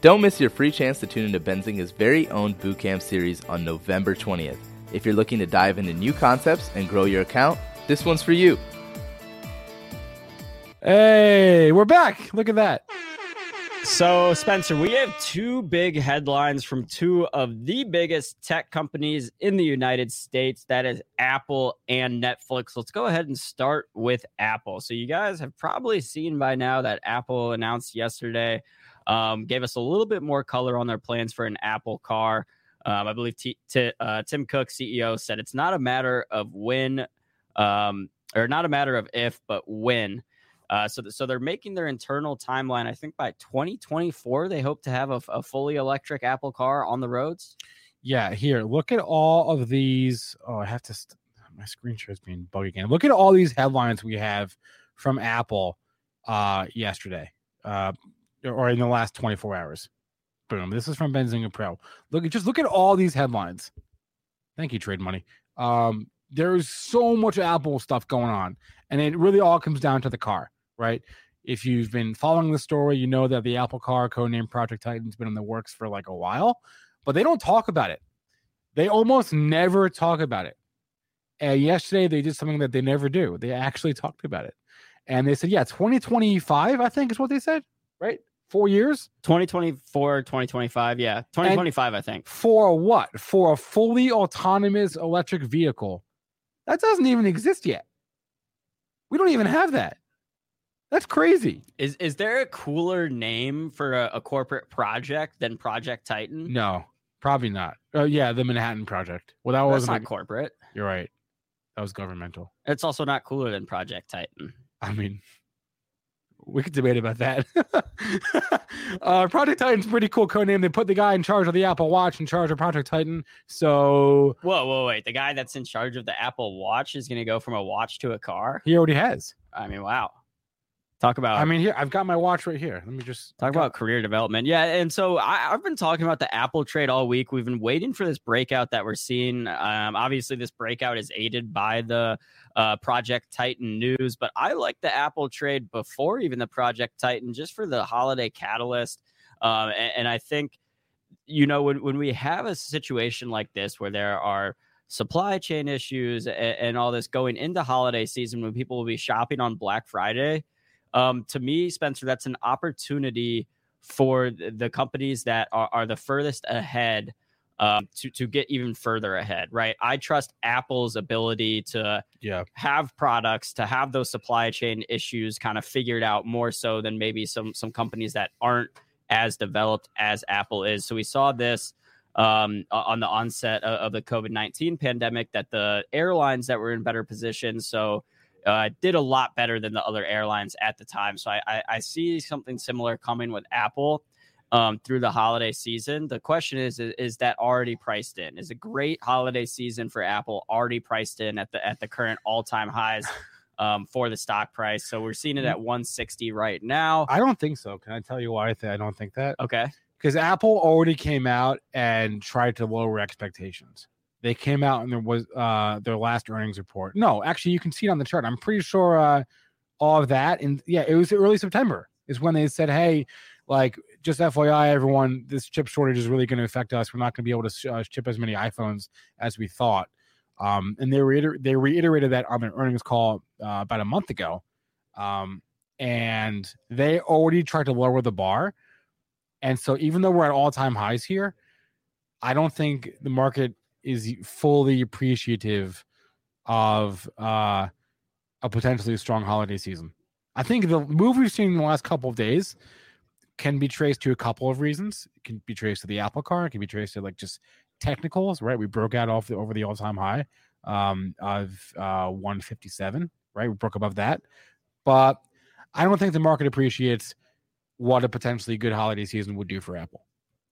Don't miss your free chance to tune into Benzinga's very own bootcamp series on November 20th. If you're looking to dive into new concepts and grow your account, this one's for you. Hey, we're back. Look at that. So, Spencer, we have two big headlines from two of the biggest tech companies in the United States that is Apple and Netflix. Let's go ahead and start with Apple. So, you guys have probably seen by now that Apple announced yesterday, um, gave us a little bit more color on their plans for an Apple car. Um, I believe T- T- uh, Tim Cook, CEO, said it's not a matter of when, um, or not a matter of if, but when. Uh, so, th- so they're making their internal timeline. I think by 2024, they hope to have a, fully electric Apple car on the roads. Yeah, here, look at all of these. Oh, I have to. St- my screen share is being buggy again. Look at all these headlines we have from Apple uh, yesterday, uh, or in the last 24 hours. Boom. This is from Benzinga Pro. Look, at just look at all these headlines. Thank you, Trade Money. Um, there's so much Apple stuff going on, and it really all comes down to the car right? If you've been following the story, you know that the Apple car, codenamed Project Titan, has been in the works for like a while, but they don't talk about it. They almost never talk about it. And yesterday they did something that they never do. They actually talked about it. And they said, yeah, 2025, I think is what they said, right? Four years? 2024, 2025. Yeah. 2025, and I think. For what? For a fully autonomous electric vehicle. That doesn't even exist yet. We don't even have that. That's crazy. Is is there a cooler name for a, a corporate project than Project Titan? No, probably not. Oh yeah, the Manhattan Project. Well, that was not a, corporate. You're right. That was governmental. It's also not cooler than Project Titan. I mean, we could debate about that. uh, Project Titan's pretty cool code name. They put the guy in charge of the Apple Watch in charge of Project Titan. So, whoa, whoa, wait! The guy that's in charge of the Apple Watch is going to go from a watch to a car. He already has. I mean, wow. Talk about. I mean, here I've got my watch right here. Let me just talk about career development. Yeah, and so I, have been talking about the Apple trade all week. We've been waiting for this breakout that we're seeing. Um, obviously, this breakout is aided by the uh, Project Titan news, but I like the Apple trade before even the Project Titan, just for the holiday catalyst. Um, and, and I think, you know, when when we have a situation like this where there are supply chain issues and, and all this going into holiday season when people will be shopping on Black Friday um, to me, Spencer, that's an opportunity for the companies that are, are the furthest ahead um, to to get even further ahead, right? I trust Apple's ability to yeah. have products to have those supply chain issues kind of figured out more so than maybe some some companies that aren't as developed as Apple is. So we saw this um, on the onset of, of the COVID nineteen pandemic that the airlines that were in better positions. So uh, did a lot better than the other airlines at the time. So I, I, I see something similar coming with Apple um, through the holiday season. The question is, is, is that already priced in? Is a great holiday season for Apple already priced in at the at the current all time highs? Um, for the stock price, so we're seeing it at 160 right now. I don't think so. Can I tell you why I, th- I don't think that? Okay, because Apple already came out and tried to lower expectations. They came out and there was uh, their last earnings report. No, actually, you can see it on the chart. I'm pretty sure uh, all of that. And yeah, it was early September is when they said, hey, like just FYI, everyone, this chip shortage is really going to affect us. We're not going to be able to uh, ship as many iPhones as we thought. Um, and they reiter- they reiterated that on their earnings call uh, about a month ago. Um, and they already tried to lower the bar. And so even though we're at all time highs here, I don't think the market is fully appreciative of uh, a potentially strong holiday season. I think the move we've seen in the last couple of days can be traced to a couple of reasons. It can be traced to the Apple car. It can be traced to like just technicals, right? We broke out off the, over the all-time high um, of uh, 157, right? We broke above that, but I don't think the market appreciates what a potentially good holiday season would do for Apple.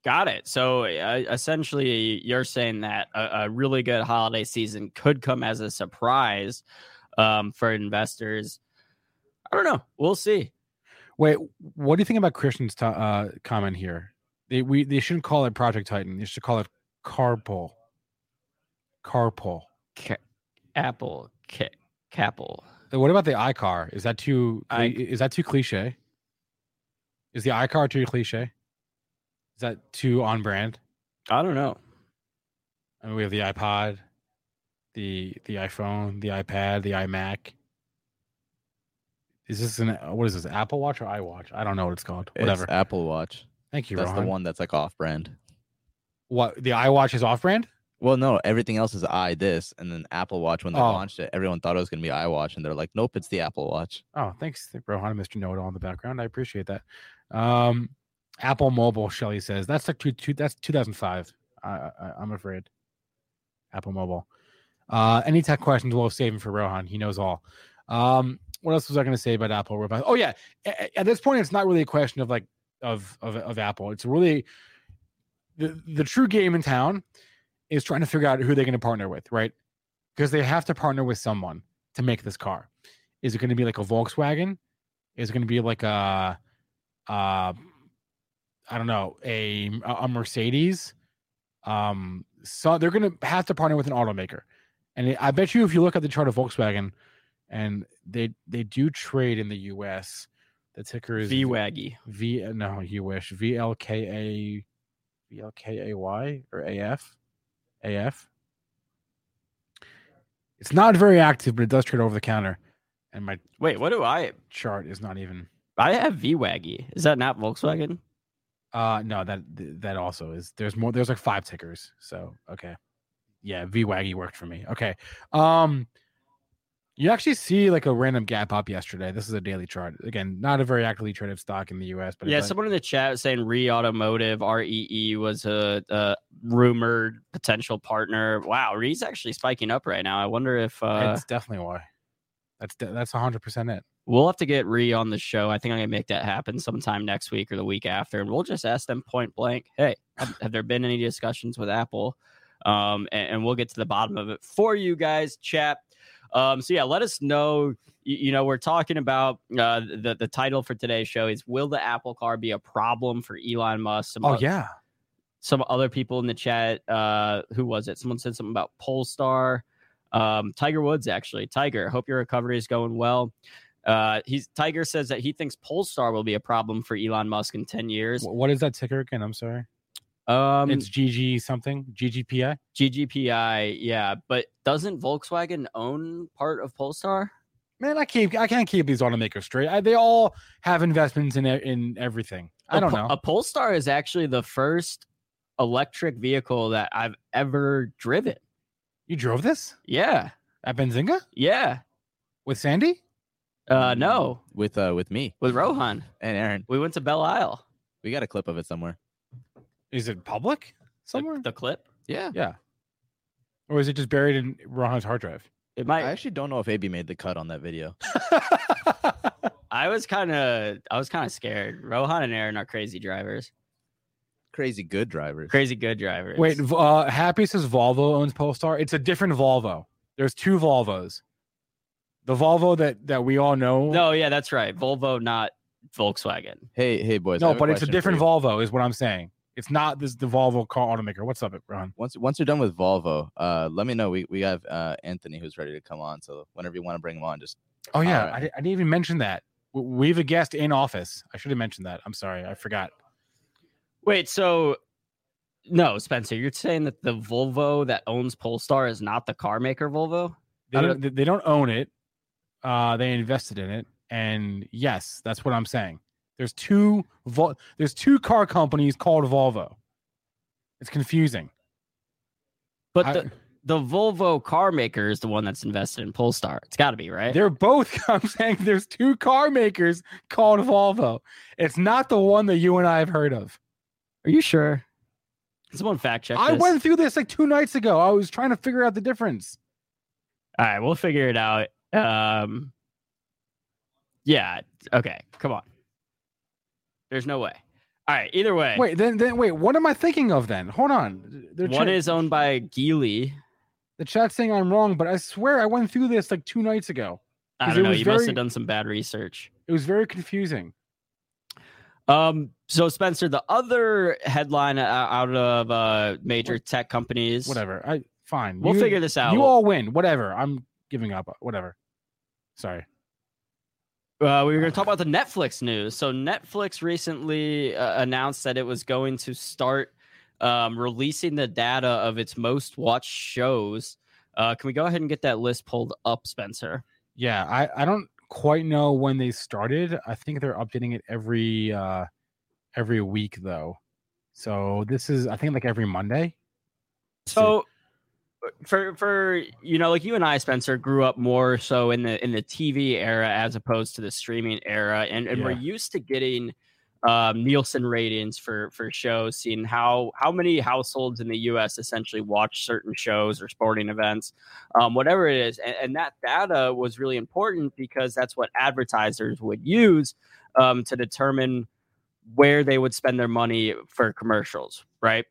Got it. So uh, essentially, you're saying that a, a, really good holiday season could come as a surprise um, for investors. I don't know. We'll see. Wait, what do you think about Christian's t- uh, comment here? They we they shouldn't call it Project Titan. They should call it Carpool. Carpool. Ca- Apple. Ca-. What about the iCar? Is that too? I, is that too cliche? Is the iCar too cliche? Is that too on brand? I don't know. I mean, we have the iPod, the the iPhone, the iPad, the iMac. Is this an what is this Apple Watch or iWatch? I don't know what it's called. Whatever. It's Apple Watch. Thank you, That's Rohan. the one that's like off brand. What the iWatch is off brand? Well, no, everything else is i this, and then Apple Watch when they Oh. launched it, everyone thought it was gonna be iWatch, and they're like, nope, it's the Apple Watch. Oh, thanks, Rohan, and Mr. Know It All in the background. I appreciate that. Um, Apple Mobile, Shelly says that's like two, two that's 2005. I, I, I'm afraid. Apple Mobile. Uh, any tech questions we'll save him for Rohan. He knows all. Um, what else was I going to say about Apple? Oh yeah, a- a- at this point, it's not really a question of like of of, of Apple. It's really the the true game in town is trying to figure out who they're going to partner with, right? Because they have to partner with someone to make this car. Is it going to be like a Volkswagen? Is it going to be like a, uh, I don't know, a a Mercedes? Um, so they're going to have to partner with an automaker, and I bet you if you look at the chart of Volkswagen, and they they do trade in the U.S. The ticker is VWaggy. V. No, you wish V L K A V L K A Y or A F A F. It's not very active, but it does trade over the counter, and my Wait, what do I? chart is not even. I have VWaggy. Is that not Volkswagen? Uh no, that that also is. There's more. There's like five tickers. So okay, yeah, VWaggy worked for me. Okay, um, you actually see like a random gap up yesterday. This is a daily chart. Again, not a very actively traded stock in the U.S. But yeah, it's like- someone in the chat was saying REE Automotive REE was a, a rumored potential partner. Wow, REE's actually spiking up right now. I wonder if uh, That's definitely why. That's that's hundred percent it. we'll have to get REE on the show. I think I'm gonna make that happen sometime next week or the week after, and we'll just ask them point blank, "Hey, have, have there been any discussions with Apple?" Um, and, and we'll get to the bottom of it for you guys, chat. Um, so yeah, let us know. You, you know, we're talking about uh, the the title for today's show is "Will the Apple Car be a problem for Elon Musk?" Some Oh oth- yeah, some other people in the chat. Uh, who was it? Someone said something about Polestar. Um, Tiger Woods actually. Tiger, hope your recovery is going well. Uh, he's Tiger says that he thinks Polestar will be a problem for Elon Musk in ten years. What is that ticker again? I'm sorry. Um, it's GG something. GGPI. GGPI, yeah, but doesn't Volkswagen own part of Polestar? Man, I keep I can't keep these automakers straight. I, they all have investments in in everything. I don't Po- know. A Polestar is actually the first electric vehicle that I've ever driven. You drove this Yeah, at Benzinga yeah. with Sandy? Uh, no, With uh with me with Rohan, and Aaron. we went to Belle Isle. We got a clip of it somewhere. Is it public The- somewhere? the clip. Yeah. yeah. Or is it just buried in Rohan's hard drive? It might. I actually don't know if AB made the cut on that video. I was kind of I was kind of scared. Rohan and Aaron are crazy drivers. Crazy good drivers. Crazy good drivers. Wait, uh, Happy says Volvo owns Polestar. It's a different Volvo. There's two Volvos. The Volvo that that we all know. No, yeah, that's right. Volvo, not Volkswagen. Hey, hey boys. No, have but it's a different. Volvo, is what I'm saying. It's not this the Volvo car automaker. What's up, Ron? Once once you're done with Volvo, uh, let me know. We we have uh Anthony who's ready to come on. So whenever you want to bring him on, just Oh yeah, Alright. I, I didn't even mention that. We have a guest in office. I should have mentioned that. I'm sorry, I forgot. Wait, so no, Spencer, you're saying that the Volvo that owns Polestar is not the car maker Volvo? They don't, they- don't own it. Uh, they invested in it, and yes, that's what I'm saying. There's two Vol- there's two car companies called Volvo. It's confusing. But I- the the Volvo car maker is the one that's invested in Polestar. It's got to be right. They're both. I'm saying there's two car makers called Volvo. It's not the one that you and I have heard of. Are you sure? Someone fact check. I this. went through this like two nights ago. I was trying to figure out the difference. All right, we'll figure it out. Um, yeah. Okay. Come on. There's no way. All right. Either way, Wait, then, then wait. What am I thinking of then? Hold on. They're one cha- is owned by Geely. the chat saying I'm wrong, but I swear I went through this like two nights ago. I 'Cause don't it know. was You must have done some bad research. It was very confusing. Um. So Spencer, the other headline uh, out of uh, major tech companies. Whatever. I fine. We'll You- figure this out. You all win. Whatever. I'm giving up. Whatever. Sorry. Uh, we were going to talk about the Netflix news. So Netflix recently uh, announced that it was going to start um, releasing the data of its most watched shows. Uh, can we go ahead and get that list pulled up, Spencer? Yeah, I, I don't quite know when they started. I think they're updating it every uh every week though. So this is I think like every Monday. So for for you know like you and I Spencer grew up more so in the in the TV era as opposed to the streaming era and, and we're used to getting um, Nielsen ratings for for shows seeing how how many households in the US essentially watch certain shows or sporting events um, whatever it is and, and that data was really important because that's what advertisers would use um, to determine where they would spend their money for commercials right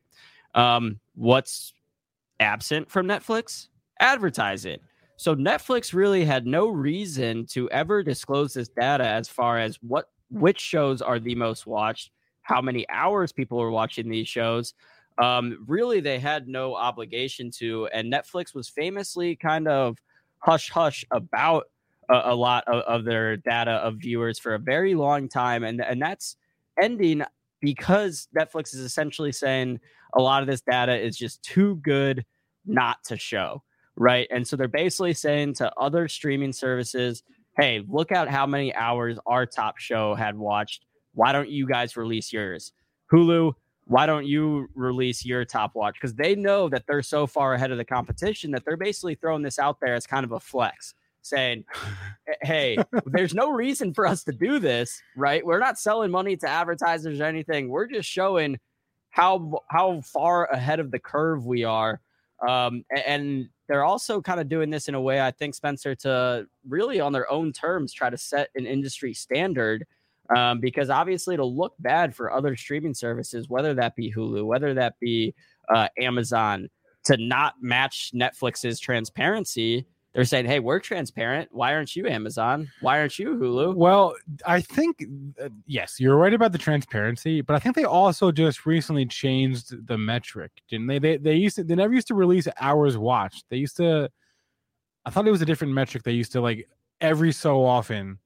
um, what's absent from Netflix? Advertising. So Netflix really had no reason to ever disclose this data as far as what which shows are the most watched, how many hours people are watching these shows. Um, really, they had no obligation to, and Netflix was famously kind of hush hush about a, a lot of, of their data of viewers for a very long time, and and that's ending because Netflix is essentially saying a lot of this data is just too good not to show, right? And so they're basically saying to other streaming services, hey, look at how many hours our top show had watched. Why don't you guys release yours? Hulu, why don't you release your top watch? Because they know that they're so far ahead of the competition that they're basically throwing this out there as kind of a flex, saying, hey, there's no reason for us to do this, right? We're not selling money to advertisers or anything. We're just showing how how far ahead of the curve we are. Um, and they're also kind of doing this in a way, I think, Spencer, to really on their own terms try to set an industry standard. Um, because obviously it'll look bad for other streaming services, whether that be Hulu, whether that be uh, Amazon, to not match Netflix's transparency. They're saying, "Hey, we're transparent. Why aren't you Amazon? Why aren't you Hulu?" Well, I think uh, yes, you're right about the transparency, but I think they also just recently changed the metric, didn't they? They they used to they never used to release hours watched. They used to I thought it was a different metric. They used to like every so often.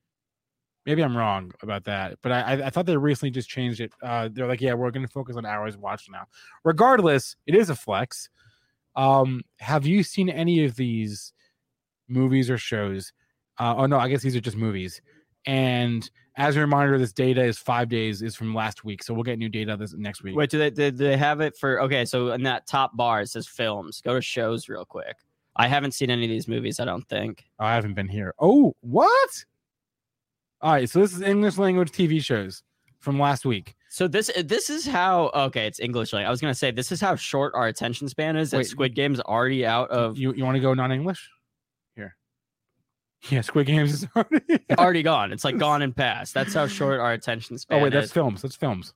Maybe I'm wrong about that, but I I, thought they recently just changed it. Uh, they're like, yeah, we're going to focus on hours watched now. Regardless, it is a flex. Um, have you seen any of these movies or shows? Uh, oh no, I guess these are just movies. And as a reminder, this data is five days is from last week, so we'll get new data this next week. Wait, do they, do they have it for? Okay, so in that top bar it says films. Go to shows real quick. I haven't seen any of these movies. I don't think. Oh, I haven't been here. Oh, what? All right, so this is English language TV shows from last week. So this this is how okay, it's English. Like I was gonna say, this is how short our attention span is. Wait. Squid Game's already out of You you want to go non-English? Here. Yeah, Squid Games is already. already gone. It's like gone and past. That's how short our attention oh, span. oh wait, that's is. films. That's films.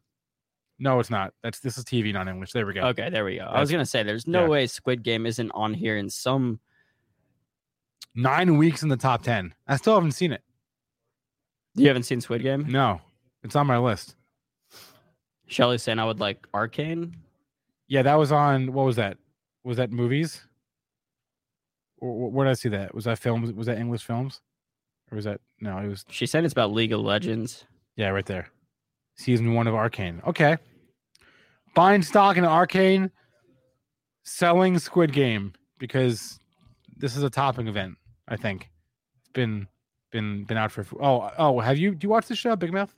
No, it's not. That's this is TV not English. There we go. Okay, there we go. I was gonna say, there's no yeah. way Squid Game isn't on here in some. Nine weeks in the top ten. I still haven't seen it. You haven't seen Squid Game? No, it's on my list. Shelly's saying I would like Arcane. Yeah, that was on. What was that? Was that movies? Where did I see that? Was that films? Was that English films? Or was that no? It was She said it's about League of Legends. yeah, right there. Season one of Arcane. Okay, buying stock in Arcane, selling Squid Game because this is a topping event. I think it's been been been out for. Oh oh, have you? Do you watch the show Big Mouth?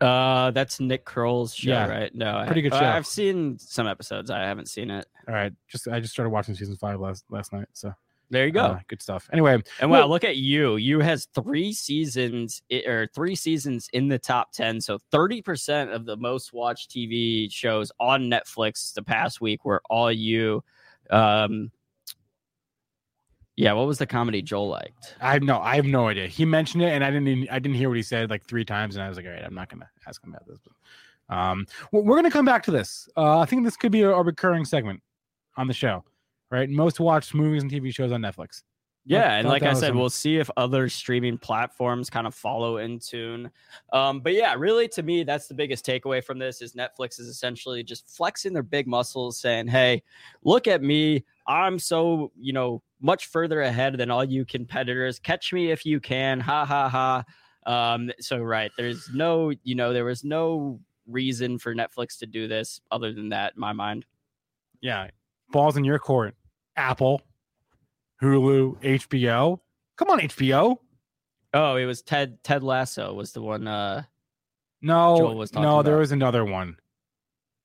Uh, that's Nick Kroll's show, Yeah. right? No, I- Pretty good show. I've seen some episodes. I haven't seen it. All right, just I just started watching season five last last night. So There you go. uh, good stuff. Anyway, And wow, Well- look at you. You has three seasons or three seasons in the top 10. So 30% of the most watched TV shows on Netflix the past week were all you. Um yeah, what was the comedy Joel liked? I have no, I have no idea. He mentioned it, and I didn't, even, I didn't hear what he said like three times, and I was like, all right, I'm not gonna ask him about this. But, um, we're gonna come back to this. Uh, I think this could be a, a recurring segment on the show, right? Most watched movies and TV shows on Netflix. Yeah, and like that I said, we'll see if other streaming platforms kind of follow in tune. Um, but yeah, really, to me, that's the biggest takeaway from this is Netflix is essentially just flexing their big muscles, saying, "Hey, look at me! I'm so you know much further ahead than all you competitors. Catch me if you can! Ha ha ha!" Um, so right, there's no, you know, there was no reason for Netflix to do this other than that, in my mind. Yeah, balls in your court. Apple, Hulu, HBO. Come on, HBO. Oh, it was Ted Ted Lasso was the one. Uh, No, Joel was talking no, there about. was another one.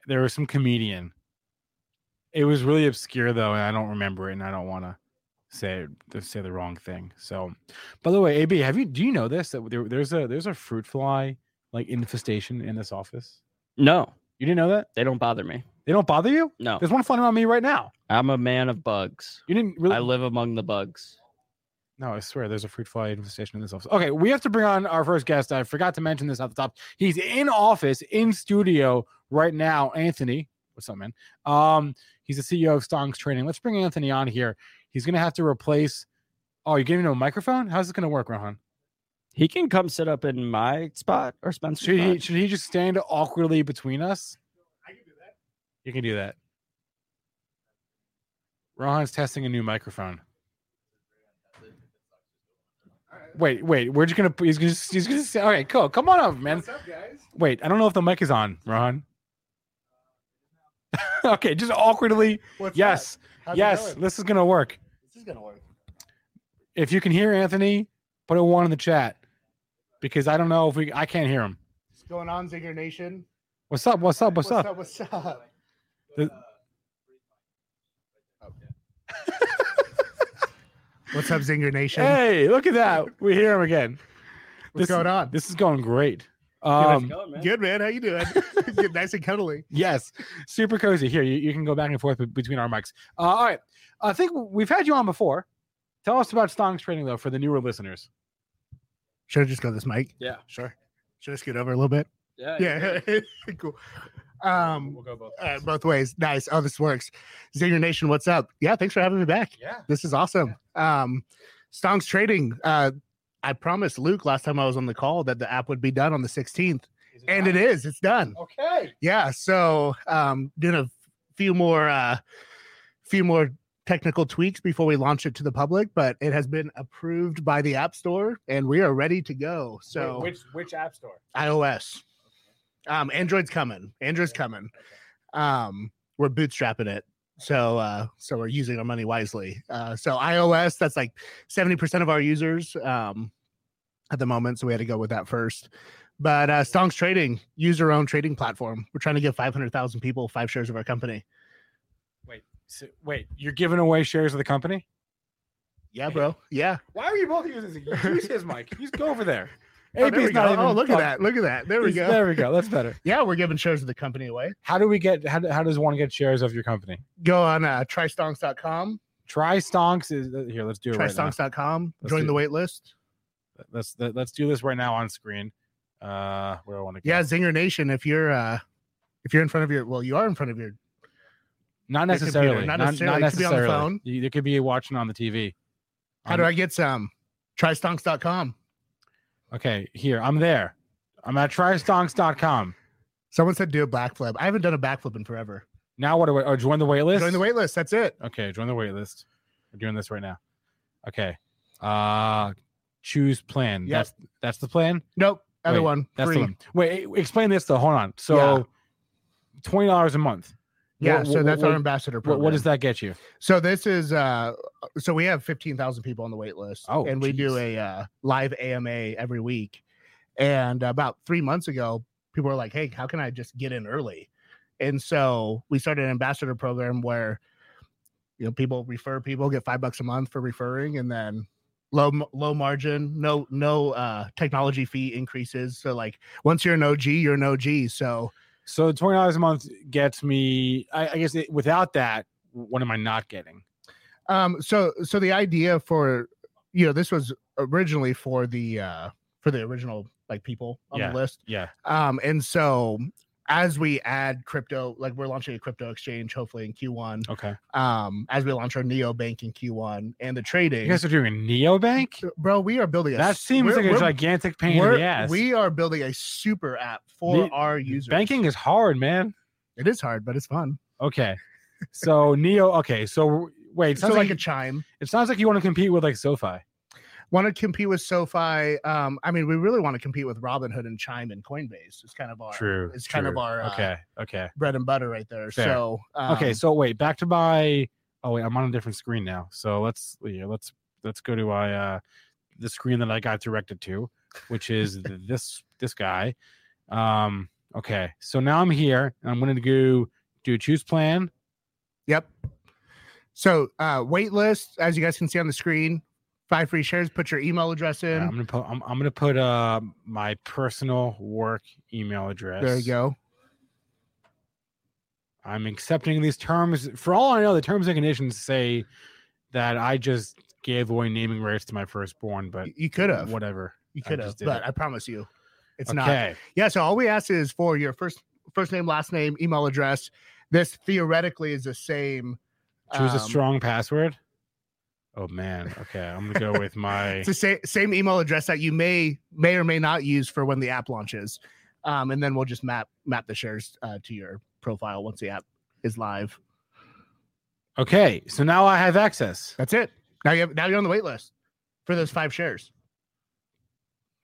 There was some comedian. It was really obscure though, and I don't remember it, and I don't want to say say the wrong thing. So, by the way, AB, have you do you know this that there, there's a there's a fruit fly like infestation in this office? no, You didn't know that? they don't bother me. They don't bother you? No, There's one flying around me right now. I'm a man of bugs. You didn't really. I live among the bugs. No, I swear there's a fruit fly infestation in this office. Okay, we have to bring on our first guest. I forgot to mention this at the top. He's in office, in studio right now. Anthony, what's up, man? Um, he's the CEO of Stonks Trading. Let's bring Anthony on here. He's gonna have to replace. Oh, you're giving him a microphone? How's this gonna work, Rohan? He can come sit up in my spot or Spencer's Should he should he just stand awkwardly between us? You can do that. Rohan's testing a new microphone. Wait, wait. We're just gonna. He's gonna. He's gonna. Say, all right, cool. Come on up, man. What's up, guys? Wait, I don't know if the mic is on, Rohan. okay, just awkwardly. What's Yes, up? Yes. This is gonna work. This is gonna work. If you can hear Anthony, put a one in the chat because I don't know if we. I can't hear him. What's going on, Zinger Nation? What's up? What's up? What's, up? What's up? The- What's up, Zinger Nation? Hey, look at that. We hear him again. What's this- going on? This is going great. how's Um, Going, man. Good man. How you doing? Get nice and cuddly. yes, super cozy. Here, you, you can go back and forth between our mics. Uh, all right. I think we've had you on before. Tell us about Stonks Trading, though, for the newer listeners. Should I just go this mic? Yeah. Sure. Should I scoot over a little bit? Yeah. Yeah. cool. Um, we'll go both. uh, both ways. Nice. Oh, this works. Zinger Nation, what's up? Yeah, thanks for having me back. Yeah. This is awesome. Um, Stonks Trading. Uh, I promised Luke last time I was on the call that the app would be done on the 16th, and it is. It's done. Okay. Yeah. So, um, doing a few more, uh, few more technical tweaks before we launch it to the public, but it has been approved by the App Store, and we are ready to go. So, which which app store? iOS. Um, Android's coming. Android's coming. Um, we're bootstrapping it. So uh, so we're using our money wisely. Uh, so iOS, that's like 70% of our users um at the moment. So we had to go with that first. But uh Stonks Trading, user owned trading platform. We're trying to give 500,000 people five shares of our company. Wait, so, wait, you're giving away shares of the company? Yeah, bro. Yeah. Why are you both using this? Use his mic. He's go over there. Oh, we not even- oh, look at that. Look at that. There we go. There we go. That's better. Yeah, we're giving shares of the company away. How do we get? How, how does one get shares of your company? Go on uh, trystonks.com. Try Stonks is here. Let's do it right now. Trystonks.com. Let's Join do- the wait list. Let's let, let's do this right now on screen. Uh, where I want to go. Yeah, Zinger Nation. If you're uh if you're in front of your well, you are in front of your not your computer, necessarily. not Not, necessarily. not It could be on the necessarily. phone. You, you could be watching on the TV. how do I get some? Trystonks.com. Okay, here I'm there. I'm at trystonks.com. Someone said do a backflip. I haven't done a backflip in forever. Now what do I? Oh, join the wait list. Join the wait list. That's it. Okay, join the wait list. We're doing this right now. Okay. Uh choose plan. Yep. That's that's the plan. Nope. Other Wait, one. That's free. the one. Wait, explain this though. Hold on. So Yeah. twenty dollars a month. Yeah, What- so what- that's what- our ambassador What, program. what does that get you? So this is uh so we have 15,000 people on the wait list Oh, and we do a uh, live AMA every week. And about 3 months ago, people were like, "Hey, how can I just get in early?" And so we started an ambassador program where you know, people refer people get 5 bucks a month for referring and then low low margin, no no uh technology fee increases. So like once you're an OG, you're an OG. So So twenty dollars a month gets me. I, I guess it, without that, what am I not getting? Um, so so the idea for you know this was originally for the uh for the original like people on Yeah. the list. Yeah. Um, and so as we add crypto, like we're launching a crypto exchange hopefully in Q1. Okay. Um, as we launch our Neo Bank in Q1 and the trading, You guys are doing a neobank. bro, we are building a That seems like a gigantic pain in the ass. We are building a super app for Ne- our users. Banking is hard, man. it is hard, but it's fun. Okay. So Neo. Okay. So wait. It So sounds like like a chime. it sounds like you want to compete with like SoFi. Want to compete with SoFi. Um, I mean, we really want to compete with Robinhood and Chime and Coinbase. It's kind of our True. It's kind of our uh, okay. Okay. bread and butter right there. Fair. So okay. um, So wait, back to my. Oh wait, I'm on a different screen now. So let's yeah, let's let's go to my uh the screen that I got directed to, which is this this guy. Um. Okay. So now I'm here. And I'm going to go do choose plan. Yep. So uh wait list, as you guys can see on the screen, five free shares. Put your email address in. Yeah, I'm gonna put I'm, I'm gonna put uh my personal work email address. there you go. I'm accepting these terms. For all I know, the terms and conditions say that I just gave away naming rights to my firstborn, but You could have. whatever. You could have, but it. I promise you, it's not. Yeah. So all we ask is for your first first name, last name, email address. This theoretically is the same. Choose a um, strong password. Oh man. Okay, I'm gonna go with my. It's the same same email address that you may may or may not use for when the app launches, um, and then we'll just map map the shares uh, to your profile once the app is live. Okay, so now I have access. That's it. Now you have now you're on the wait list for those five shares.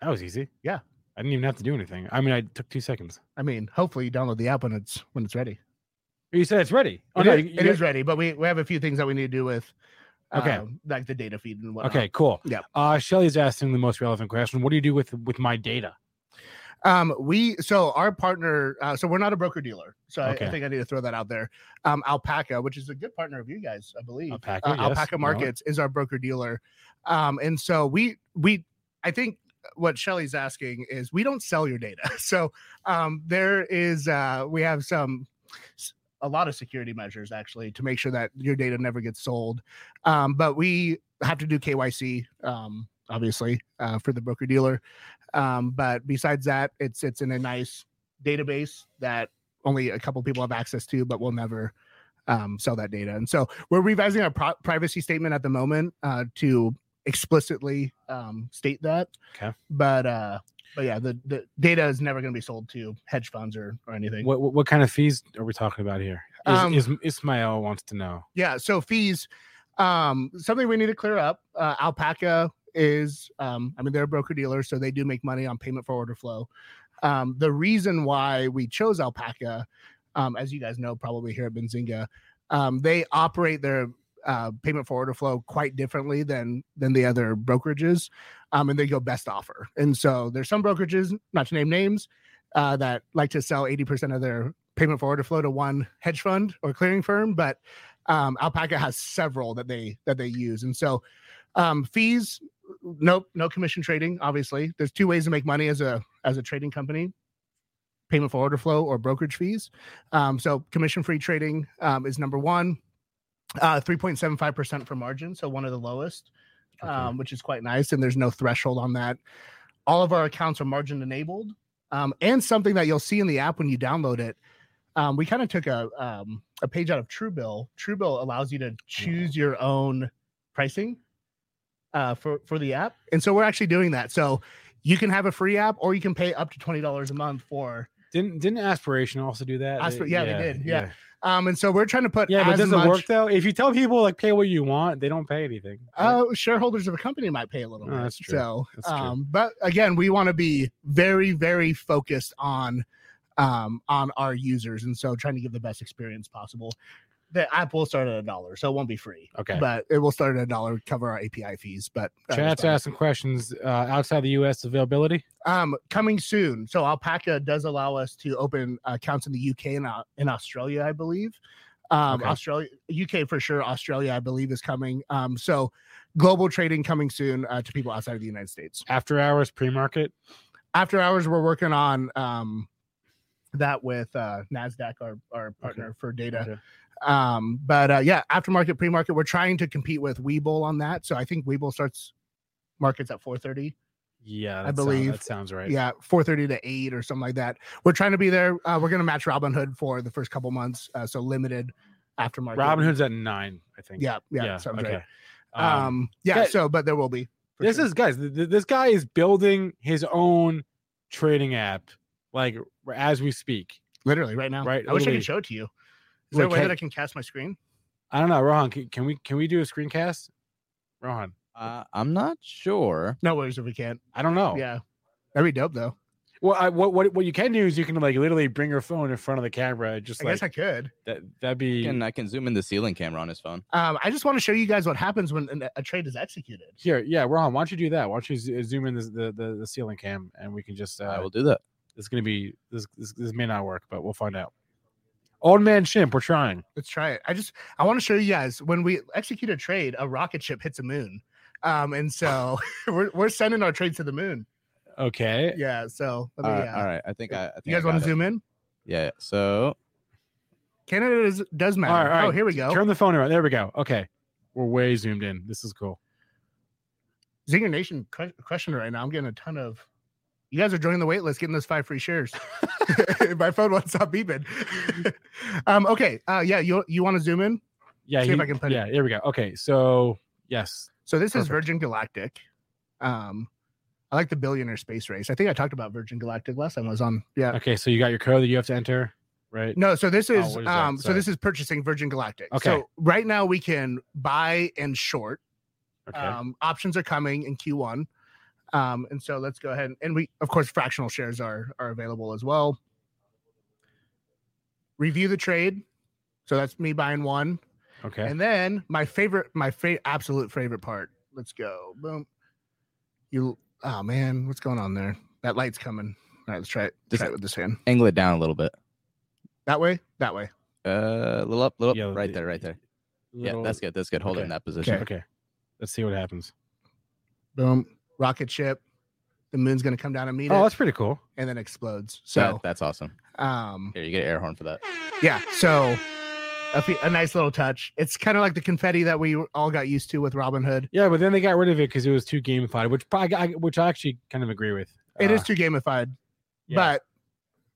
That was easy. Yeah. I didn't even have to do anything. I mean, I took two seconds. I mean, hopefully you download the app when it's when it's ready. You said it's ready. Oh It no, is- you- it you- is ready, but we, we have a few things that we need to do with Okay. um, like the data feed and whatnot. Okay, cool. Yeah. Uh, Shelly's asking the most relevant question. What do you do with with my data? Um, we so our partner, uh, so we're not a broker dealer. So I- I, think I need to throw that out there. Um, Alpaca, which is a good partner of you guys, I believe. Alpaca, uh, yes, Alpaca. Markets is our broker dealer. Um, and so we we I think what Shelly's asking is we don't sell your data. So um there is uh we have some a lot of security measures actually to make sure that your data never gets sold. Um, but we have to do KYC um obviously uh, for the broker dealer. Um, but besides that, it's it's in a nice database that only a couple people have access to, but we'll never um, sell that data. And so we're revising our pro- privacy statement at the moment uh, to explicitly um, state that. Okay. But uh, but yeah, the, the data is never going to be sold to hedge funds or or anything. What, what what kind of fees are we talking about here? Is, Um, is Ismail wants to know. Yeah. So fees, um, something we need to clear up. Uh, Alpaca is, um, I mean, they're a broker dealer, so they do make money on payment for order flow. Um, the reason why we chose Alpaca, um, as you guys know, probably here at Benzinga, um, they operate their uh, payment for order flow quite differently than than the other brokerages, um, and they go best offer. And so there's some brokerages, not to name names, uh, that like to sell 80% of their payment for order flow to one hedge fund or clearing firm, but um, Alpaca has several that they that they use, and so um, fees, no no commission trading. Obviously, there's two ways to make money as a as a trading company: payment for order flow or brokerage fees. Um, so commission free trading um, is number one, uh, three point seven five percent for margin, so one of the lowest, Okay. um, which is quite nice, and there's no threshold on that. All of our accounts are margin enabled, um, and something that you'll see in the app when you download it um, we kind of took a um, a page out of Truebill. Truebill allows you to choose your own pricing uh, for for the app, and so we're actually doing that. So you can have a free app, or you can pay up to twenty dollars a month for. Didn't didn't Aspiration also do that? Aspir- yeah, they did, yeah. yeah. Um, and so we're trying to put Yeah, but does it work though? If you tell people like pay what you want, they don't pay anything. right? Uh, shareholders of a company might pay a little Oh, bit. that's true. So, That's true. um, but again, we want to be very, very focused on um on our users, and so trying to give the best experience possible. The app will start at a dollar, so it won't be free. Okay. but it will start at a dollar, cover our API fees. But Chat's asking questions uh, outside the U.S. availability. um coming soon. So Alpaca does allow us to open accounts in the UK and uh, in Australia, I believe. Um, Okay. Australia, UK for sure. Australia, I believe, is coming. Um, so global trading coming soon uh, to people outside of the United States. After hours pre-market. After hours, we're working on um that with uh Nasdaq, our our partner for data. Okay. Um, but uh, yeah, aftermarket, pre-market, we're trying to compete with Webull on that. So I think Webull starts markets at 4:30. Yeah, I that believe- that sounds right. Yeah, 4:30 to 8 or something like that. We're trying to be there. Uh, we're gonna match Robinhood for the first couple months. Uh, so limited aftermarket. Robinhood's at nine, I think. Yeah, yeah, sounds okay. right. Um, yeah, yeah, so but there will be. this sure. is guys. th- th- this guy is building his own trading app, like as we speak. literally right now. Right, I wish I could show it to you. Is there a way can- that I can cast my screen? I don't know, Rohan. Can, can we can we do a screencast? Rohan, Uh, I'm not sure. No worries if we can't. I don't know. Yeah, that'd be dope though. Well, I, what what what you can do is you can like literally bring your phone in front of the camera, just I like guess I could. that. That'd be And I can zoom in the ceiling camera on his phone. Um, I just want to show you guys what happens when a trade is executed. here. Yeah, Ron, why don't you do that? Why don't you zoom in this, the, the the ceiling cam and we can just. Uh, I will do that. It's gonna be this, this. This may not work, but we'll find out. Old man Shimp, we're trying. Let's try it. I just I want to show you guys when we execute a trade, a rocket ship hits a moon. Um, and so we're we're sending our trades to the moon. Okay. Yeah. So let me, right, uh, all right. I think I. I think you guys I want to it. zoom in? Yeah. So Canada is, does matter. All right, all Oh, here we go. Turn the phone around. There we go. Okay. We're way zoomed in. This is cool. Zinger Nation question right now. I'm getting a ton of. You guys are joining the wait list, getting those five free shares. My phone won't stop beeping. um. Okay. Uh. Yeah. You you want to zoom in? Yeah. See if I can put it- yeah. There we go. Okay. So yes. So this is Virgin Galactic. Um. I like the billionaire space race. I think I talked about Virgin Galactic last time I was on. Yeah. Okay. So you got your code that you have to enter, right? No, so this Oh, is, what is um so this is purchasing Virgin Galactic. Okay. So right now we can buy and short. Okay. Um options are coming in Q1. Um and so let's go ahead and, and we of course fractional shares are are available as well. Review the trade. So that's me buying one. okay. And then my favorite my fa- absolute favorite part. Let's go. Boom. You oh man, what's going on there? That light's coming. All right, let's try it. Just- Try it with this hand. angle it down a little bit. That way? That way. Uh, a little up, little up. Yeah, right the- there, right there. Little- Yeah, that's good. That's good. Hold it in that position. Okay. Let's see what happens. boom, rocket ship. The moon's gonna come down and meet Oh, it, that's pretty cool. and then explodes. That- So, that's awesome. um, Here, you get an air horn for that. yeah. So, a, fe- a nice little touch. It's kind of like the confetti that we all got used to with Robinhood. Yeah, but then they got rid of it because it was too gamified, which I, I which I actually kind of agree with. It is Uh, too gamified, yeah. but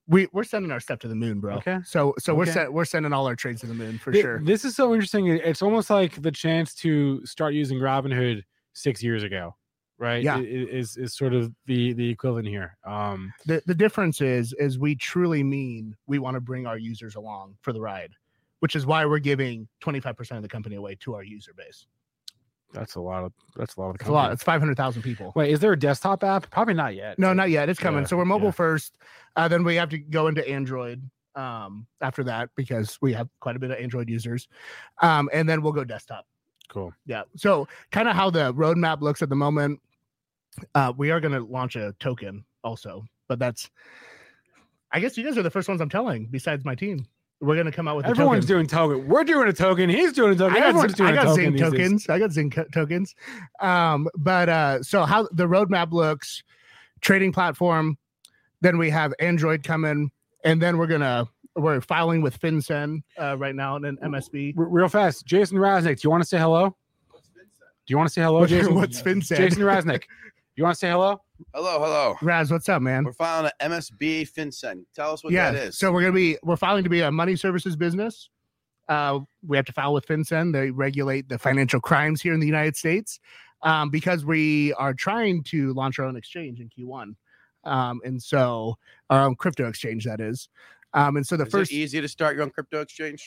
we we're sending our stuff to the moon, bro. Okay. So so we're Okay. set, we're sending all our trades to the moon for Thi- sure. This is so interesting. It's almost like the chance to start using Robinhood six years ago, right? Yeah. I- i- is is sort of the the equivalent here. Um, the the difference is is we truly mean we want to bring our users along for the ride, which is why we're giving 25% of the company away to our user base. that's a lot of that's a lot of the It's a lot. It's 500,000 people. Wait, is there a desktop app? Probably not yet. No, not yet. It's coming. Yeah, so we're mobile yeah. first. Uh, then we have to go into Android um, after that because we have quite a bit of Android users. Um, and then we'll go desktop. Cool. Yeah. So kind of how the roadmap looks at the moment. Uh, we are going to launch a token also, but that's. I guess you guys are the first ones I'm telling. Besides my team, we're going to come out with. a Everyone's token. doing token. We're doing a token. He's doing a token. I got, Everyone's Z- doing I got a token. Zing these days. tokens. I got Zing co- tokens. Um, but uh, so how the roadmap looks, trading platform, then we have Android coming, and then we're gonna we're filing with FinCEN uh, right now and then MSB. R- real fast, Jason Raznick. Do you want to say hello? Do you want to say hello, Jason? what's FinCEN? Jason Raznick. You want to say hello? Hello, hello. Raz, what's up, man? We're filing an MSB FinCEN. Tell us what yeah. that is. So we're gonna be we're filing to be a money services business. Uh, we have to file with FinCEN. They regulate the financial crimes here in the United States um, because we are trying to launch our own exchange in Q1. Um, and so our own crypto exchange that is. Um, and so the is first it easy to start your own crypto exchange?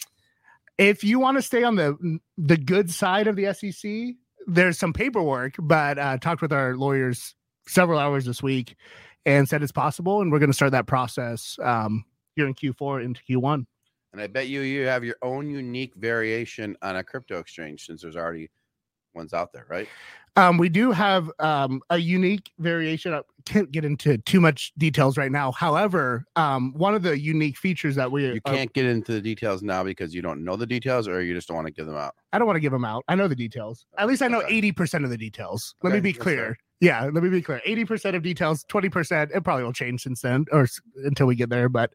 if you want to stay on the the good side of the SEC, there's some paperwork, but uh, talked with our lawyers several hours this week and said it's possible, and we're going to start that process um, here in Q4 into Q1. And I bet you you have your own unique variation on a crypto exchange since there's already ones out there, right? Um, we do have um, a unique variation. I can't get into too much details right now. However, um, one of the unique features that we You uh, can't get into the details now because you don't know the details or you just don't want to give them out. I don't want to give them out. I know the details. At least I know Okay. eighty percent of the details. Let me be clear. Yeah, let me be clear. Eighty percent of details, twenty percent. It probably will change since then, or until we get there. But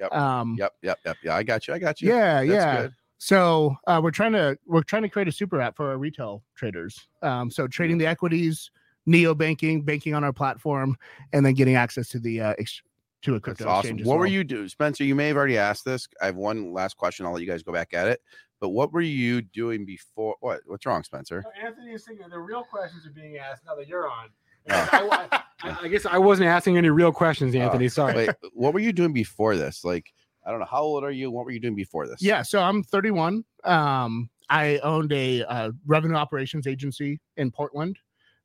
Yep, um, Yep, yep, yep. Yeah, I got you. I got you. yeah, That's yeah. good. So uh, we're trying to we're trying to create a super app for our retail traders. Um, so trading the equities, neo banking, banking on our platform, and then getting access to the uh, ex- to a That's crypto awesome. exchange. as What were you doing, Spencer? You may have already asked this. I have one last question. I'll let you guys go back at it. But what were you doing before? What? What's wrong, Spencer? Anthony is thinking the real questions are being asked now that you're on. Oh. I, I- I guess I wasn't asking any real questions, Anthony. Sorry. Wait, what were you doing before this? Like, I don't know. How old are you? What were you doing before this? Yeah, so I'm 31. Um, I owned a uh, revenue operations agency in Portland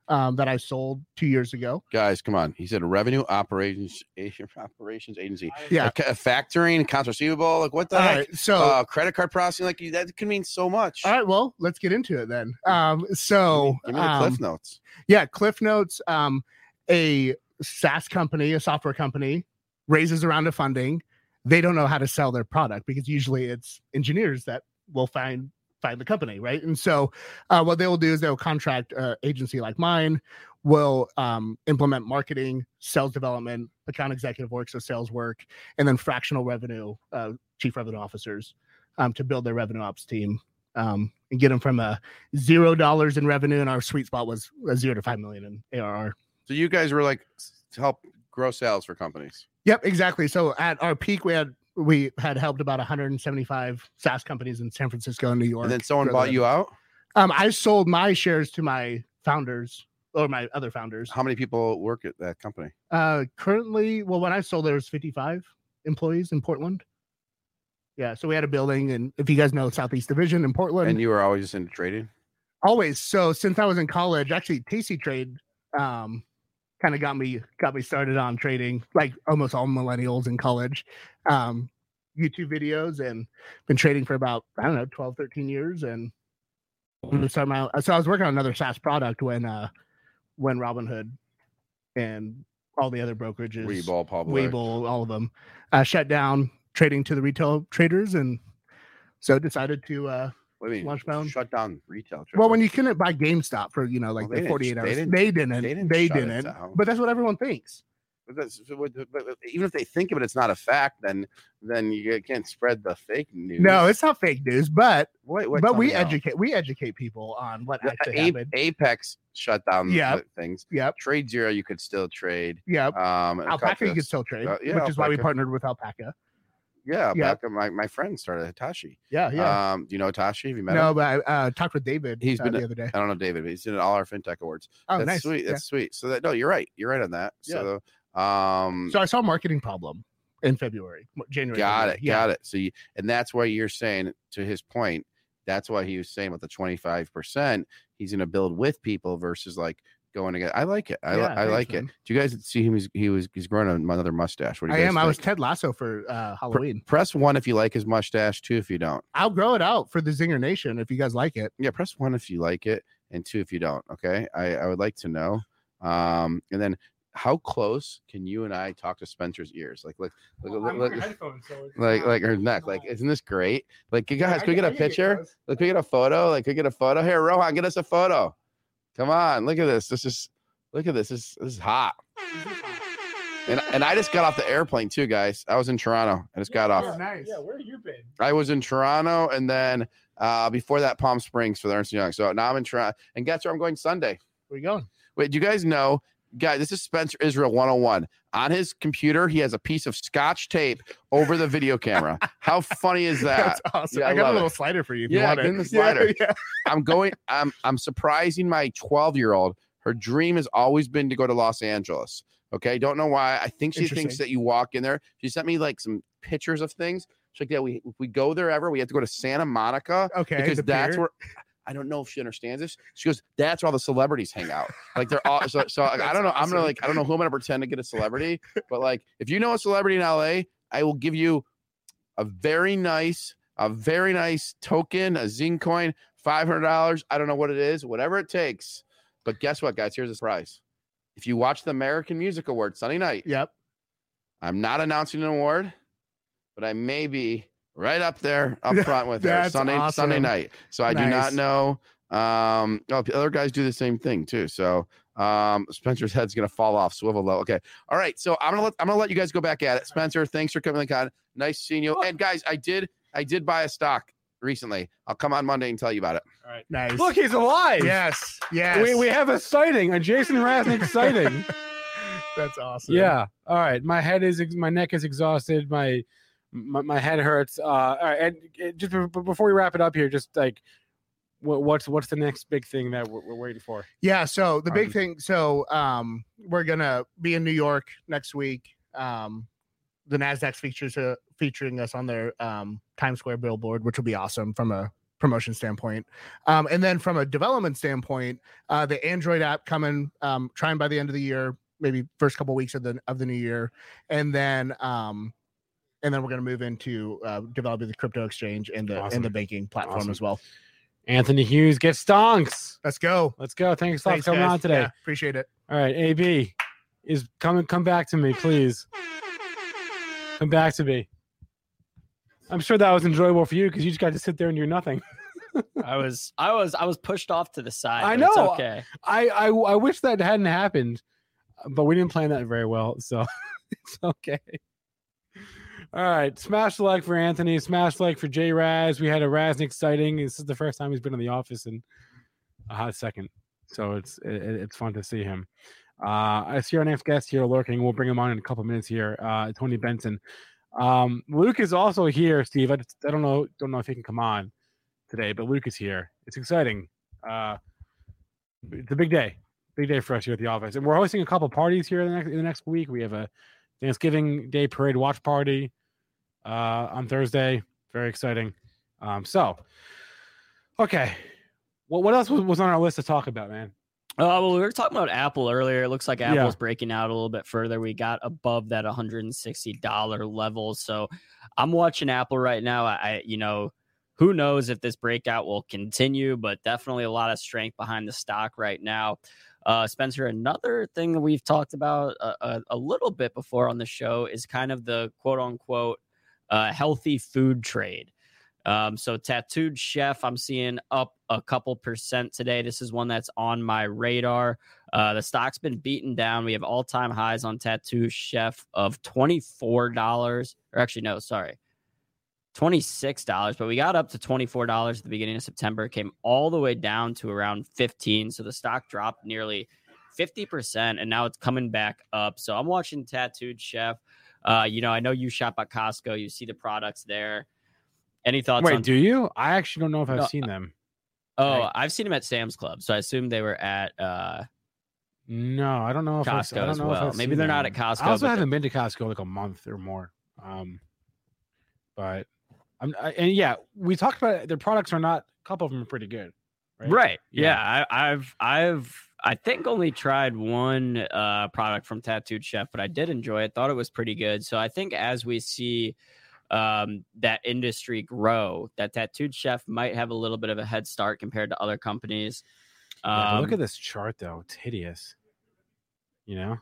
um, that I sold two years ago. Guys, come on. He said revenue operations operations agency. Yeah. Like, uh, factoring, accounts receivable. Like what the All heck? right, so uh, credit card processing. Like that can mean so much. all right, well, let's get into it then. Um, so Give me the um, cliff notes. Yeah, Cliff Notes, um, a SaaS company, a software company, raises a round of funding. They don't know how to sell their product because usually it's engineers that will find find the company, right? And so, uh, what they will do is they'll contract an agency like mine, will um, implement marketing, sales development, account executive work, so sales work, and then fractional revenue, uh, chief revenue officers, um, to build their revenue ops team um, and get them from a zero dollars in revenue, and our sweet spot was a zero to five million in ARR. So you guys were like help grow sales for companies. Yep, exactly. So at our peak, we had we had helped about 175 SaaS companies in San Francisco and New York. And then someone bought you out. Um, I sold my shares to my founders or my other founders. How many people work at that company? Uh, currently, well, when I sold, there was 55 employees in Portland. Yeah, so we had a building, and if you guys know Southeast Division in Portland, And you were always into trading. always so since i was in college actually tasty trade um kind of got me got me started on trading like almost all millennials in college um youtube videos and been trading for about i don't know 12 13 years and when started my so i was working on another saas product when uh when robinhood and all the other brokerages Webull, public. Webull, all of them uh shut down trading to the retail traders and so decided to uh What do you mean? Shut down retail. well, when you couldn't buy GameStop for you know like Well, they the didn't- they didn't- they didn't. they They didn't didn't. shut it down. But that's what everyone thinks. But that's, but- even if they think of it, it's not a fact. Then then you can't spread the fake news. No, it's not fake news, but Wait, wait, but we educate we educate people on what The actually A- happened. Apex shut down Yep. the things. Yep, Trade Zero, you could still trade. yep. Um, Alpaca you could still trade, uh, yeah, which is why we partnered with Alpaca. Yeah, Yep. Alpaca. My, my friend started Hitachi. Yeah, yeah. Um, do you know Hitachi? Have you met no, him? but I uh, talked with David. He's uh, been- the other day. I don't know David, but he's in all our fintech awards. Oh, that's nice. sweet. yeah. That's sweet. So that no, you're right. You're right on that. So um So I saw a marketing problem in February, January. got February. it. Got it. So you and that's why you're saying to his point, that's why he was saying about the 25%, he's gonna build with people versus like going to get I like it. I, Yeah, I thanks, like it. Do you guys see him? He's, he was he's growing another mustache. What do I you guys am. I was? Ted Lasso for uh, Halloween. press one if you like his mustache, two if you don't. I'll grow it out for the Zingernation if you guys like it. yeah press one if you like it and two if you don't okay i i would like to know um and then how close can you and i talk to spencer's ears like like like like, like, like, like her neck like isn't this great like you guys can we get a picture like can we get a photo like can we get a photo here rohan get us a photo come on look at this this is look at this this, this is hot and, and i just got off the airplane too guys i was in toronto i just got off nice. Yeah, where you been? I was in Toronto and then uh, before that Palm Springs for the Ernst Young. So now I'm in Toronto. And guess where I'm going Sunday? Where are you going? Wait, do you guys know? Guys, this is Spencer Israel 101. On his computer, he has a piece of scotch tape over the video camera. How funny is that? That's awesome. Yeah, I I got a it. little slider for you. If Yeah, you want give the slider. Yeah, yeah. I'm going, I'm I'm surprising my 12 year old. Her dream has always been to go to Los Angeles. Okay. Don't know why. I think she thinks that you walk in there. She sent me like some pictures of things. She's like, yeah, we we go there ever, we have to go to Santa Monica Okay. because that's pier. where I don't know if she understands this. She goes, "That's where all the celebrities hang out." Like they're all so. so like, I don't know. I'm gonna like I don't know who I'm gonna pretend to get a celebrity, but like if you know a celebrity in LA, I will give you a very nice, a very nice token, a Zing coin, five hundred dollars. I don't know what it is, whatever it takes. But guess what, guys? Here's the surprise. If you watch the American Music Awards Sunday night, Yep. I'm not announcing an award, but I may be right up there up front with her That's Sunday Sunday night. So I do not know. Um, oh, other guys do the same thing too. So um, Spencer's head's gonna fall off, swivel low. Okay, all right. So I'm gonna let I'm gonna let you guys go back at it. Spencer, thanks for coming on. Nice seeing you. And guys, I did I did buy a stock recently. I'll come on Monday and tell you about it. All right, nice. Look, he's alive. Yes. Yes. We, we have a sighting, a Jason Raznick sighting. That's awesome. Yeah. All right. My head is my neck is exhausted. My my, my head hurts. Uh, all right. And uh, just be- be- before we wrap it up here, just like what's what's the next big thing that we're, we're waiting for? Yeah. So the big Um, thing. So um, we're gonna be in New York next week. Um, the Nasdaq's features uh, featuring us on their um Times Square billboard, which will be awesome from a promotion standpoint. Um, and then from a development standpoint, uh, the Android app coming, um, trying by the end of the year, maybe first couple weeks of the of the new year, and then um, and then we're going to move into uh, developing the crypto exchange and the Awesome. and the banking platform Awesome. as well. Anthony Hughes gets stonks. Let's go. Let's go. Thanks, a lot Thanks, for coming guys. on today. Yeah, appreciate it. All right, AB is coming. Come back to me, please. Come back to me. I'm sure that was enjoyable for you because you just got to sit there and do nothing. I was I was I was pushed off to the side. I know. okay. I, I I wish that hadn't happened, but we didn't plan that very well, so it's okay. All right, smash the like for Anthony, smash like for J Raz. We had a Raznick sighting. This is the first time he's been in the office in a hot second, so it's it, it's fun to see him. Uh, I see our next guest here lurking. We'll bring him on in a couple minutes here. Uh, Tony Benson. Um, Luke is also here. Steve, I, I don't know don't know if he can come on today, but Luke is here. It's exciting. Uh, it's a big day big day for us here at the office, and we're hosting a couple parties here in the next in the next week. We have a Thanksgiving Day parade watch party uh, on Thursday. Very exciting. Um, so, okay, well, what else was, was on our list to talk about, man? Uh, well, we were talking about Apple earlier. It looks like Yeah. Apple's breaking out a little bit further. We got above that $160 level. So I'm watching Apple right now. I, I- you know, who knows if this breakout will continue, but definitely a lot of strength behind the stock right now. Uh, Spencer, another thing that we've talked about a, a, a little bit before on the show is kind of the quote unquote uh, healthy food trade. Um, so tattooed chef, I'm seeing up a couple percent today. This is one that's on my radar. Uh, the stock's been beaten down. We have all time highs on tattooed chef of $24, or actually, no, sorry, $26, but we got up to $24 at the beginning of September, came all the way down to around 15. So the stock dropped nearly 50%, and now it's coming back up. So I'm watching tattooed chef. Uh, you know, I know you shop at Costco, you see the products there. Any thoughts Wait, on do you? I actually don't know if I've No, seen them. Oh, Right. I've seen them at Sam's Club, so I assume they were at uh No, I don't know if I've, I Costco don't as know if well. Maybe they're not at Costco, I also haven't been to Costco like a month or more. Um, but I'm I, and yeah, we talked about it. Their products are not. A couple of them are pretty good. Right. right. Yeah. Yeah, I, I've I've I think only tried one uh product from Tattooed Chef, but I did enjoy it. Thought it was pretty good. So I think as we see um that industry grow, that Tattooed Chef might have a little bit of a head start compared to other companies. Yeah, Um, look at this chart though; it's hideous. You know.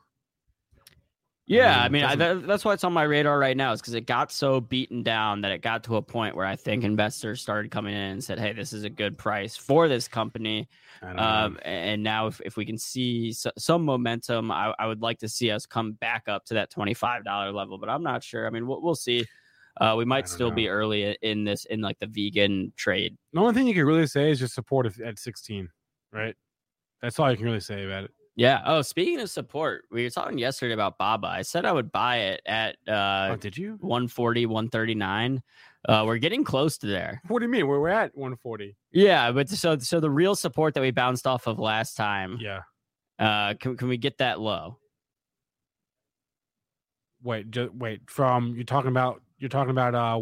Yeah, I mean, mean, I, that, that's why it's on my radar right now. Is because it got so beaten down that it got to a point where I think investors started coming in and said, "Hey, this is a good price for this company." I know. Um, and now, if, if we can see so, some momentum, I, I would like to see us come back up to that twenty five dollar level. But I'm not sure. I mean, we'll, we'll see. Uh, we might still be early in this in like the vegan trade. the only thing you can really say is just support at 16, right? That's all you can really say about it. Yeah. Oh, speaking of support, we were talking yesterday about Baba. I said I would buy it at uh, oh, did you? 140, 139. Uh, we're getting close to there. What do you mean? We're, we're at 140. Yeah, but so so the real support that we bounced off of last time, Yeah. uh, can can we get that low? Wait, ju- wait. From you're talking about you're talking about uh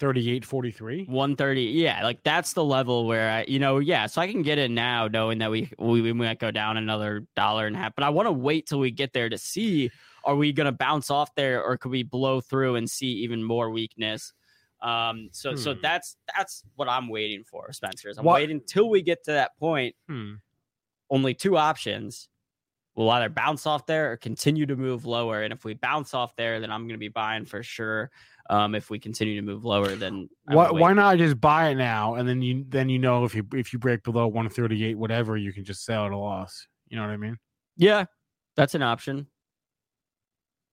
138.43. 130. Yeah, like that's the level where I, you know, yeah. So I can get in now, knowing that we we, we might go down another dollar and a half. But I want to wait till we get there to see are we going to bounce off there or could we blow through and see even more weakness? Um, so so Hmm. that's that's what I'm waiting for, Spencer. is I'm What- waiting till we get to that point. Hmm. only two options. We'll either bounce off there or continue to move lower. And if we bounce off there, then I'm going to be buying for sure. Um, if we continue to move lower, then Why, why not just buy it now and then you then you know if you if you break below 138 whatever you can just sell at a loss. You know what I mean? Yeah, that's an option.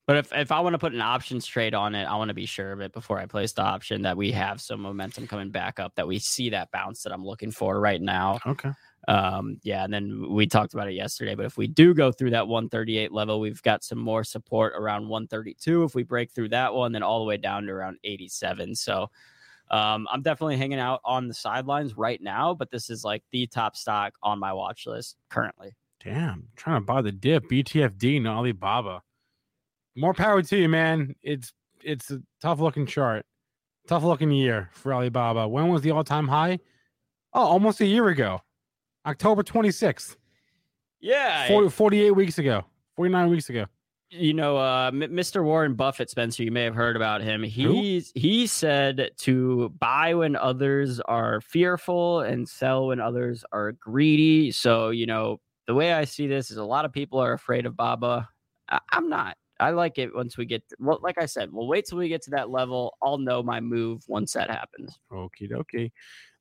But if, if I want to put an options trade on it, I want to be sure of it before I place the option that we have some momentum coming back up, that we see that bounce that I'm looking for right now. Okay. Um, yeah, and then we talked about it yesterday. But if we do go through that 138 level, we've got some more support around 132. If we break through that one, then all the way down to around 87. So um, I'm definitely hanging out on the sidelines right now, but this is like the top stock on my watch list currently. Damn, trying to buy the dip BTFD and Alibaba. More power to you, man. It's it's a tough looking chart, Tough looking year for Alibaba. When was the all time high? Oh, almost a year ago, October 26th. Yeah. 40, 48 weeks ago, 49 weeks ago. You know, uh, M- Mr. Warren Buffett, Spencer, you may have heard about him. He's he said to buy when others are fearful and sell when others are greedy. So, you know, the way I see this is a lot of people are afraid of Baba. I- I'm not. I like it once we get, well, like I said, we'll wait till we get to that level. I'll know my move once that happens. Okie dokie.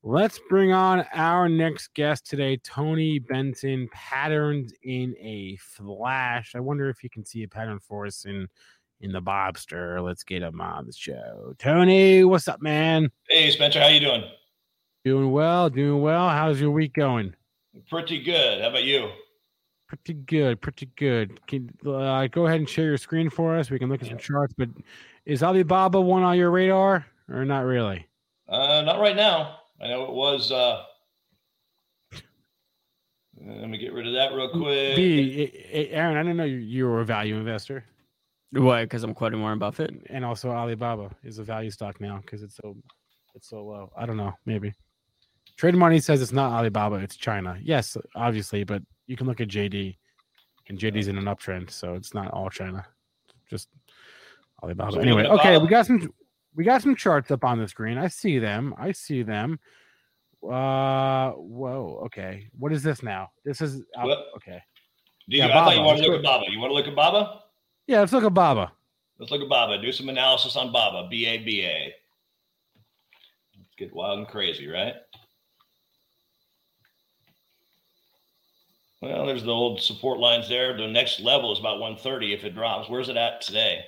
Let's bring on our next guest today, Tony Benson. Patterns in a flash. I wonder if you can see a pattern for us in in the Bobster. Let's get him on the show. Tony, what's up, man? Hey Spencer, how you doing? Doing well, doing well. How's your week going? Pretty good. How about you? Pretty good, pretty good. Can uh, go ahead and share your screen for us? We can look at some charts. But is Alibaba one on your radar or not really? Uh, not right now. I know it was. Uh, let me get rid of that real quick. B, Aaron, I didn't know you, you were a value investor. Why? Because I'm quoting Warren Buffett. and also Alibaba is a value stock now because it's so it's so low. I don't know, maybe. Trade Money says it's not Alibaba, it's China. Yes, obviously, but you can look at JD, and JD's in an uptrend, so it's not all China, just Alibaba. So anyway, looking okay, we got some we got some charts up on the screen. I see them. I see them. Uh, whoa. Okay, what is this now? This is What? okay. Do you, Yeah, I thought Baba. you wanted to look at Baba. You want to look at Baba? Yeah, let's look at Baba. Let's look at Baba. Do some analysis on Baba. B A B A. Let's get wild and crazy, right? Well, there's the old support lines there. The next level is about 130 if it drops. Where's it at today?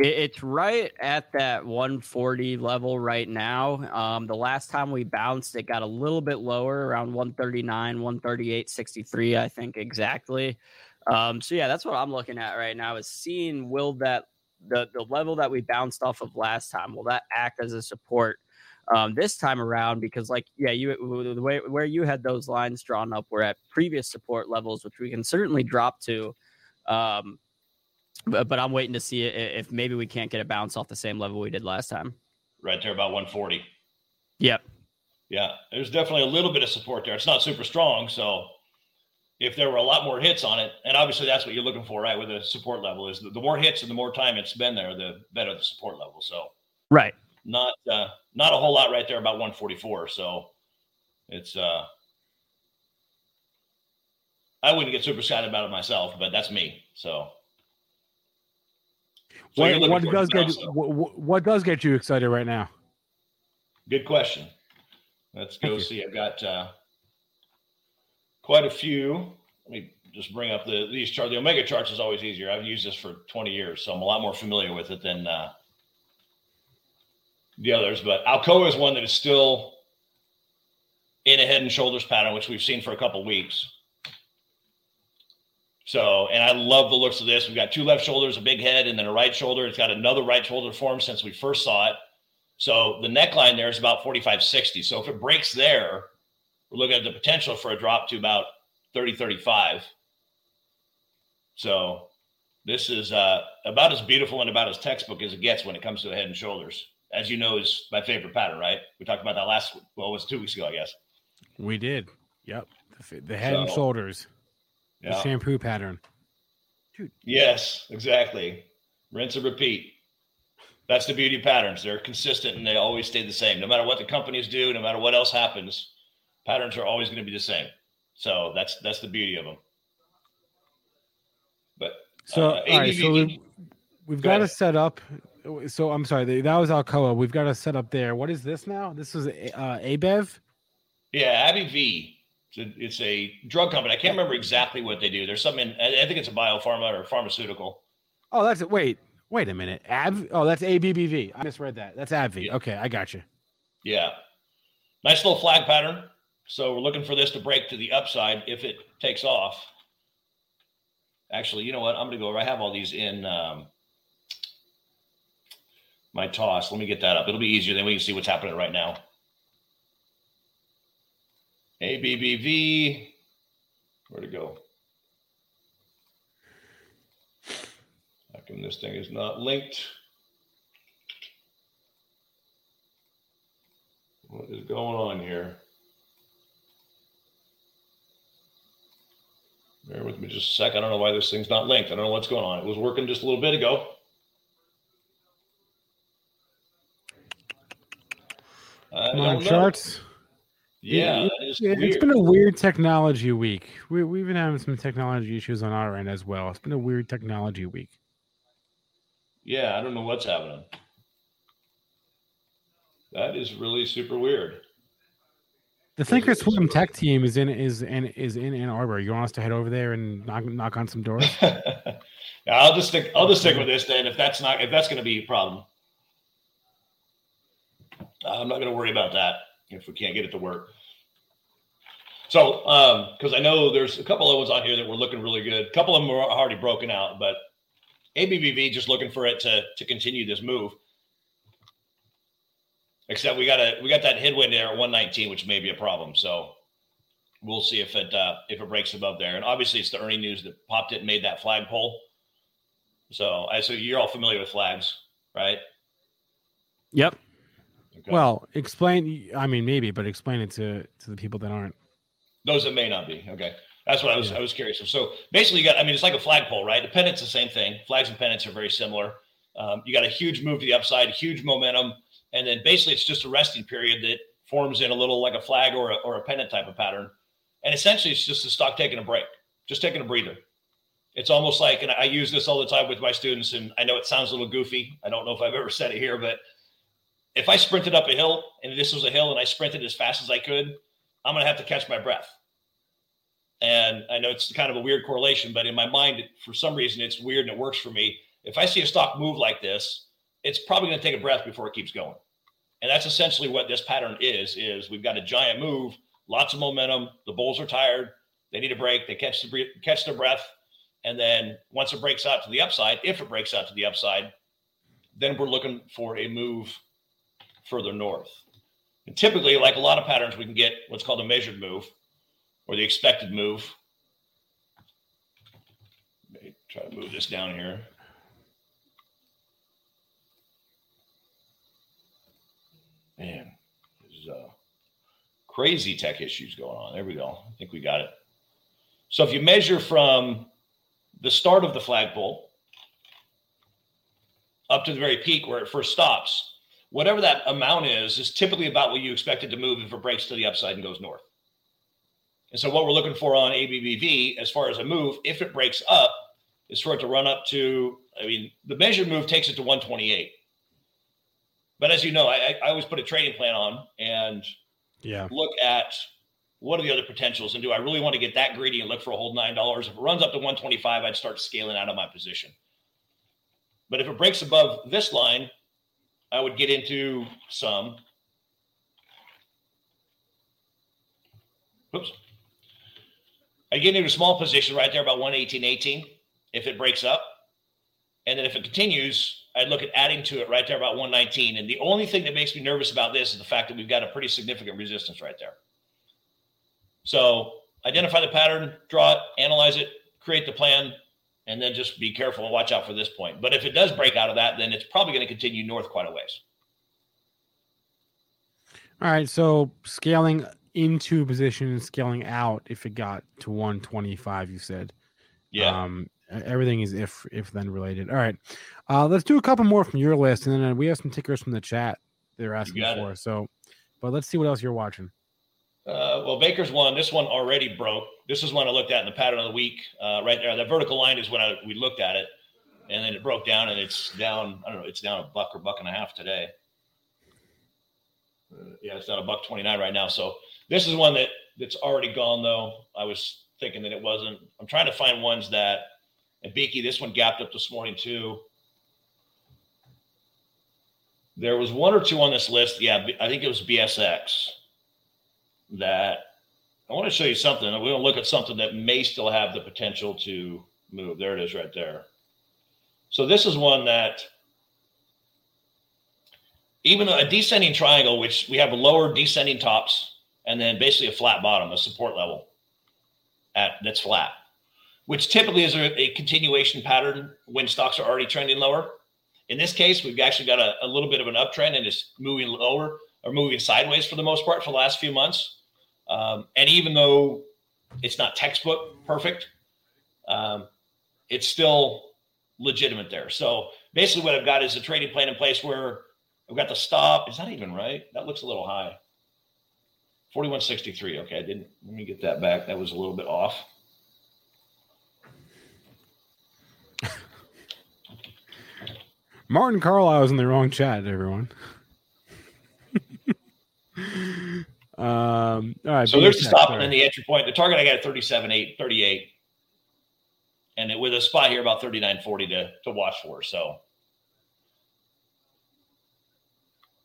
It, it's right at that 140 level right now. Um, the last time we bounced, it got a little bit lower, around 139, 138, 63, I think exactly. Um, so yeah, that's what I'm looking at right now is seeing will that the the level that we bounced off of last time will that act as a support um, this time around? Because like yeah, you the way where you had those lines drawn up were at previous support levels, which we can certainly drop to. Um, but, but I'm waiting to see if maybe we can't get a bounce off the same level we did last time. Right there, about 140. Yep. Yeah, there's definitely a little bit of support there. It's not super strong, so if there were a lot more hits on it, and obviously that's what you're looking for, right? With a support level, is the, the more hits and the more time it's been there, the better the support level. So Right. not uh, not a whole lot right there, about 144. So it's uh, I wouldn't get super excited about it myself, but that's me. So. So What, what does get you, what, what does get you excited right now? Good question. Let's go Thank you. see. I've got uh, quite a few. Let me just bring up the these charts. The Omega charts is always easier. I've used this for 20 years, so I'm a lot more familiar with it than uh, the others. But Alcoa is one that is still in a head and shoulders pattern, which we've seen for a couple weeks. So, and I love the looks of this. We've got two left shoulders, a big head, and then a right shoulder. It's got another right shoulder form since we first saw it. So the neckline there is about 45, 60. So if it breaks there, we're looking at the potential for a drop to about 30, 35. So this is uh, about as beautiful and about as textbook as it gets when it comes to a head and shoulders. As you know, is my favorite pattern, right? We talked about that last, well, it was two weeks ago, I guess. We did. Yep. The, the head and So, shoulders, the shampoo pattern. Dude. Yes, exactly. Rinse and repeat. That's the beauty of patterns. They're consistent and they always stay the same. No matter what the companies do, no matter what else happens, patterns are always going to be the same. So that's that's the beauty of them. But So, Uh, all right. So we've, we've Go got to ahead. set up. So I'm sorry. That was Alcoa. We've got to set up there. What is this now? This is uh, ABEV. yeah, AbbVie. It's a, drug company. I can't remember exactly what they do. There's something. In, I I think it's a biopharma or pharmaceutical. Oh, that's it. Wait, wait a minute. Ab. Oh, that's ABBV. I misread that. That's AbbVie. Yeah. Okay, I got you. Yeah. Nice little flag pattern. So we're looking for this to break to the upside if it takes off. Actually, you know what? I'm going to go. Over. I have all these in um, my TOS. Let me get that up. It'll be easier. Then we can see what's happening right now. ABBV. Where'd it go? How come this thing is not linked? What is going on here? Bear with me just a sec. I don't know why this thing's not linked. I don't know what's going on. It was working just a little bit ago. I Come on, don't know. Yeah, It- that is Yeah, it's been a weird technology week. We, we've been having some technology issues on our end as well. It's been a weird technology week. Yeah, I don't know what's happening. That is really super weird. The Thinkorswim tech team is in is in is in Ann Arbor. You want us to head over there and knock knock on some doors? Yeah, I'll just stick. I'll just stick with this then. If that's not, if that's going to be a problem, I'm not going to worry about that if we can't get it to work. So, because I know there's a couple of ones on here that were looking really good. A couple of them are already broken out, but ABBV just looking for it to to continue this move. Except we got a we got that headwind there at 119, which may be a problem. So we'll see if it uh, if it breaks above there. And obviously, it's the earning news that popped it and made that flagpole. So I so you're all familiar with flags, right? Yep. Okay. Well, explain. I mean, maybe, but explain it to to the people that aren't. those that may not be okay. That's what I was Yeah. I was curious of. So basically, you got I mean, it's like a flagpole, right? The pennant's the same thing. Flags and pennants are very similar. Um, you got a huge move to the upside, huge momentum, and then basically it's just a resting period that forms in a little like a flag or a, or a pennant type of pattern. And essentially, it's just the stock taking a break, just taking a breather. It's almost like, and I use this all the time with my students, and I know it sounds a little goofy. I don't know if I've ever said it here, but if I sprinted up a hill and this was a hill and I sprinted as fast as I could, I'm going to have to catch my breath. And I know it's kind of a weird correlation, but in my mind, for some reason, it's weird and it works for me. If I see a stock move like this, it's probably going to take a breath before it keeps going. And that's essentially what this pattern is, is we've got a giant move, lots of momentum. The bulls are tired. They need a break. They catch the catch their breath. And then once it breaks out to the upside, if it breaks out to the upside, then we're looking for a move further north. And typically, like a lot of patterns, we can get what's called a measured move or the expected move. Try to move this down here. Man, there's uh, crazy tech issues going on. There we go. I think we got it. So if you measure from the start of the flagpole up to the very peak where it first stops, whatever that amount is, is typically about what you expect it to move if it breaks to the upside and goes north. And so what we're looking for on ABBV as far as a move, if it breaks up, is for it to run up to, I mean, the measured move takes it to 128. But as you know, I, I always put a trading plan on and Yeah. look at what are the other potentials and do I really want to get that greedy and look for a whole nine dollars? If it runs up to 125, I'd start scaling out of my position. But if it breaks above this line, I would get into some. Oops. I get into a small position right there about 118.18 if it breaks up. And then if it continues, I'd look at adding to it right there about 119. And the only thing that makes me nervous about this is the fact that we've got a pretty significant resistance right there. So identify the pattern, draw it, analyze it, create the plan, and then just be careful and watch out for this point. But if it does break out of that, then it's probably going to continue north quite a ways. All right. So scaling into position and scaling out if it got to 125, you said. Yeah. Um, everything is if if then related. All right. Uh, let's do a couple more from your list, and then uh, we have some tickers from the chat they're asking got it. for. So, but let's see what else you're watching. Uh, well, Baker's one. This one already broke. This is one I looked at in the pattern of the week. Uh, right there, that vertical line is when I, we looked at it, and then it broke down, and it's down. I don't know. It's down a buck or buck and a half today. Uh, yeah, it's down a buck twenty nine right now. So this is one that that's already gone. Though I was thinking that it wasn't. I'm trying to find ones that. And Beaky, this one gapped up this morning too. There was one or two on this list. Yeah, I think it was BSX that I want to show you something. We're going to look at something that may still have the potential to move. There it is right there. So this is one that even a descending triangle, which we have lower descending tops and then basically a flat bottom, a support level at that's flat, which typically is a, a continuation pattern when stocks are already trending lower. In this case, we've actually got a, a little bit of an uptrend and it's moving lower or moving sideways for the most part for the last few months. Um, and even though it's not textbook perfect, um, it's still legitimate there. So basically, what I've got is a trading plan in place where I've got the stop. Is that even right? That looks a little high. 4163. Okay, I didn't. Let me get that back. That was a little bit off. Martin Carlisle is in the wrong chat, everyone. um, all right. So there's the stop and then the entry point. The target I got at 37, 8, 38. And it, with a spot here about 39.40 to, to watch for. So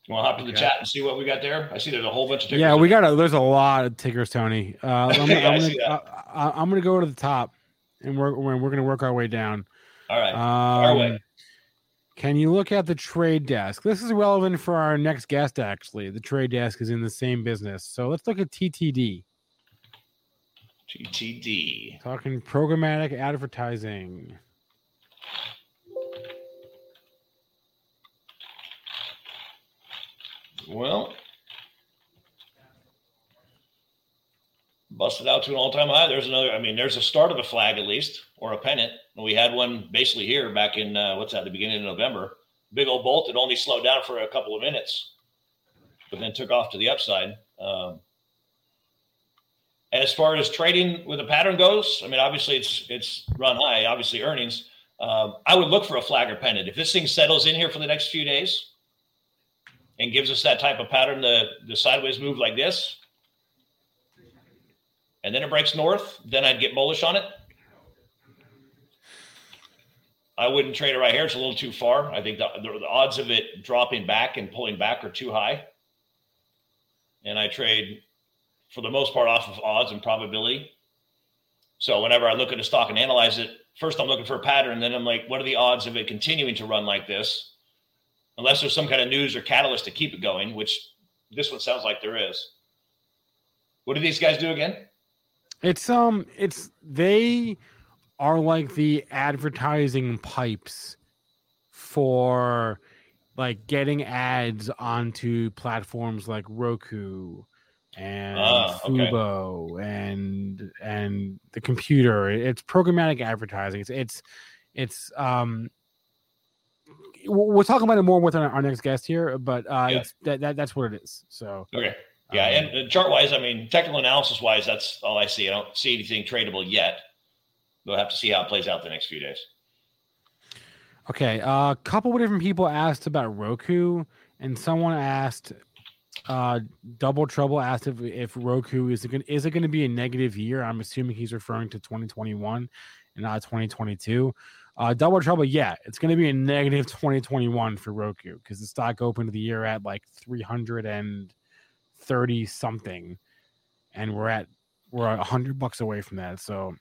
you want to hop in the chat and see what we got there? I see there's a whole bunch of tickers. Yeah, we got a, there's a lot of tickers, Tony. Uh, I'm, yeah, I'm, gonna, uh, I'm gonna go to the top and we're, we're, we're gonna work our way down. All right. Um, our way. Can you look at the trade desk? This is relevant for our next guest, actually. The trade desk is in the same business. So let's look at TTD. TTD. Talking programmatic advertising. Well, busted out to an all-time high. There's another. I mean, there's a start of a flag at least, or a pennant. We had one basically here back in uh, what's that? The beginning of November. Big old bolt that only slowed down for a couple of minutes, but then took off to the upside. Um, as far as trading with a pattern goes, I mean, obviously it's it's run high. Obviously earnings. Um, I would look for a flag or pennant if this thing settles in here for the next few days and gives us that type of pattern, the the sideways move like this and then it breaks north, then I'd get bullish on it. I wouldn't trade it right here. It's a little too far. I think the, the, the, odds of it dropping back and pulling back are too high. And I trade for the most part off of odds and probability. So whenever I look at a stock and analyze it, first I'm looking for a pattern. Then I'm like, what are the odds of it continuing to run like this? Unless there's some kind of news or catalyst to keep it going, which this one sounds like there is. What do these guys do again? It's um it's they are like the advertising pipes for like getting ads onto platforms like Roku and uh, okay. Fubo and and the computer. It's programmatic advertising. It's it's it's um we'll talk about it more with our, our next guest here, but uh, yeah. it's that, that that's what it is. So okay, yeah, um, and chart wise, I mean, technical analysis wise, that's all I see. I don't see anything tradable yet. We'll have to see how it plays out the next few days. Okay, a uh, couple of different people asked about Roku, and someone asked, uh, Double Trouble asked if, if Roku is it going is it going to be a negative year? I'm assuming he's referring to 2021 and not 2022. Uh, Double Trouble, yeah, it's going to be a negative 2021 for Roku because the stock opened the year at like 300 and 30 something and we're at we're a hundred bucks away from that. So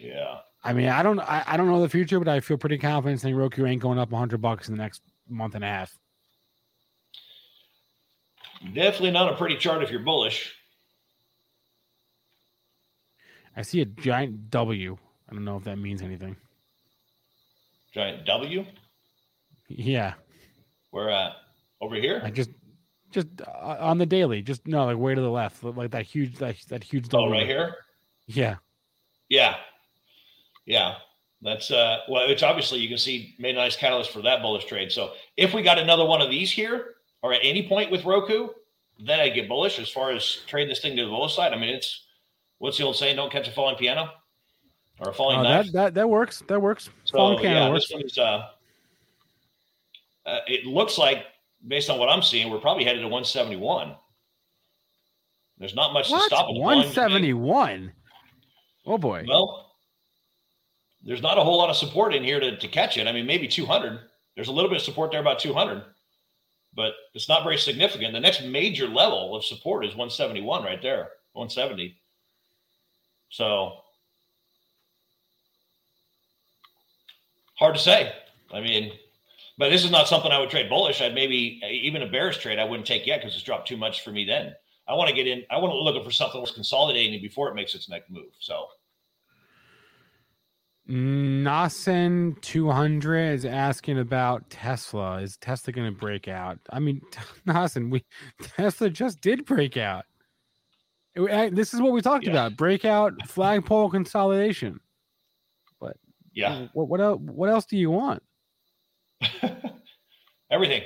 yeah. I mean i don't I, I don't know the future but i feel pretty confident saying roku ain't going up a hundred bucks in the next month and a half. Definitely not a pretty chart if you're bullish. I see a giant w. I don't know if that means anything. Giant w? Yeah. Where at? Over here? I just just uh, on the daily. Just no, like way to the left, like that huge, that, that huge. Double. Oh, right here. Yeah. Yeah. Yeah. That's uh well, it's obviously you can see made a nice catalyst for that bullish trade. So if we got another one of these here, or at any point with Roku, then I get bullish as far as trading this thing to the bullish side. I mean, it's what's the old saying? Don't catch a falling piano or a falling uh, knife. That, that that works. That works. So, falling piano yeah, works. This one is, uh, uh, it looks like based on what I'm seeing, we're probably headed to 171. There's not much what? to stop 171. Oh boy. Well, there's not a whole lot of support in here to, to catch it. I mean, maybe 200. There's a little bit of support there about 200, but it's not very significant. The next major level of support is 171 right there, 170. So hard to say. I mean, but this is not something I would trade bullish. I'd maybe even a bearish trade I wouldn't take yet because it's dropped too much for me. Then I want to get in. I want to look for something that's consolidating before it makes its next move. So Nasen 200 is asking about Tesla. Is Tesla going to break out? I mean, Nasen, we Tesla just did break out. This is what we talked Yeah. about: breakout, flagpole consolidation. But yeah, What what else? What else do you want? everything.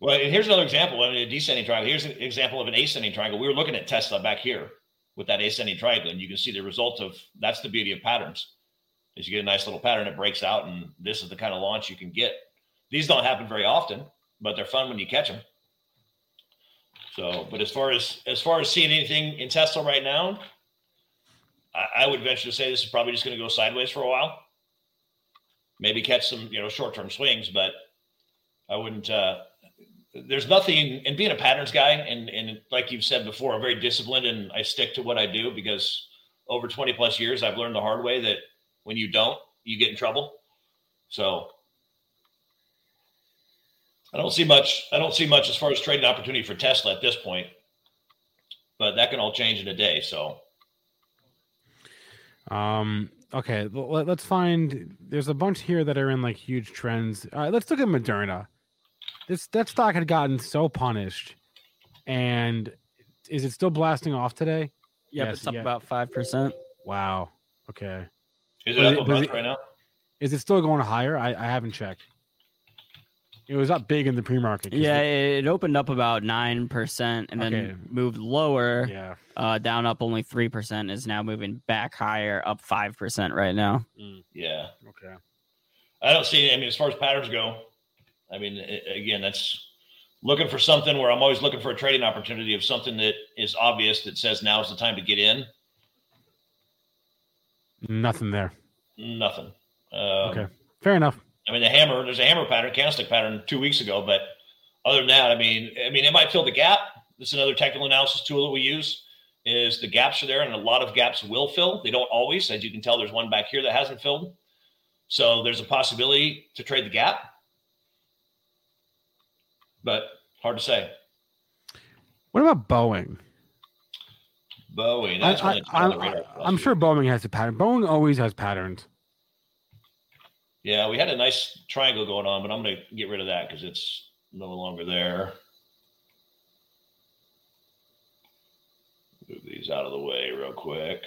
Well, here's another example. Mean, a descending triangle. Here's an example of an ascending triangle. We were looking at Tesla back here with that ascending triangle, and you can see the result of that's the beauty of patterns. Is you get a nice little pattern, it breaks out, and this is the kind of launch you can get. These don't happen very often, but they're fun when you catch them. So, but as far as as far as seeing anything in Tesla right now, I, I would venture to say this is probably just going to go sideways for a while. Maybe catch some you know short term swings, but I wouldn't. Uh, there's nothing, and being a patterns guy, and and like you've said before, I'm very disciplined, and I stick to what I do because over 20 plus years, I've learned the hard way that when you don't, you get in trouble. So I don't see much. I don't see much as far as trading opportunity for Tesla at this point, but that can all change in a day. So Um. Okay. Let, us find. There's a bunch here that are in like huge trends. All right. Let's look at Moderna. This that stock had gotten so punished, and is it still blasting off today? Yeah, Yes, it's up yeah. about five percent. Wow. Okay. is But it it- up a but it- right now? Is it still going higher? I, I haven't checked. It was up big in the pre market. Yeah, the- it opened up about nine percent and then Okay. moved lower, yeah. uh, down up only three percent. Is now moving back higher, up five percent right now. Yeah. Okay. I don't see. I mean, as far as patterns go, I mean, again, that's looking for something where I'm always looking for a trading opportunity of something that is obvious that says now is the time to get in. Nothing there. Nothing. Um, Okay. Fair enough. I mean, the hammer. There's a hammer pattern, candlestick pattern two weeks ago, but other than that, I mean, I mean, it might fill the gap. This is another technical analysis tool that we use. Is the gaps are there, and a lot of gaps will fill. They don't always, as you can tell. There's one back here that hasn't filled, so there's a possibility to trade the gap, but hard to say. What about Boeing? Boeing. I, That's one I, that's been on the I, radar. I'm sure Boeing has a pattern. Boeing always has patterns. Yeah, we had a nice triangle going on, but I'm going to get rid of that because it's no longer there. Move these out of the way real quick.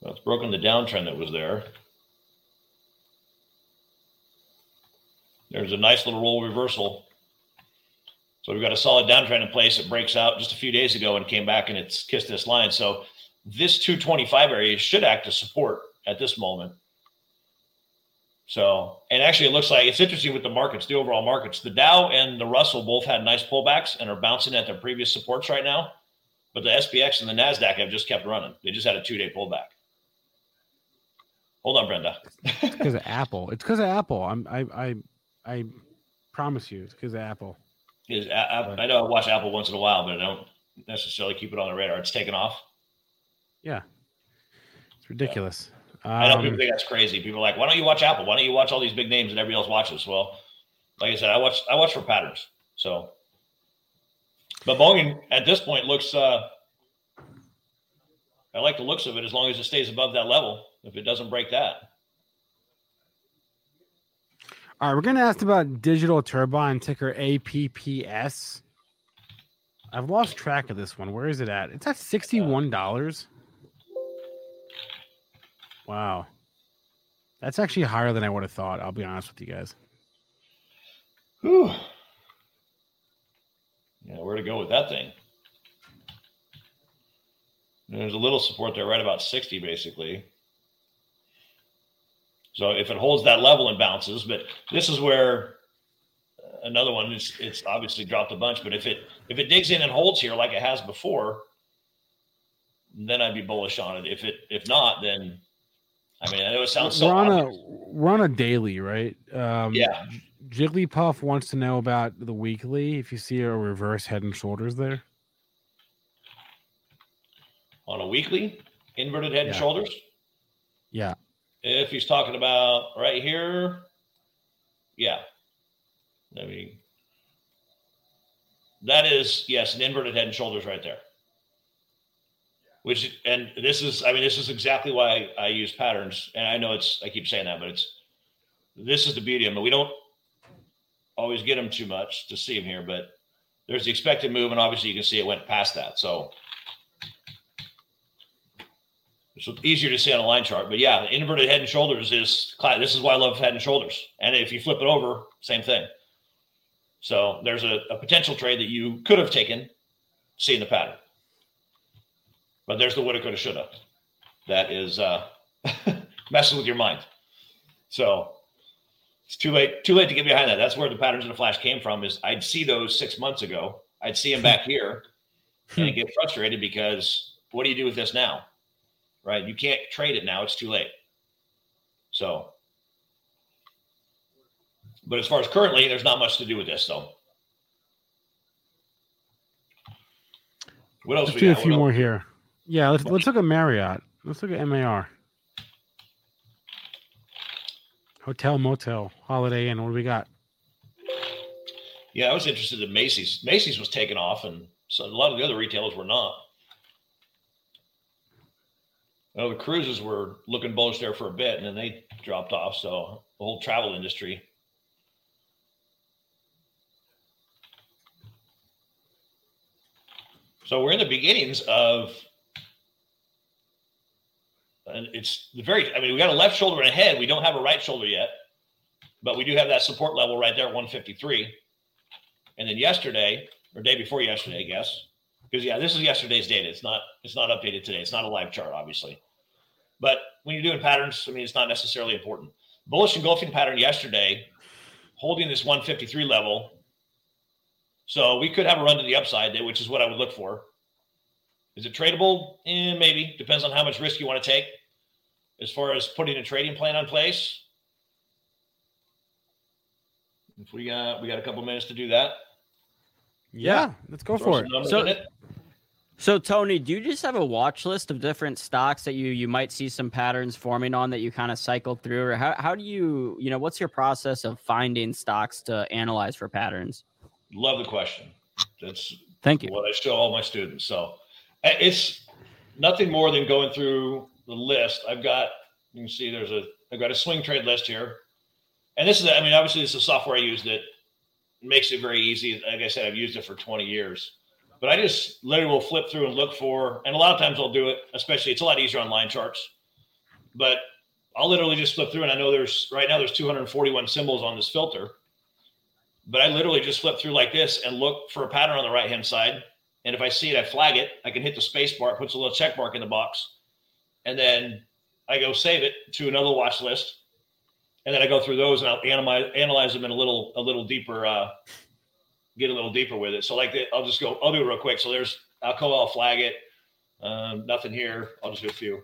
Well, it's broken the downtrend that was there. There's a nice little roll reversal. So we've got a solid downtrend in place. It breaks out just a few days ago and came back and it's kissed this line. So this 225 area should act as support at this moment. So, and actually, it looks like it's interesting with the markets, the overall markets. The Dow and the Russell both had nice pullbacks and are bouncing at their previous supports right now. But the SPX and the NASDAQ have just kept running. They just had a two day pullback. Hold on, Brenda. It's because of Apple. It's because of Apple. I'm I I I promise you, it's because of Apple. Is i know I watch Apple once in a while, but I don't necessarily keep it on the radar. It's taken off. Yeah. It's ridiculous. I know Um, people think that's crazy. People are like, why don't you watch Apple? Why don't you watch all these big names that everybody else watches? Well, like I said, I watch I watch for patterns. So, but Boeing at this point looks. uh I like the looks of it as long as it stays above that level. If it doesn't break that, All right, we're gonna ask about digital turbine ticker APPS. I've lost track of this one. Where is it at? It's at sixty-one dollars. Wow, that's actually higher than I would have thought. I'll be honest with you guys. Whew. Yeah, where to go with that thing? There's a little support there, right about 60, basically. So if it holds that level and bounces, but this is where uh, another one is it's obviously dropped a bunch. But if it if it digs in and holds here like it has before, then I'd be bullish on it. If it if not, then I mean I know it sounds so we're on a we're on a daily, right? Um, Yeah. Jigglypuff wants to know about the weekly. If you see a reverse head and shoulders there, on a weekly inverted head and shoulders. yeah. If he's talking about right here, yeah. I mean, that is, yes, an inverted head and shoulders right there. Which and this is I mean this is exactly why I, use patterns, and I know it's I keep saying that, but it's this is the beauty of them. We don't always get them too much to see them here, but there's the expected move, and obviously you can see it went past that. So it's easier to see on a line chart. But yeah, inverted head and shoulders is this is why I love head and shoulders. And if you flip it over, same thing. So there's a, a potential trade that you could have taken, seeing the pattern. But there's the woulda, coulda, shoulda. That is uh, messing with your mind. So it's too late. Too late to get behind that. That's where the patterns in the flash came from. Is I'd see those six months ago. I'd see them back here, and I get frustrated because what do you do with this now? Right? You can't trade it now. It's too late. So, but as far as currently, there's not much to do with this though. What else? Let's do a few more here. Yeah, let's let's look at Marriott. Let's look at MAR. Hotel, motel, Holiday Inn. What do we got? Yeah, I was interested in Macy's. Macy's was taken off, and so a lot of the other retailers were not. Well, the cruises were looking bullish there for a bit, and then they dropped off. So the whole travel industry. So we're in the beginnings of and it's the very, I mean, we got a left shoulder and a head. We don't have a right shoulder yet, but we do have that support level right there at 153. And then yesterday, or day before yesterday, I guess, because yeah, this is yesterday's data. It's not, it's not updated today. It's not a live chart, obviously. But when you're doing patterns, I mean, it's not necessarily important. Bullish engulfing pattern yesterday, holding this 153 level. So we could have a run to the upside, which is what I would look for. Is it tradable? Eh, maybe. Depends on how much risk you want to take. As far as putting a trading plan on place, if we got we got a couple minutes to do that. Yeah, let's go for it. So, it. so Tony, do you just have a watch list of different stocks that you you might see some patterns forming on that you kind of cycle through, or how how do you you know what's your process of finding stocks to analyze for patterns? Love the question. That's thank you. What I show all my students. So eh, it's nothing more than going through the list. I've got, you can see there's a, I've got a swing trade list here. And this is, I mean, obviously, this is software I use that makes it very easy. Like I said, I've used it for 20 years. But I just literally will flip through and look for, and a lot of times I'll do it, especially it's a lot easier on line charts. But I'll literally just flip through, and I know there's right now there's 241 symbols on this filter. But I literally just flip through like this and look for a pattern on the right hand side and if I see it, I flag it. I can hit the space bar, it puts a little check mark in the box. And then I go save it to another watch list. And then I go through those and I'll analyze, analyze them in a little, a little deeper, uh, get a little deeper with it. So like, I'll just go, I'll do it real quick. So there's Alcoa, I'll flag it. Um, nothing here. I'll just do a few.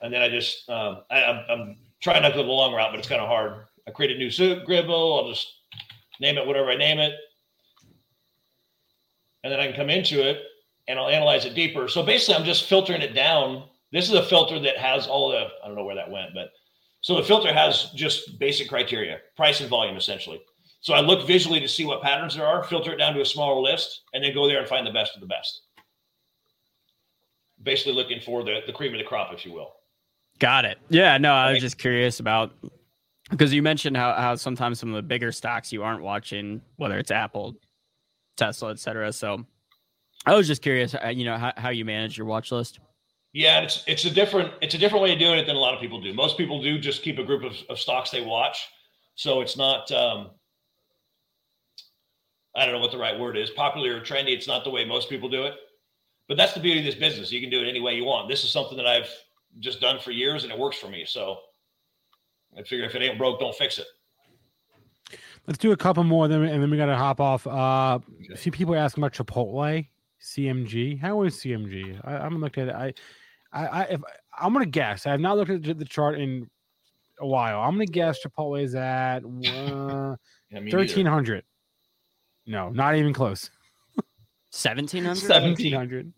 And then I just, um, I, am I'm trying not to go the long route, but it's kind of hard. I create a new suit gribble. I'll just name it whatever I name it and then I can come into it and I'll analyze it deeper. So basically, I'm just filtering it down. This is a filter that has all the, I don't know where that went, but so the filter has just basic criteria, price and volume essentially. So I look visually to see what patterns there are, filter it down to a smaller list, and then go there and find the best of the best. Basically, looking for the, the cream of the crop, if you will. Got it. Yeah, no, I was just curious about because you mentioned how, how sometimes some of the bigger stocks you aren't watching, whether it's Apple, Tesla, etc. So I was just curious, uh, you know, how, how you manage your watch list. Yeah, it's it's a different it's a different way of doing it than a lot of people do. Most people do just keep a group of, of stocks they watch, so it's not. Um, I don't know what the right word is, popular or trendy. It's not the way most people do it, but that's the beauty of this business. You can do it any way you want. This is something that I've just done for years, and it works for me. So I figure if it ain't broke, don't fix it. Let's do a couple more, then and then we got to hop off. Uh, okay. see people asking about Chipotle, CMG. How is CMG? I, I haven't looked at it. I, I, I if I'm gonna guess, I have not looked at the chart in a while. I'm gonna guess Chipotle is at uh, thirteen hundred. No, not even close. Seventeen hundred. Seventeen hundred.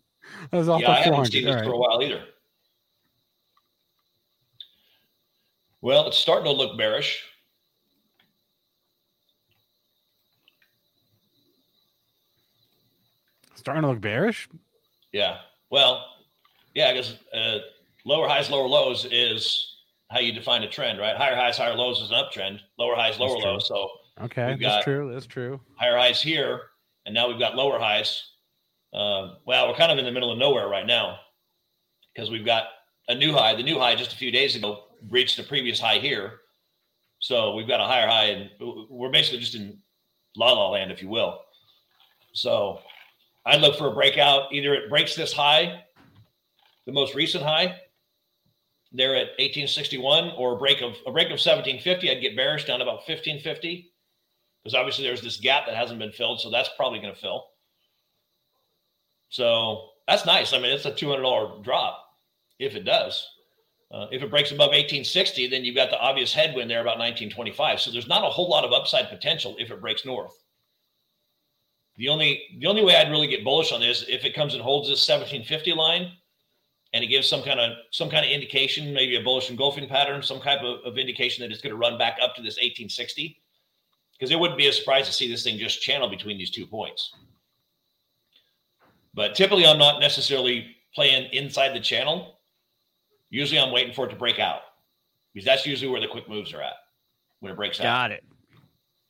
That was off yeah, I haven't seen this right. for a while either. Well, it's starting to look bearish. starting to look bearish. Yeah. Well, Yeah, because uh, lower highs, lower lows is how you define a trend, right? Higher highs, higher lows is an uptrend. Lower highs, lower lows. So Okay, that's true. That's true. higher highs here, and now we've got lower highs. Um, well, we're kind of in the middle of nowhere right now because we've got a new high. The new high just a few days ago reached the previous high here, so we've got a higher high, and we're basically just in la la land, if you will. So I'd look for a breakout. Either it breaks this high, the most recent high, they're at 1861, or a break of a break of 1750. I'd get bearish down about 1550 because obviously there's this gap that hasn't been filled, so that's probably going to fill. So that's nice. I mean, it's a two hundred dollar drop if it does. Uh, if it breaks above 1860, then you've got the obvious headwind there about 1925. So there's not a whole lot of upside potential if it breaks north. The only the only way I'd really get bullish on this if it comes and holds this 1750 line, and it gives some kind of some kind of indication, maybe a bullish engulfing pattern, some type of, of indication that it's going to run back up to this 1860 because it wouldn't be a surprise to see this thing just channel between these two points. But typically, I'm not necessarily playing inside the channel. Usually, I'm waiting for it to break out because that's usually where the quick moves are at when it breaks out. Got it.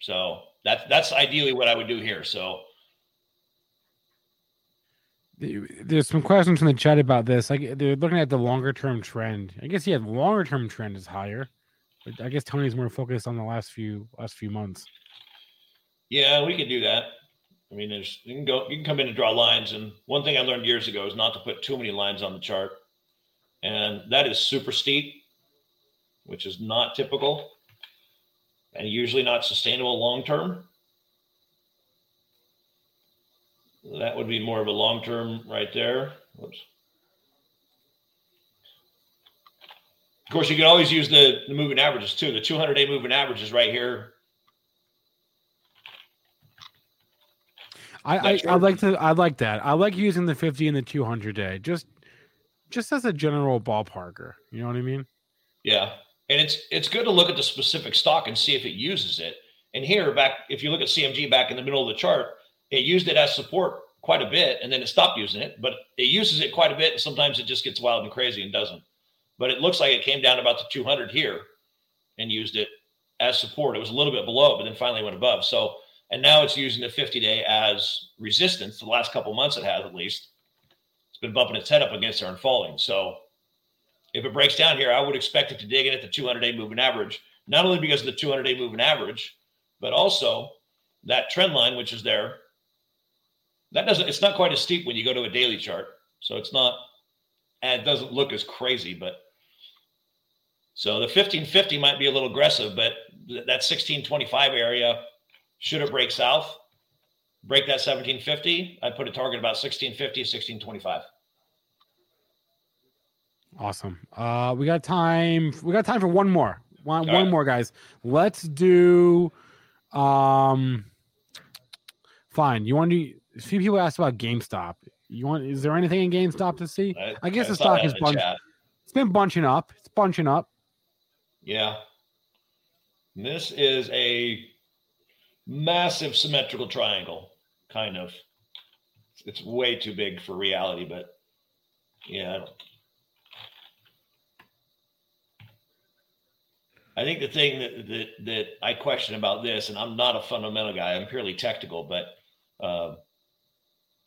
So that's that's ideally what I would do here. So There's some questions in the chat about this. Like they're looking at the longer term trend. I guess yeah, the longer term trend is higher. But I guess Tony's more focused on the last few last few months. yeah, we could do that. I mean, there's you can go you can come in and draw lines. And one thing I learned years ago is not to put too many lines on the chart, and that is super steep, which is not typical, and usually not sustainable long term. That would be more of a long term right there. Whoops. Of course, you can always use the, the moving averages too. The 200 day moving average is right here. I, I I like to I like that. I like using the 50 and the 200 day just just as a general ballparker. You know what I mean? Yeah. And it's it's good to look at the specific stock and see if it uses it. And here back if you look at CMG back in the middle of the chart, it used it as support quite a bit and then it stopped using it, but it uses it quite a bit and sometimes it just gets wild and crazy and doesn't. But it looks like it came down about the 200 here and used it as support. It was a little bit below, but then finally went above. So and now it's using the 50 day as resistance. The last couple months it has at least. It's been bumping its head up against there and falling. So if it breaks down here, I would expect it to dig in at the 200 day moving average, not only because of the 200 day moving average, but also that trend line, which is there. That doesn't, it's not quite as steep when you go to a daily chart. So it's not, and it doesn't look as crazy, but so the 1550 might be a little aggressive, but th- that 1625 area, should it break south, break that 1750, I'd put a target about 1650, 1625. Awesome. Uh we got time we got time for one more. One All one right. more guys. Let's do um fine. You want to a few people asked about GameStop. You want is there anything in GameStop to see? I guess the stock is bunch-. It's been bunching up. It's bunching up. Yeah. This is a massive symmetrical triangle, kind of. It's way too big for reality, but yeah. I I think the thing that, that that I question about this, and I'm not a fundamental guy, I'm purely technical, but uh,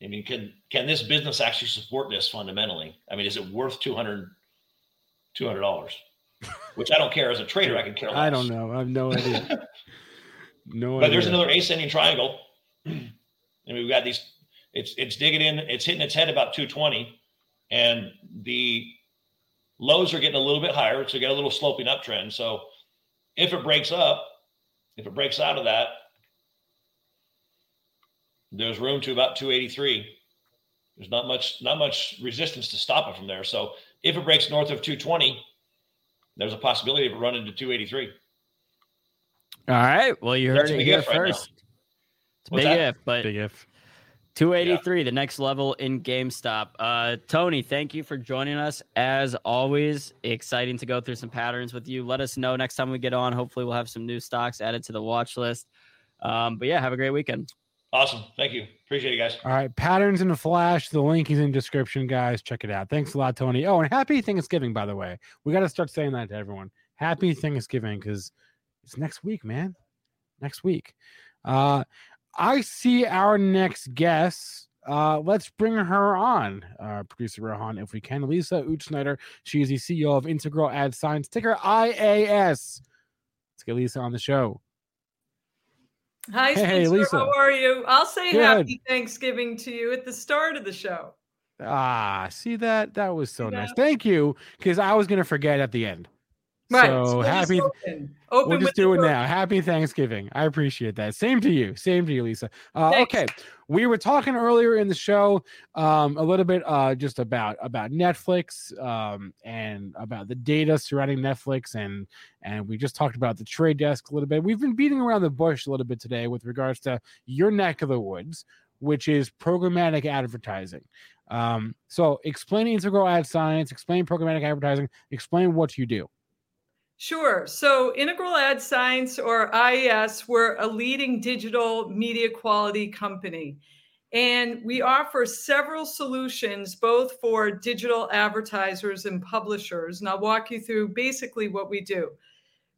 I mean, can can this business actually support this fundamentally? I mean, is it worth 200 dollars? Which I don't care as a trader, I can care less. I don't know. I have no idea. No But there's idea. another ascending triangle. and we've got these, it's it's digging in, it's hitting its head about 220. And the lows are getting a little bit higher. So you got a little sloping uptrend. So if it breaks up, if it breaks out of that, there's room to about 283. There's not much, not much resistance to stop it from there. So if it breaks north of 220, there's a possibility of it running to 283. All right. Well, you That's heard a it here if right first. it's a What's big that? if, but Big if. 283, the next level in GameStop. Uh, Tony, thank you for joining us. As always, exciting to go through some patterns with you. Let us know next time we get on. Hopefully, we'll have some new stocks added to the watch list. Um, but yeah, have a great weekend. Awesome. Thank you. Appreciate it, guys. All right. Patterns in the flash. The link is in description, guys. Check it out. Thanks a lot, Tony. Oh, and happy Thanksgiving, by the way. We got to start saying that to everyone. Happy Thanksgiving because it's next week, man. Next week. Uh, I see our next guest. Uh, let's bring her on, uh, producer Rohan, if we can. Lisa Utzschneider. She is the CEO of Integral Ad Science, ticker IAS. Let's get Lisa on the show. Hi, Spencer. Hey, Lisa. How are you? I'll say Good. happy Thanksgiving to you at the start of the show. Ah, see that? That was so nice. Thank you, because I was going to forget at the end. Right. So, so happy. Open. Open we'll just do it now. Happy Thanksgiving. I appreciate that. Same to you. Same to you, Lisa. Uh, okay. We were talking earlier in the show um, a little bit uh, just about about Netflix um, and about the data surrounding Netflix and and we just talked about the trade desk a little bit. We've been beating around the bush a little bit today with regards to your neck of the woods, which is programmatic advertising. Um, so explain integral ad science, explain programmatic advertising, explain what you do. Sure. So, Integral Ad Science or IAS, we're a leading digital media quality company. And we offer several solutions both for digital advertisers and publishers. And I'll walk you through basically what we do.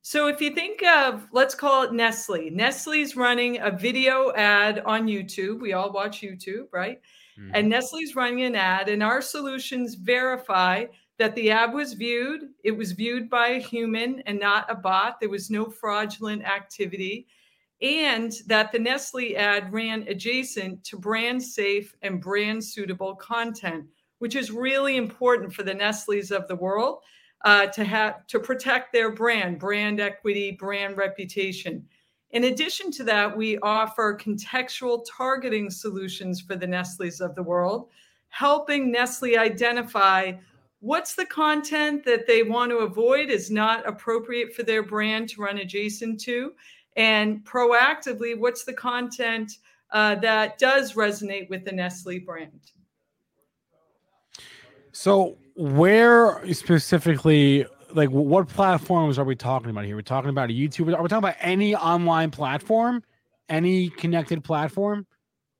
So, if you think of, let's call it Nestle, Nestle's running a video ad on YouTube. We all watch YouTube, right? Mm-hmm. And Nestle's running an ad, and our solutions verify that the ad was viewed. It was viewed by a human and not a bot. There was no fraudulent activity. And that the Nestle ad ran adjacent to brand safe and brand suitable content, which is really important for the Nestle's of the world uh, to have to protect their brand, brand equity, brand reputation. In addition to that, we offer contextual targeting solutions for the Nestle's of the world, helping Nestle identify what's the content that they want to avoid is not appropriate for their brand to run adjacent to? And proactively what's the content uh, that does resonate with the nestle brand? So where specifically like what platforms are we talking about here? We're talking about a youtube? Are we talking about any online platform? Any connected platform?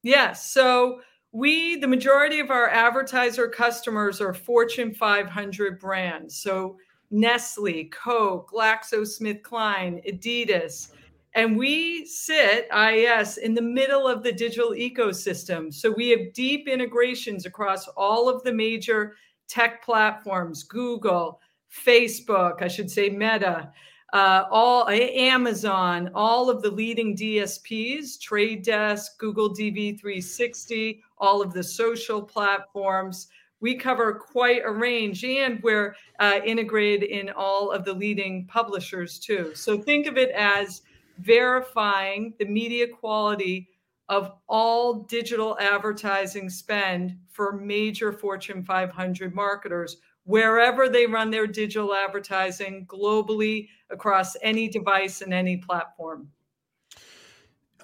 Yes. So we the majority of our advertiser customers are fortune 500 brands. So nestle coke glaxosmithkline adidas. And we sit ias in the middle of the digital ecosystem. So we have deep integrations across all of the major tech platforms google facebook i should say meta uh, all Amazon, all of the leading DSPs, Trade Desk, Google DV360, all of the social platforms. We cover quite a range, and we're uh, integrated in all of the leading publishers too. So think of it as verifying the media quality of all digital advertising spend for major Fortune 500 marketers wherever they run their digital advertising globally across any device and any platform.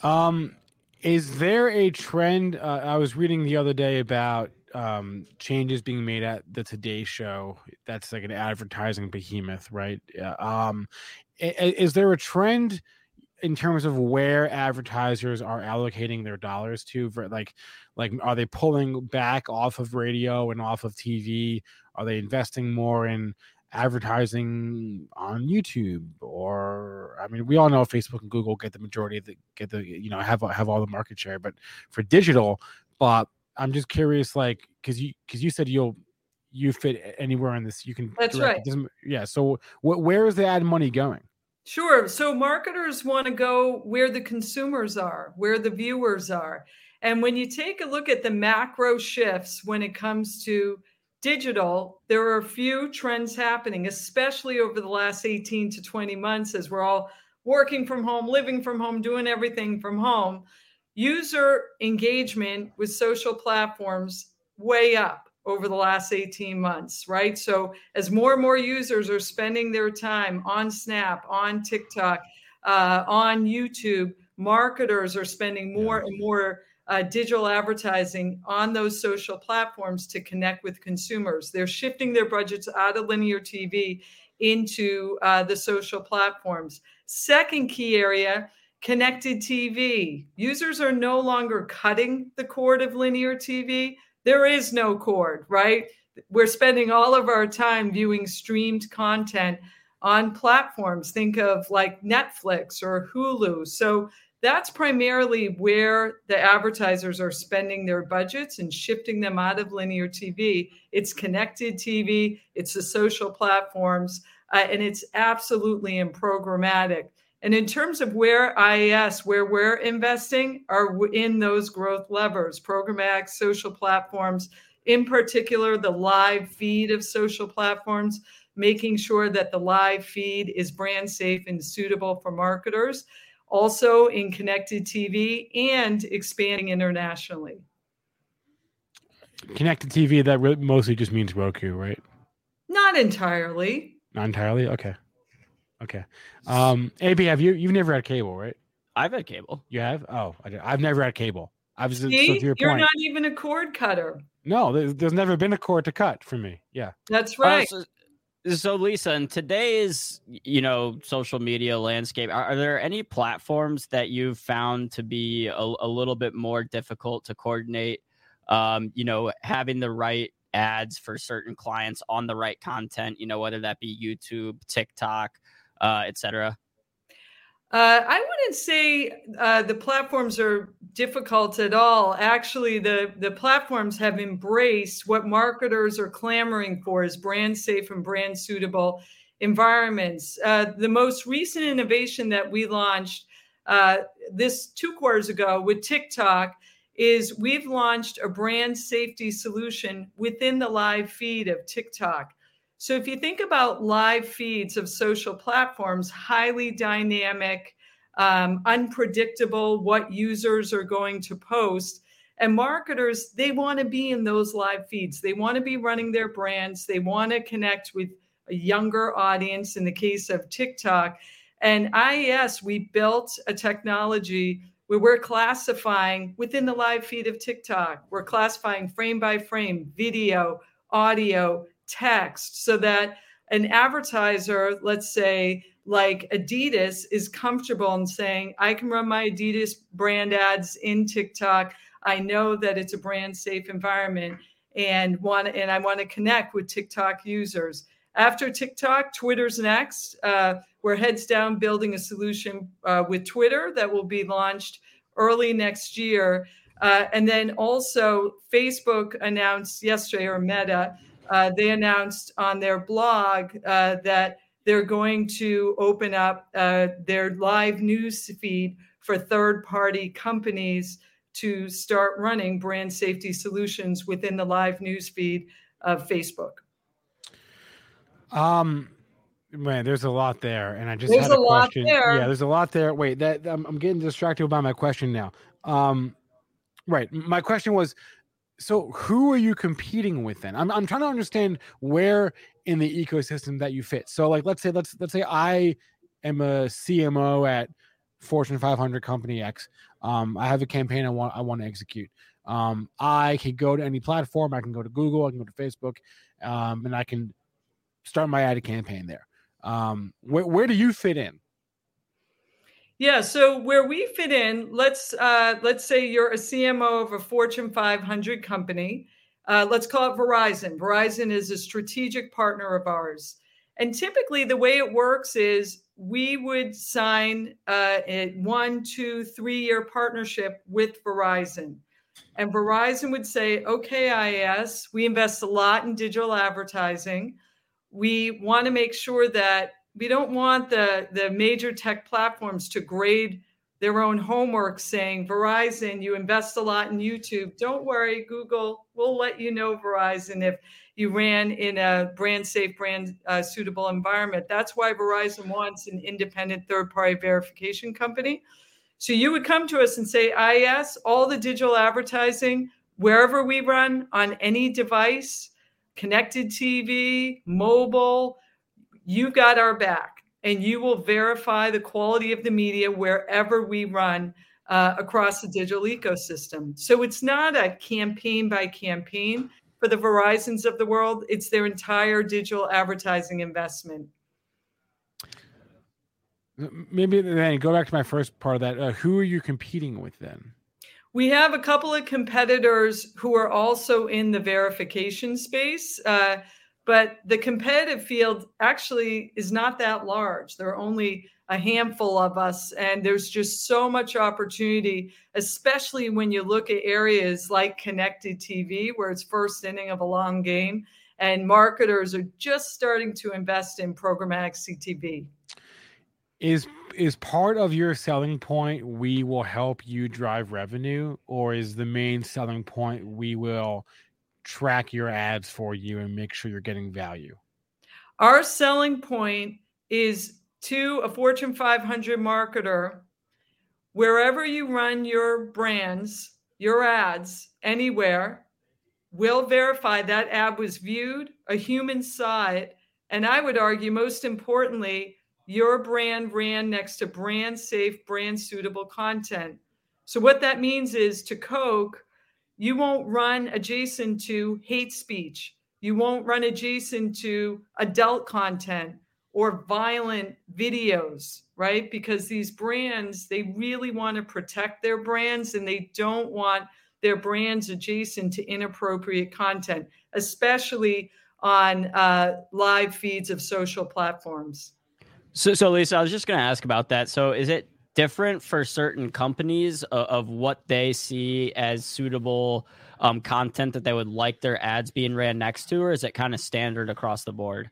Um, is there a trend? Uh, I was reading the other day about um, changes being made at the Today Show. That's like an advertising behemoth, right? Um, is there a trend in terms of where advertisers are allocating their dollars to? For like, like are they pulling back off of radio and off of TV are they investing more in advertising on YouTube or I mean we all know Facebook and Google get the majority of the get the you know have have all the market share but for digital but I'm just curious like cuz you cuz you said you'll you fit anywhere in this you can That's right. yeah so wh- where is the ad money going Sure so marketers want to go where the consumers are where the viewers are and when you take a look at the macro shifts when it comes to digital, there are a few trends happening, especially over the last 18 to 20 months as we're all working from home, living from home, doing everything from home. User engagement with social platforms way up over the last 18 months, right? So, as more and more users are spending their time on Snap, on TikTok, uh, on YouTube, marketers are spending more and more uh, digital advertising on those social platforms to connect with consumers. They're shifting their budgets out of linear TV into uh, the social platforms. Second key area connected TV. Users are no longer cutting the cord of linear TV. There is no cord, right? We're spending all of our time viewing streamed content on platforms. Think of like Netflix or Hulu. So that's primarily where the advertisers are spending their budgets and shifting them out of linear TV. It's connected TV, it's the social platforms, uh, and it's absolutely in programmatic. And in terms of where IAS, where we're investing, are in those growth levers, programmatic social platforms, in particular, the live feed of social platforms, making sure that the live feed is brand safe and suitable for marketers also in connected TV and expanding internationally. Connected TV, that mostly just means Roku, right? Not entirely. Not entirely? Okay. Okay. Um, AB, have you, you've never had cable, right? I've had cable. You have? Oh, I have never had cable. I was See, so you're point. not even a cord cutter. No, there's, there's, never been a cord to cut for me. Yeah. That's right. Uh, so, so Lisa, in today's you know social media landscape, are, are, there any platforms that you've found to be a, a little bit more difficult to coordinate? Um, you know, having the right ads for certain clients on the right content, you know, whether that be YouTube, TikTok, uh, etc. Uh, I wouldn't say uh, the platforms are difficult at all. Actually, the, the platforms have embraced what marketers are clamoring for as brand safe and brand suitable environments. Uh, the most recent innovation that we launched uh, this two quarters ago with TikTok is we've launched a brand safety solution within the live feed of TikTok. So if you think about live feeds of social platforms, highly dynamic, um, unpredictable, what users are going to post. And marketers, they want to be in those live feeds. They want to be running their brands. They want to connect with a younger audience in the case of TikTok. And IAS, we built a technology where we're classifying within the live feed of TikTok, we're classifying frame by frame, video, audio, text so that an advertiser, let's say like Adidas, is comfortable in saying, I can run my Adidas brand ads in TikTok. I know that it's a brand safe environment and want and I want to connect with TikTok users. After TikTok, Twitter's next. Uh, we're heads down building a solution uh, with Twitter that will be launched early next year. Uh, and then also, Facebook announced yesterday, or Meta, uh, they announced on their blog uh, that they're going to open up uh, their live news feed for third party companies to start running brand safety solutions within the live news feed of Facebook. Um, man, there's a lot there, and I just there's had a, a question. Yeah, there's a lot there. Wait, that I'm, I'm getting distracted by my question now. Um, right, my question was so who are you competing with then? I'm I'm trying to understand where in the ecosystem that you fit. So like let's say let's let's say I am a CMO at Fortune 500 company X. Um, I have a campaign I want I want to execute. Um, I can go to any platform. I can go to Google. I can go to Facebook, um, and I can start my ad campaign there. Um, where, where do you fit in? Yeah, so where we fit in, let's uh, let's say you're a CMO of a Fortune 500 company. Uh, let's call it Verizon. Verizon is a strategic partner of ours, and typically the way it works is we would sign uh, a one, two, three year partnership with Verizon, and Verizon would say, "Okay, IAS, we invest a lot in digital advertising. We want to make sure that." We don't want the the major tech platforms to grade their own homework saying verizon you invest a lot in youtube. Don't worry google we'll let you know verizon if you ran in a brand safe brand uh, suitable environment. That's why verizon wants an independent third party verification company. So you would come to us and say IAS all the digital advertising wherever we run on any device connected tv mobile you got our back and you will verify the quality of the media wherever we run uh, across the digital ecosystem. So it's not a campaign by campaign for the Verizons of the world, it's their entire digital advertising investment. maybe then go back to my first part of that. Uh, who are you competing with then? We have a couple of competitors who are also in the verification space, uh, but the competitive field actually is not that large. There are only a handful of us, and there's just so much opportunity, especially when you look at areas like connected TV, where it's first inning of a long game, and marketers are just starting to invest in programmatic CTV is is part of your selling point we will help you drive revenue or is the main selling point we will track your ads for you and make sure you're getting value our selling point is to a fortune 500 marketer wherever you run your brands your ads anywhere we'll verify that ad was viewed a human saw it and i would argue most importantly your brand ran next to brand safe, brand suitable content. So, what that means is to Coke, you won't run adjacent to hate speech. You won't run adjacent to adult content or violent videos, right? Because these brands, they really want to protect their brands and they don't want their brands adjacent to inappropriate content, especially on uh, live feeds of social platforms. So, so Lisa, I was just going to ask about that. So, is it different for certain companies of, of what they see as suitable um, content that they would like their ads being ran next to, or is it kind of standard across the board?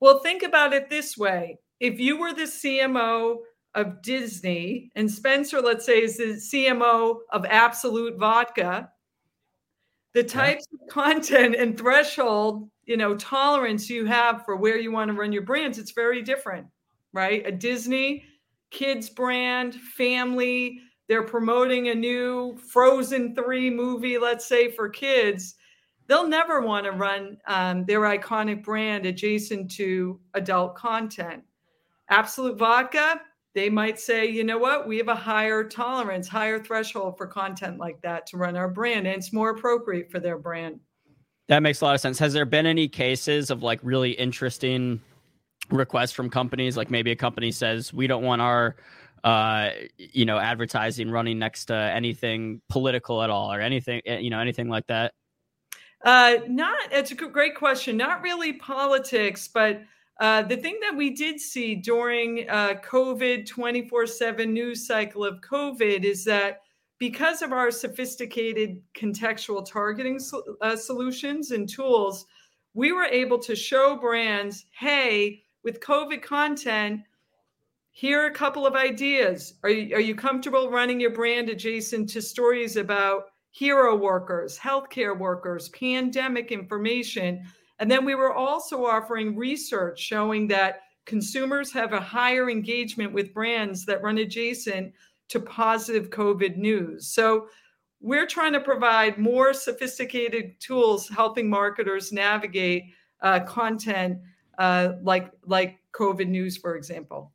Well, think about it this way: if you were the CMO of Disney, and Spencer, let's say, is the CMO of Absolut Vodka, the types yeah. of content and threshold, you know, tolerance you have for where you want to run your brands, it's very different right? A Disney kids brand, family. They're promoting a new Frozen 3 movie, let's say, for kids. They'll never want to run um, their iconic brand adjacent to adult content. Absolut Vodka, they might say, you know what, we have a higher tolerance, higher threshold for content like that to run our brand, and it's more appropriate for their brand. That makes a lot of sense. Has there been any cases of like really interesting requests from companies. Like maybe a company says we don't want our uh, you know advertising running next to anything political at all or anything eh, you know anything like that? Uh, not it's a great question. Not really politics but uh, the thing that we did see during uh, covid 24-7 news cycle of covid is that because of our sophisticated contextual targeting uh, solutions and tools we were able to show brands hey with COVID content, here are a couple of ideas. Are you, are you comfortable running your brand adjacent to stories about hero workers, healthcare workers, pandemic information? And then we were also offering research showing that consumers have a higher engagement with brands that run adjacent to positive COVID news. So we're trying to provide more sophisticated tools helping marketers navigate uh, content uh, like like COVID news, for example.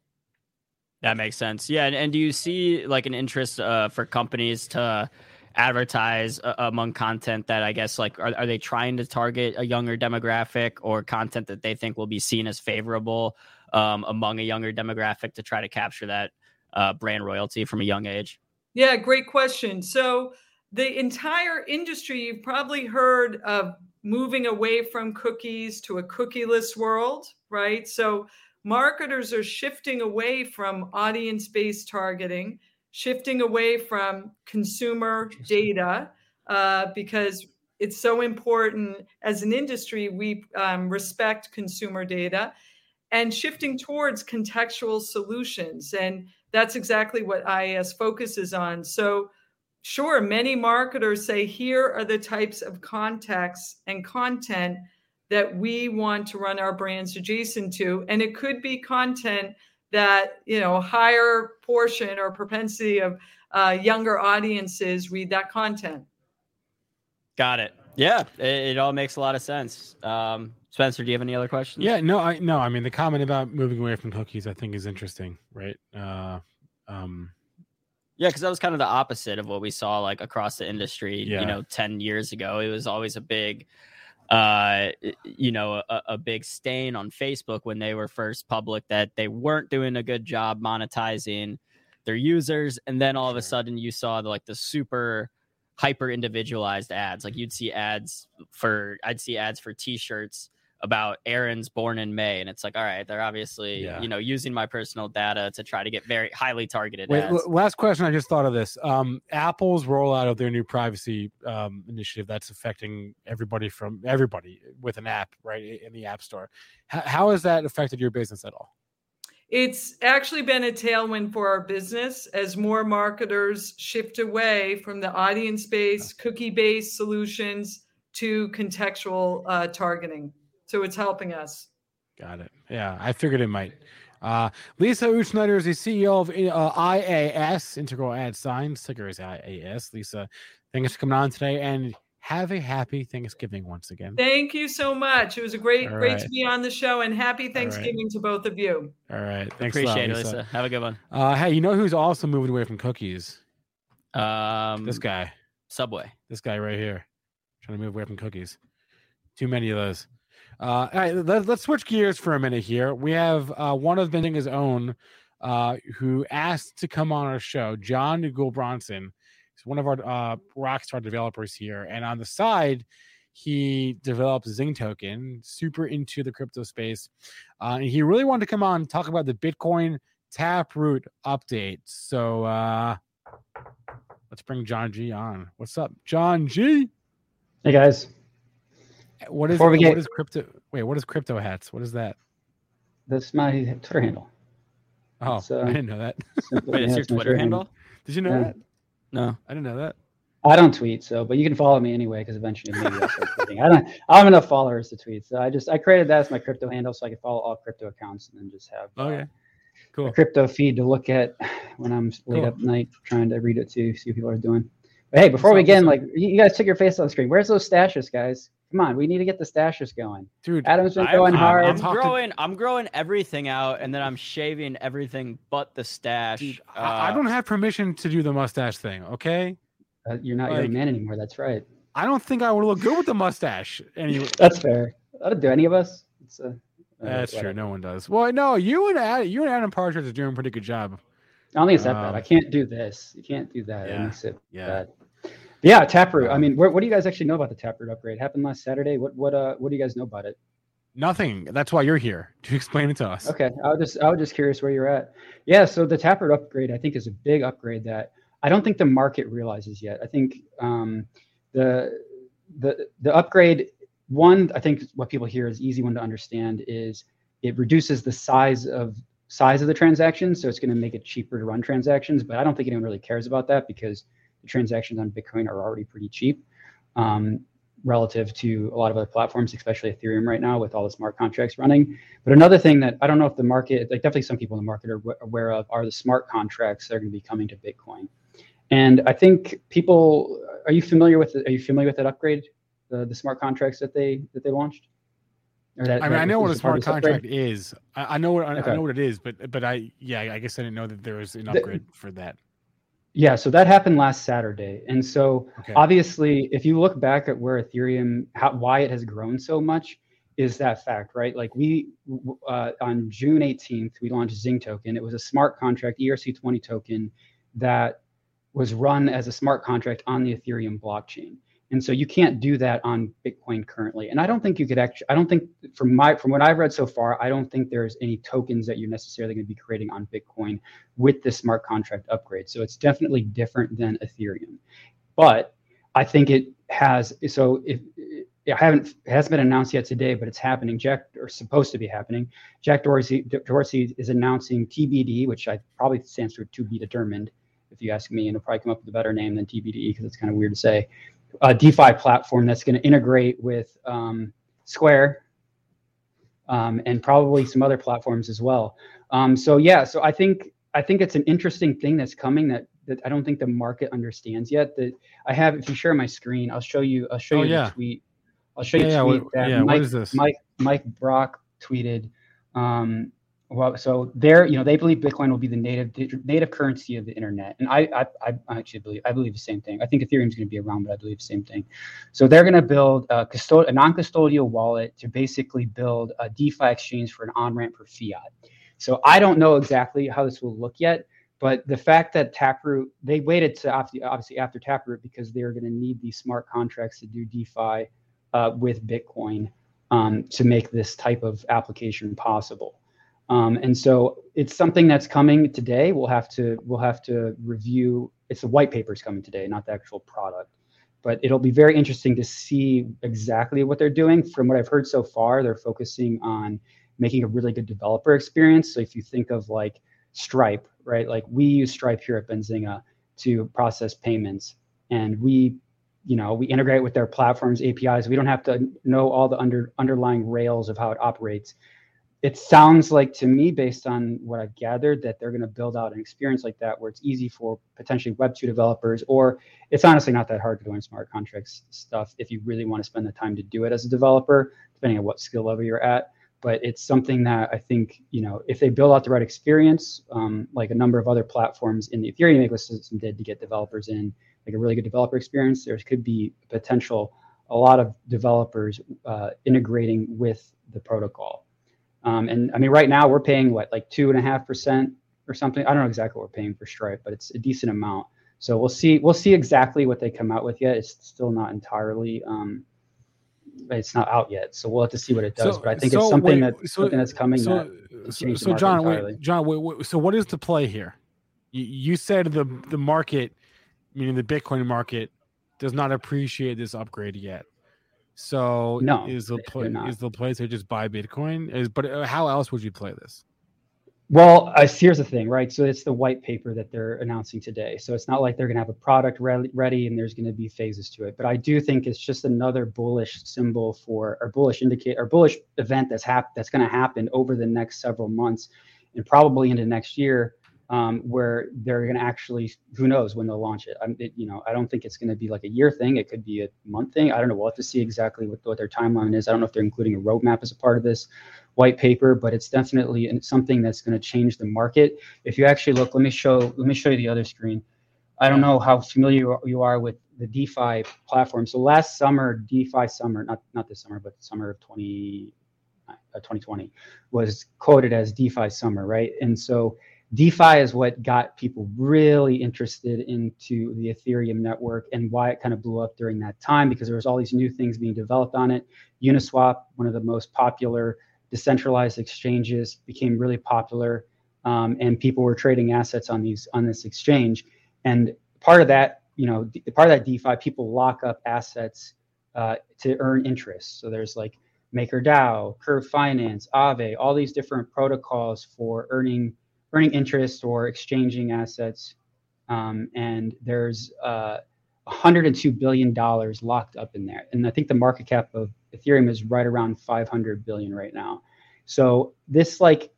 That makes sense. Yeah, and, and do you see like an interest uh, for companies to advertise uh, among content that I guess like are, are they trying to target a younger demographic or content that they think will be seen as favorable um, among a younger demographic to try to capture that uh, brand royalty from a young age? Yeah, great question. So the entire industry, you've probably heard of moving away from cookies to a cookieless world, right? So marketers are shifting away from audience based targeting, shifting away from consumer data uh, because it's so important as an industry, we um, respect consumer data and shifting towards contextual solutions. And that's exactly what IAS focuses on. So sure, many marketers say, here are the types of contexts and content that we want to run our brands adjacent to. And it could be content that, you know, higher portion or propensity of uh, younger audiences read that content. Got it. Yeah, it, it, all makes a lot of sense. Um, Spencer, do you have any other questions? Yeah, no, I no, I mean the comment about moving away from cookies, I think is interesting, right? Uh, um, yeah, because that was kind of the opposite of what we saw like across the industry, yeah. you know, 10 years ago. It was always a big uh, you know, a, a, big stain on Facebook when they were first public that they weren't doing a good job monetizing their users, and then all of a sudden you saw the, like the super hyper individualized ads. Like you'd see ads for, I'd see ads for T-shirts about Aaron's born in May, and it's like, all right, they're obviously yeah. you know using my personal data to try to get very highly targeted. Wait, ads. last question. I just thought of this. Um, Apple's rollout of their new privacy um, initiative that's affecting everybody from everybody with an app right in the App Store. H- how has that affected your business at all? It's actually been a tailwind for our business as more marketers shift away from the audience based, cookie based solutions to contextual uh, targeting. So it's helping us. Got it. Yeah, I figured it might. Uh, Lisa Utzschneider is the CEO of uh, IAS, Integral Ad Science. Ticker is IAS. Lisa, thanks for coming on today and have a happy Thanksgiving once again. Thank you so much. It was a great, All great right. to be on the show and happy Thanksgiving right. to both of you. All right. Thanks Appreciate lot, Lisa. it, Lisa. Have a good one. Uh, hey, you know who's also moving away from cookies? Um, this guy. Subway. This guy right here. Trying to move away from cookies. Too many of those. Uh, all right, let, us switch gears for a minute here. We have uh, one of Benzinga's own uh, who asked to come on our show, John Gulbranson. He's one of our uh, Rockstar developers here. And on the side, he develops Zing Token, super into the crypto space. Uh, and he really wanted to come on and talk about the Bitcoin Taproot update. So uh, let's bring John G on. What's up, John G? Hey, guys. What is Before we get, what is crypto? Wait, what is crypto hats? What is that? That's my Twitter handle. Oh, uh, I didn't know that. Wait, it's your Twitter handle? handle? Did you know yeah. that? No, I didn't know that. I don't tweet, so but you can follow me anyway because eventually maybe I'll start tweeting. I don't. I don't have enough followers to tweet, so I just I created that as my crypto handle so I could follow all crypto accounts and then just have okay, uh, cool a crypto feed to look at when I'm late cool. up night trying to read it to see what people are doing. But hey, before we begin, like you guys took your face on the screen. Where's those stashes, guys? Come on, we need to get the stashes going. Dude, Adam's been going I'm, hard. I'm, I'm growing, I'm growing everything out, and then I'm shaving everything but the stash. Dude, uh, I don't have permission to do the mustache thing. Okay. Uh, you're not like, your man anymore. That's right. I don't think I would look good with the mustache. Anyway, that's fair. That'll do any of us. It's a, uh, that's whatever. true. No one does. Well, no, you and Adam, you and Adam Partridge are doing a pretty good job. I don't think it's that um, bad. I can't do this. You can't do that. Yeah. It yeah. Bad. Yeah, Taproot. I mean, what, what do you guys actually know about the Taproot upgrade? It happened last Saturday. What what uh what do you guys know about it? Nothing. That's why you're here to explain it to us. Okay, I was just I was just curious where you're at. Yeah, so the Taproot upgrade I think is a big upgrade that I don't think the market realizes yet. I think um, the the the upgrade one I think what people hear is easy one to understand is it reduces the size of size of the transactions, so it's going to make it cheaper to run transactions. But I don't think anyone really cares about that because the transactions on Bitcoin are already pretty cheap um, relative to a lot of other platforms, especially Ethereum right now with all the smart contracts running. But another thing that I don't know if the market, like definitely some people in the market are aware of, are the smart contracts that are going to be coming to Bitcoin. And I think people, are you familiar with? Are you familiar with that upgrade, the, the smart contracts that they that they launched? That, I mean, I know what a smart contract upgrade? is. I, I know what I, okay. I, know what it is, but but I yeah, I guess I didn't know that there was an upgrade the, for that. Yeah, so that happened last Saturday. And so okay. obviously, if you look back at where Ethereum, how, why it has grown so much, is that fact, right? Like we, uh, on June 18th, we launched Zing token. It was a smart contract, ERC20 token that was run as a smart contract on the Ethereum blockchain. And so you can't do that on Bitcoin currently. And I don't think you could actually, I don't think from my, from what I've read so far, I don't think there's any tokens that you're necessarily going to be creating on Bitcoin with the smart contract upgrade. So it's definitely different than Ethereum. But I think it has, so if, I haven't, it hasn't been announced yet today, but it's happening. Jack, or supposed to be happening. Jack Dorsey, Dorsey is announcing TBD, which I probably stands for to be determined, if you ask me, and it'll probably come up with a better name than TBD because it's kind of weird to say a DeFi platform that's going to integrate with um, Square um, and probably some other platforms as well. Um, so yeah, so I think I think it's an interesting thing that's coming that that I don't think the market understands yet. That I have, if you share my screen, I'll show you. I'll show oh, you yeah. the tweet. I'll show you yeah, the tweet yeah, that yeah, Mike, what is this? Mike Mike Brock tweeted um, well, so they're you know they believe Bitcoin will be the native native currency of the internet, and I I, I actually believe I believe the same thing. I think Ethereum is going to be around, but I believe the same thing. So they're going to build a, custod- a non-custodial wallet to basically build a DeFi exchange for an on ramp for fiat. So I don't know exactly how this will look yet, but the fact that Taproot they waited to obviously after Taproot because they're going to need these smart contracts to do DeFi uh, with Bitcoin um, to make this type of application possible. Um, and so it's something that's coming today. We'll have to we'll have to review. It's the white papers coming today, not the actual product. But it'll be very interesting to see exactly what they're doing. From what I've heard so far, they're focusing on making a really good developer experience. So if you think of like Stripe, right? Like we use Stripe here at Benzinga to process payments, and we you know we integrate with their platforms apis we don't have to know all the under underlying rails of how it operates it sounds like to me based on what i've gathered that they're going to build out an experience like that where it's easy for potentially web 2 developers or it's honestly not that hard to learn smart contracts stuff if you really want to spend the time to do it as a developer depending on what skill level you're at. But it's something that i think you know if they build out the right experience um, like a number of other platforms in the ethereum ecosystem did to get developers in like a really good developer experience there could be potential a lot of developers uh, integrating with the protocol um, and I mean, right now we're paying what, like two and a half percent or something. I don't know exactly what we're paying for Stripe, but it's a decent amount. So we'll see. We'll see exactly what they come out with yet. It's still not entirely. Um, it's not out yet, so we'll have to see what it does. So, but I think so it's something wait, that so, something that's coming. So, that so, so John, wait, John, wait, wait, so what is the play here? You, you said the the market, meaning the Bitcoin market, does not appreciate this upgrade yet. So no, is the play is the play to just buy Bitcoin? Is but uh, how else would you play this? Well, uh, here's the thing, right? So it's the white paper that they're announcing today. So it's not like they're going to have a product re- ready and there's going to be phases to it. But I do think it's just another bullish symbol for or bullish indicate or bullish event that's hap- that's going to happen over the next several months and probably into next year um, where they're going to actually who knows when they'll launch it. I'm, it, you know, I don't think it's going to be like a year thing. It could be a month thing. I don't know. We'll have to see exactly what, what their timeline is. I don't know if they're including a roadmap as a part of this white paper, but it's definitely something that's going to change the market. If you actually look, let me show let me show you the other screen. I don't know how familiar you are with the DeFi platform. So last summer, DeFi summer, not not this summer, but summer of 20, uh, 2020, was quoted as DeFi summer, right? And so DeFi is what got people really interested into the Ethereum network and why it kind of blew up during that time because there was all these new things being developed on it. Uniswap, one of the most popular decentralized exchanges, became really popular, um, and people were trading assets on these on this exchange. And part of that, you know, part of that DeFi, people lock up assets uh, to earn interest. So there's like MakerDAO, Curve Finance, Aave, all these different protocols for earning earning interest or exchanging assets. Um, and there's uh, 102 billion dollars locked up in there, and I think the market cap of Ethereum is right around 500 billion right now. So this like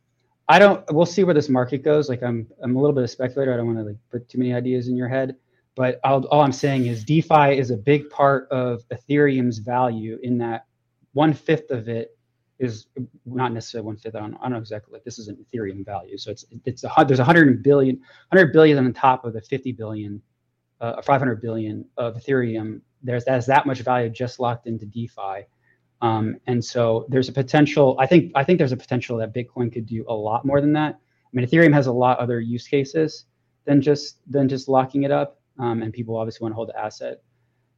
I don't we'll see where this market goes. Like I'm I'm a little bit of speculator. I don't want to like put too many ideas in your head, but I'll, all I'm saying is DeFi is a big part of Ethereum's value in that one fifth of it is not necessarily one fifth. I don't, I don't know exactly. Like this is an Ethereum value, so it's it's a there's 100 billion 100 billion on top of the fifty billion, uh, five hundred billion of Ethereum. There's that's that much value just locked into DeFi, um, and so there's a potential. I think I think there's a potential that Bitcoin could do a lot more than that. I mean, Ethereum has a lot other use cases than just than just locking it up, um, and people obviously want to hold the asset.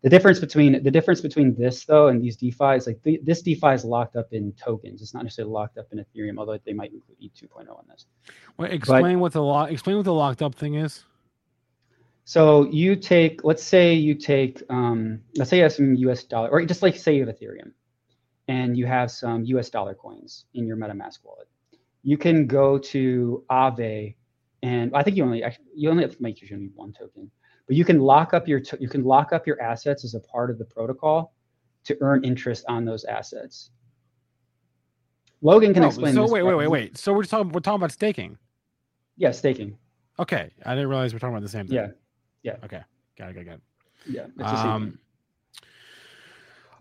The difference between the difference between this though and these DeFi is like the, this DeFi is locked up in tokens. It's not necessarily locked up in Ethereum, although they might include E2.0 on this. Well, explain but, what the lock explain what the locked up thing is. So you take, let's say you take, um, let's say you have some US dollar, or just like say you have Ethereum, and you have some US dollar coins in your MetaMask wallet. You can go to Aave, and I think you only you only have to make sure you need one token but you can lock up your you can lock up your assets as a part of the protocol to earn interest on those assets. Logan can oh, explain. So wait, wait, wait, wait. So we're talking we're talking about staking. Yeah, staking. Okay, I didn't realize we're talking about the same thing. Yeah, yeah. Okay, got it, got it. Got it. Yeah, it's the same um,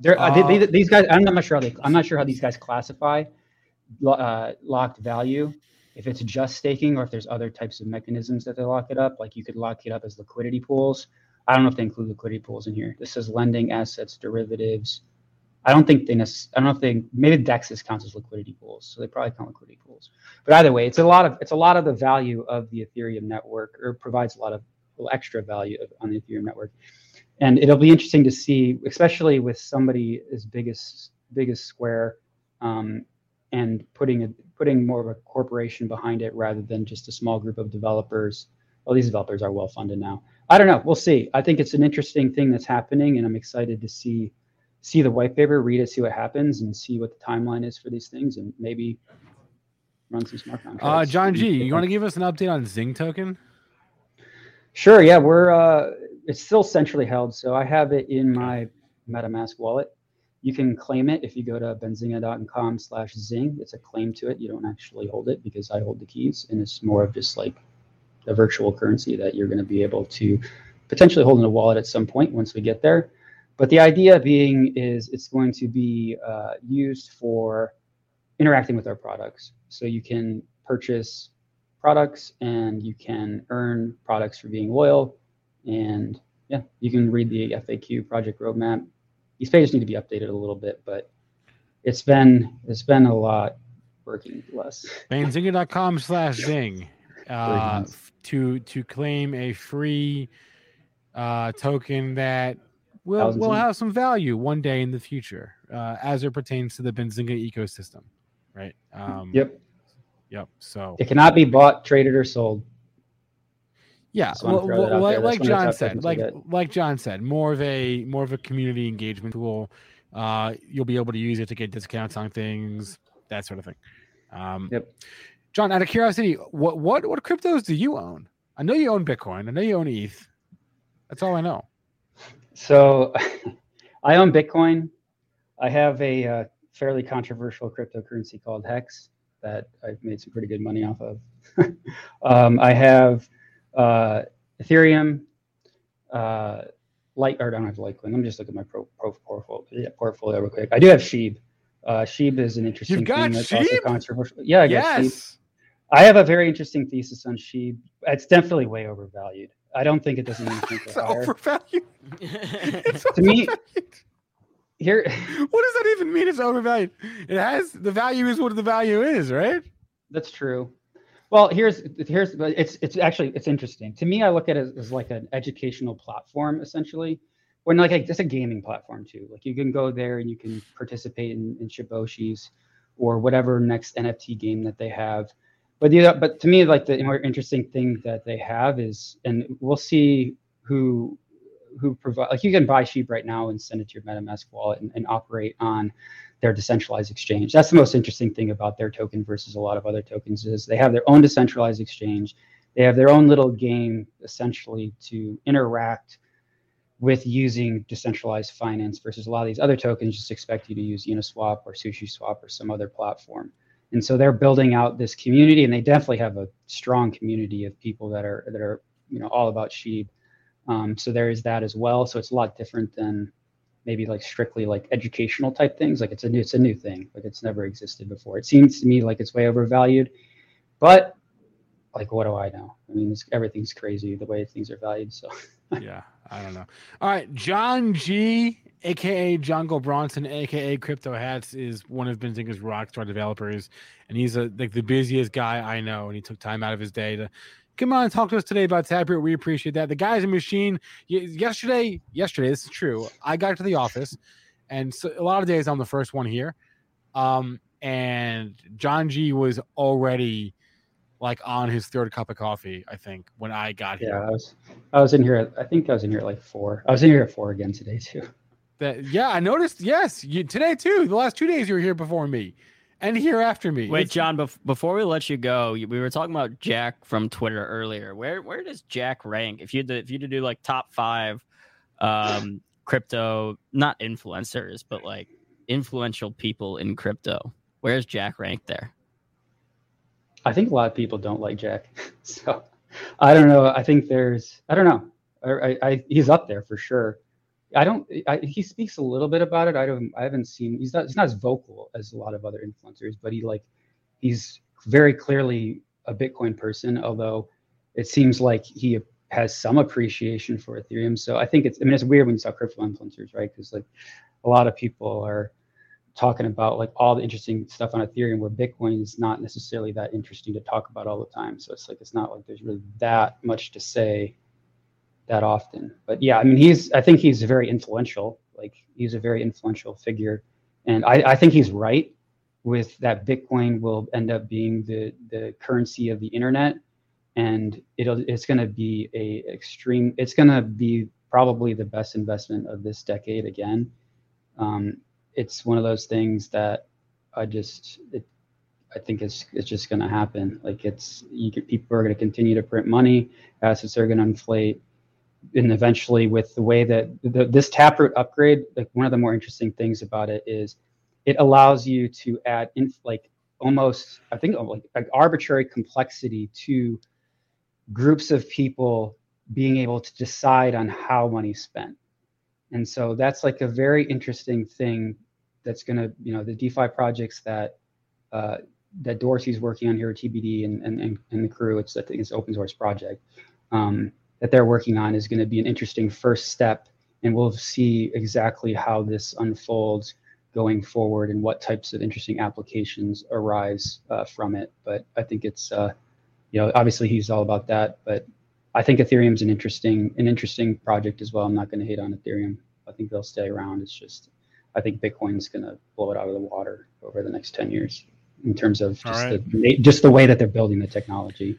uh, they, these guys. I'm not sure how they. I'm not sure how these guys classify uh, locked value. If it's just staking or if there's other types of mechanisms that they lock it up. Like you could lock it up as liquidity pools. I don't know if they include liquidity pools in here. This is lending, assets, derivatives. I don't think they necess- I don't know if they maybe Dexes counts as liquidity pools, so they probably count liquidity pools. But either way, it's a lot of it's a lot of the value of the Ethereum network, or provides a lot of extra value on the Ethereum network. And it'll be interesting to see, especially with somebody as big as big as Square, um, and putting a, putting more of a corporation behind it rather than just a small group of developers. Well, these developers are well funded now. I don't know. We'll see. I think it's an interesting thing that's happening, and I'm excited to see see the white paper, read it, see what happens, and see what the timeline is for these things, and maybe run some smart contracts. Uh, John G, you want to give us an update on Zing token? Sure. Yeah, we're uh, it's still centrally held, so I have it in my MetaMask wallet. You can claim it if you go to benzinga.com slash zing. It's a claim to it. You don't actually hold it because I hold the keys, and it's more of just like a virtual currency that you're going to be able to potentially hold in a wallet at some point once we get there. But the idea being is it's going to be uh, used for interacting with our products. So you can purchase products and you can earn products for being loyal. And yeah, you can read the FAQ project roadmap. These pages need to be updated a little bit, but it's been it's been a lot working less. Benzinga.com slash zing uh, to to claim a free uh, token that will will have some value one day in the future uh, as it pertains to the Benzinga ecosystem, right? Um, yep. Yep. So it cannot be bought, traded, or sold. Yeah, well, well, like, like John said, like like John said, more of a more of a community engagement tool. Uh, you'll be able to use it to get discounts on things, that sort of thing. Um, yep. John, out of curiosity, what what what cryptos do you own? I know you own Bitcoin. I know you own ETH. That's all I know. So, I own Bitcoin. I have a uh, fairly controversial cryptocurrency called Hex that I've made some pretty good money off of. um, I have uh, Ethereum, uh, Light, or I don't have Litecoin. Let me just look at my pro, pro portfolio, yeah, portfolio real quick. I do have Sheeb. Uh, Sheeb is an interesting You've got thing that's Sheeb? also controversial. Yeah, I got Sheeb. yes. I have a very interesting thesis on Sheeb. It's definitely way overvalued. I don't think it doesn't anything It's overvalued. It's To me- overvalued. Here, what does that even mean? It's overvalued. It has the value is what the value is, right? That's true. Well, here's here's it's it's actually it's interesting to me. I look at it as like an educational platform essentially, when like it's a gaming platform too. Like you can go there and you can participate in, in Shiboshis or whatever next NFT game that they have. But the but to me, like the more interesting thing that they have is, and we'll see who who provide like you can buy sheep right now and send it to your MetaMask wallet and, and operate on their decentralized exchange. That's the most interesting thing about their token versus a lot of other tokens is they have their own decentralized exchange. They have their own little game essentially to interact with using decentralized finance versus a lot of these other tokens just expect you to use Uniswap or SushiSwap or some other platform. And so they're building out this community, and they definitely have a strong community of people that are that are you know all about Sheeb. Um, so there is that as well. So it's a lot different than maybe like strictly like educational type things. Like it's a new it's a new thing. Like it's never existed before. It seems to me like it's way overvalued, but like what do I know? I mean, everything's crazy the way things are valued. So yeah, I don't know. All right, John G, aka Jungle Bronson, aka Crypto Hats, is one of Benzinga's rockstar developers, and he's a like the busiest guy I know. And he took time out of his day to come on and talk to us today about Taproot. We appreciate that. The guy's a machine. Yesterday, yesterday, this is true. I got to the office, and so a lot of days I'm the first one here. Um, and John G was already like on his third cup of coffee, I think, when I got here. yeah, I was I was in here. I think I was in here at like four. I was in here at four again today too. That yeah, I noticed. Yes, you today too. The last two days you were here before me, and here after me. Wait, It's- John. Bef- before we let you go, we were talking about Jack from Twitter earlier. Where where does Jack rank? If you had to, if you had to do like top five, um, crypto not influencers, but like influential people in crypto, where's Jack ranked there? I think a lot of people don't like Jack, so I don't know. I think there's I don't know. I, I, I he's up there for sure. I don't. I, he speaks a little bit about it. I don't. I haven't seen. He's not. He's not as vocal as a lot of other influencers, but he like he's very clearly a Bitcoin person, although it seems like he has some appreciation for Ethereum. So I think it's, I mean, it's weird when you saw crypto influencers, right? Because like a lot of people are talking about like all the interesting stuff on Ethereum where Bitcoin is not necessarily that interesting to talk about all the time. So it's like, it's not like there's really that much to say that often. But yeah, I mean, he's, I think he's very influential. Like he's a very influential figure. And I, I think he's right with that Bitcoin will end up being the, the currency of the internet and it'll it's going to be a extreme it's going to be probably the best investment of this decade again um, it's one of those things that i just it, i think it's it's just going to happen like it's you people are going to continue to print money assets are going to inflate and eventually with the way that the, this taproot upgrade like one of the more interesting things about it is it allows you to add in like almost i think like, like arbitrary complexity to groups of people being able to decide on how money's spent. And so that's like a very interesting thing that's going to, you know, the DeFi projects that uh, that Dorsey's working on here at TBD and, and, and the crew, it's, I think it's open source project um, that they're working on is going to be an interesting first step. And we'll see exactly how this unfolds going forward and what types of interesting applications arise uh, from it. But I think it's, uh, you know, obviously he's all about that, but I think Ethereum's an interesting an interesting project as well. I'm not going to hate on Ethereum. I think they'll stay around. It's just I think Bitcoin's going to blow it out of the water over the next 10 years in terms of just right. the just the way that they're building the technology.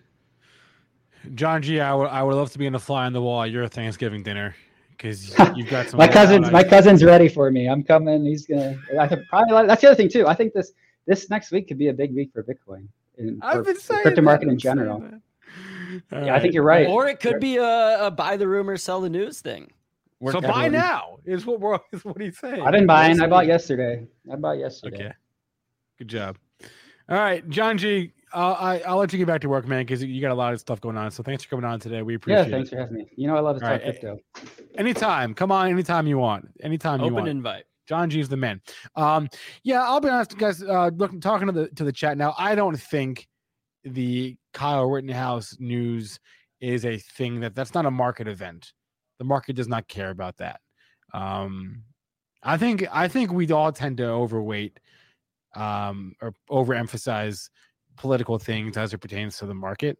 John G, I would I would love to be in the fly on the wall at your Thanksgiving dinner because you've got some. my cousin's my cousin's ready for me. I'm coming. He's gonna. I could probably. That's the other thing too. I think this this next week could be a big week for Bitcoin in I've been saying crypto market in general. Yeah, right. I think you're right. Or it could be a, a, buy the rumor, sell the news thing. We're so buy now is what we're is what he's saying. I've been buying. I bought yesterday. I bought yesterday. Okay. Good job. All right, John G. I'll, I, will let you get back to work, man, because you got a lot of stuff going on. So thanks for coming on today. We appreciate it. Yeah, thanks it. for having me. You know, I love to All talk right. crypto. Anytime. Come on, anytime you want. Anytime Open you want. Open invite. John G's the man. Um, yeah, I'll be honest, guys. Uh, looking talking to the to the chat now. I don't think the Kyle Rittenhouse news is a thing that that's not a market event. The market does not care about that. Um, I think I think we all tend to overweight um, or overemphasize political things as it pertains to the market.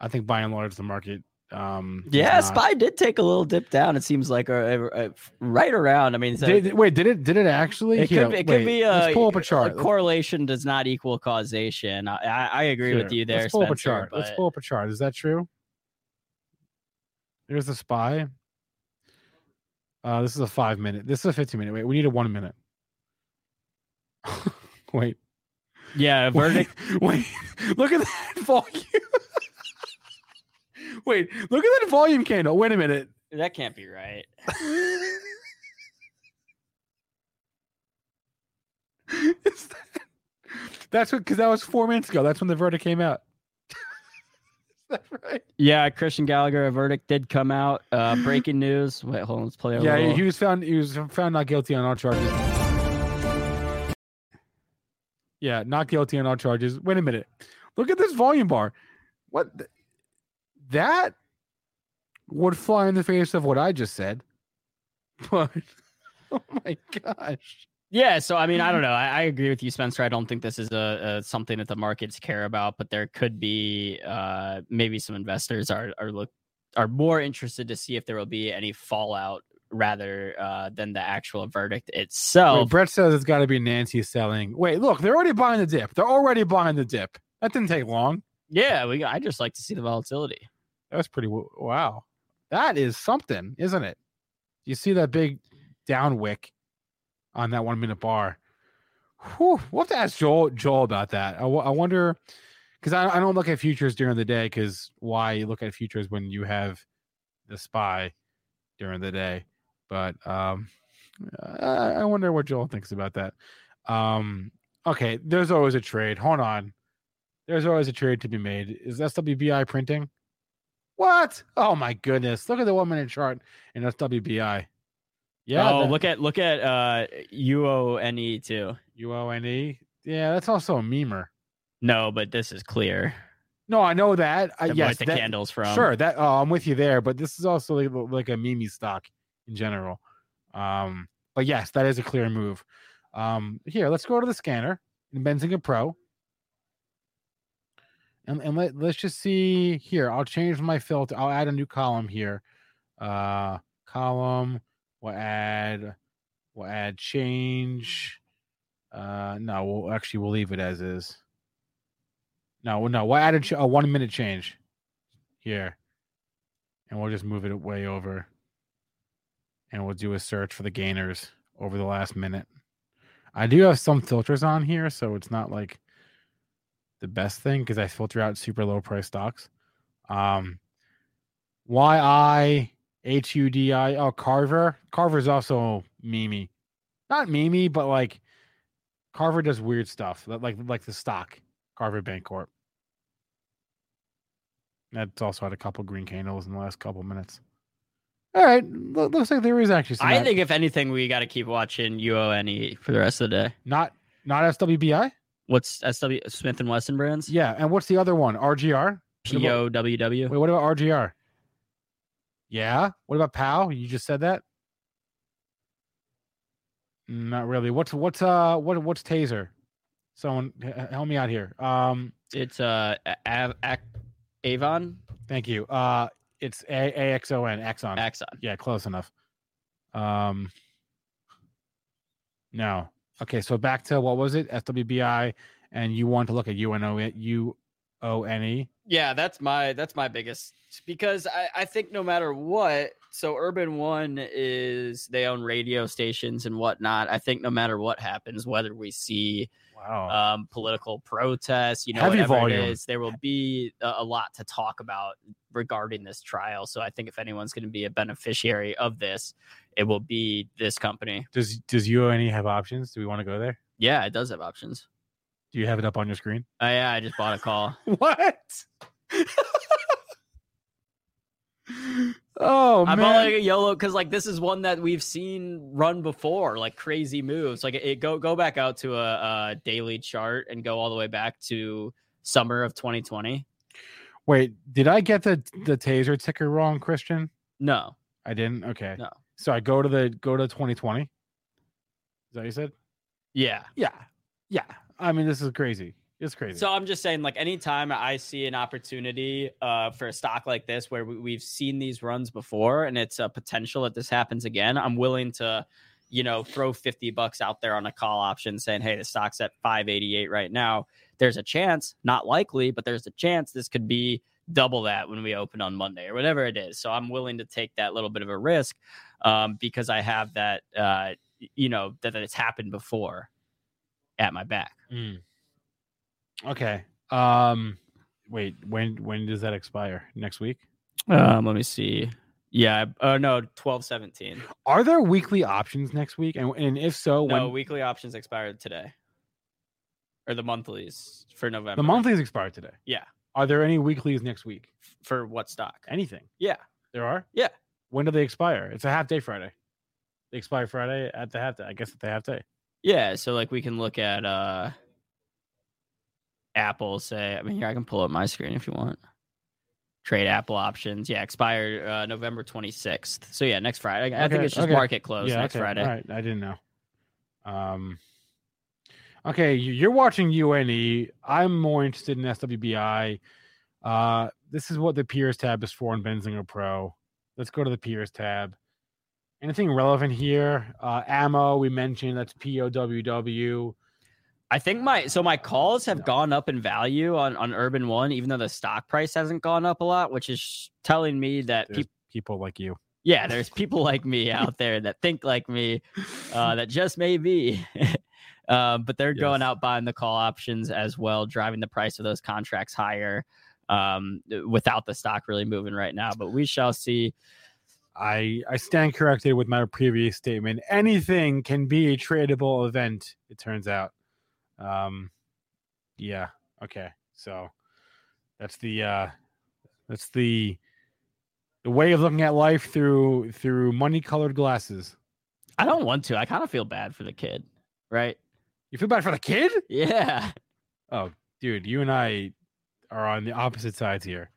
I think by and large the market um, yeah, not... Spy did take a little dip down. It seems like a right around. I mean, did, wait, did it? Did it actually? It could, it could be. A, let's pull up a chart. A correlation does not equal causation. I, I agree sure. with you there. Let's pull Spencer, up a chart. But... Let's pull up a chart. Is that true? There's the spy. Uh, this is a five minute. This is a 15 minute. Wait, we need a one minute. wait. Yeah, verdict. Wait, wait, look at that volume. Wait, look at that volume candle. Wait a minute. That can't be right. that, that's what because that was four minutes ago. That's when the verdict came out. Is that right? Yeah, Christian Gallagher, a verdict did come out. Uh, breaking news. Wait, hold on, let's play. yeah, little. he was found. He was found not guilty on all charges. Yeah, not guilty on all charges. Wait a minute. Look at this volume bar. What? That would fly in the face of what I just said. But oh my gosh. Yeah, so I mean, I don't know. I, I agree with you, Spencer. I don't think this is a, a, something that the markets care about, but there could be uh, maybe some investors are are look are more interested to see if there will be any fallout rather uh, than the actual verdict itself. Wait, Brett says it's got to be Nancy selling. Wait, look, they're already buying the dip. They're already buying the dip. That didn't take long. Yeah, we. I just like to see the volatility. That's pretty wow. That is something, isn't it? You see that big down wick on that one minute bar. Whew, we'll have to ask Joel Joel about that. I, w- I wonder because I, I don't look at futures during the day because why look at futures when you have the spy during the day? But um, I, I wonder what Joel thinks about that. Um, okay, there's always a trade. Hold on, there's always a trade to be made. Is SWBI printing? What? Oh my goodness! Look at the one minute chart in SWBI. Yeah. Oh, that, look at look at uh UONE too. UONE. Yeah, that's also a memer. No, but this is clear. No, I know that. Uh, yes, the that- candles from. Sure, that oh, I'm with you there, but this is also like, like a Mimi stock in general. Um, but yes, that is a clear move. Um, here, let's go to the scanner in Benzinga Pro. And, and let, let's just see here. I'll change my filter. I'll add a new column here. Uh column. We'll add we'll add change. Uh no, we'll actually we'll leave it as is. No, no, we'll add a, ch- a one minute change here. And we'll just move it way over. And we'll do a search for the gainers over the last minute. I do have some filters on here, so it's not like the best thing because I filter out super low price stocks. Um, Y I H U D I. Oh, Carver. Carver is also Mimi, not Mimi, but like Carver does weird stuff, like like the stock Carver Bancorp. That's also had a couple green candles in the last couple minutes. All right, looks like there is actually. I act- think if anything, we got to keep watching UONE E for the rest of the day. not not SWBI. What's SW Smith and Wesson brands? Yeah, and what's the other one? RGR. POWW. Wait, what about RGR? Yeah. What about POW? You just said that. Not really. What's what's uh what what's Taser? Someone help me out here. Um, It's uh Av- Avon thank you. Uh, it's A A X O N Axon. Axon. Yeah, close enough. Um, no. Okay, so back to what was it? SWBI, and you want to look at UNO U O N E. Yeah, that's my that's my biggest because I, I think no matter what, so Urban One is they own radio stations and whatnot. I think no matter what happens, whether we see Wow. um, political protests, you know, Heavy whatever volume. it is, there will be a, a lot to talk about regarding this trial. So I think if anyone's going to be a beneficiary of this, it will be this company. Does does UONE have options? Do we want to go there? Yeah, it does have options. Do you have it up on your screen? Oh yeah, I just bought a call. What? Oh I man! like a YOLO because like this is one that we've seen run before, like crazy moves. Like it go go back out to a, a daily chart and go all the way back to summer of 2020. Wait, did I get the the taser ticker wrong, Christian? No, I didn't. Okay. No. So I go to the go to 2020. Is that what you said? yeah. Yeah. Yeah. I mean, this is crazy. It's crazy. So I'm just saying, like anytime I see an opportunity uh, for a stock like this, where we, we've seen these runs before, and it's a potential that this happens again, I'm willing to, you know, throw 50 bucks out there on a call option, saying, "Hey, the stock's at 588 right now. There's a chance, not likely, but there's a chance this could be double that when we open on Monday or whatever it is." So I'm willing to take that little bit of a risk um, because I have that, uh, you know, that, that it's happened before at my back. Mm. Okay. Um. Wait. When when does that expire? Next week? Um, let me see. Yeah, uh, no, twelve seventeen. Are there weekly options next week? And and if so, when? No, weekly options expired today, or the monthlies for November. the monthlies expired today? Yeah, Are there any weeklies next week? For what stock? Anything? Yeah, There are. yeah. When do they expire? It's a half day Friday. They expire Friday at the half day. I guess at the half day. Yeah, so like we can look at uh Apple. Say, I mean, here I can pull up my screen if you want. Trade Apple options. Yeah, expired uh, November twenty sixth. So yeah, next Friday. I, I think it's just okay. market close yeah, next okay. Friday. All right, I didn't know. Um. Okay, you- you're watching UNE. I'm more interested in SWBI. Uh, this is what the peers tab is for in Benzinga Pro. Let's go to the peers tab. Anything relevant here? Uh, ammo we mentioned. That's POWW. I think my so my calls have gone up in value on on Urban One, even though the stock price hasn't gone up a lot, which is telling me that There's people. people like you. Yeah, there's people like me out there that think like me, uh, that just may be. um, but they're going out buying the call options as well, driving the price of those contracts higher um, without the stock really moving right now. But we shall see. I I stand corrected with my previous statement. Anything can be a tradable event. It turns out. Um, yeah. Okay. So that's the uh, that's the the way of looking at life through through money colored glasses. I don't want to. I kind of feel bad for the kid, right? You feel bad for the kid? Yeah. Oh, dude, you and I are on the opposite sides here.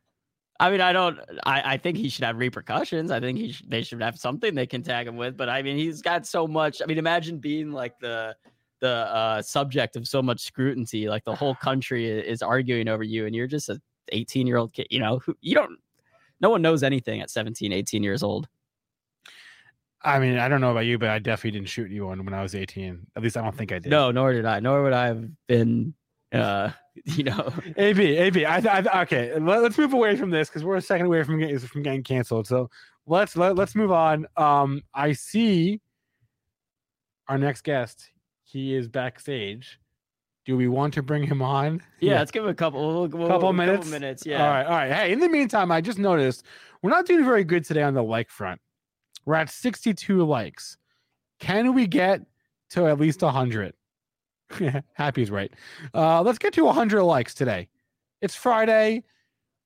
I mean, I don't. I, I think he should have repercussions. I think he sh- they should have something they can tag him with. But I mean, he's got so much. I mean, imagine being like the the uh, subject of so much scrutiny. Like the whole country is arguing over you, and you're just a 18 year old kid. You know, you don't. No one knows anything at 17, 18 years old. I mean, I don't know about you, but I definitely didn't shoot anyone when I was 18. At least I don't think I did. No, nor did I. Nor would I have been uh you know ab ab I, I okay let, us move away from this because we're a second away from getting from getting canceled so let's let, let's move on um i see our next guest he is backstage do we want to bring him on yeah, yeah. let's give him a couple we'll, we'll, couple minutes couple minutes yeah all right all right hey in the meantime i just noticed we're not doing very good today on the like front we're at 62 likes can we get to at least 100 Happy's right. Uh, let's get to 100 likes today. It's Friday.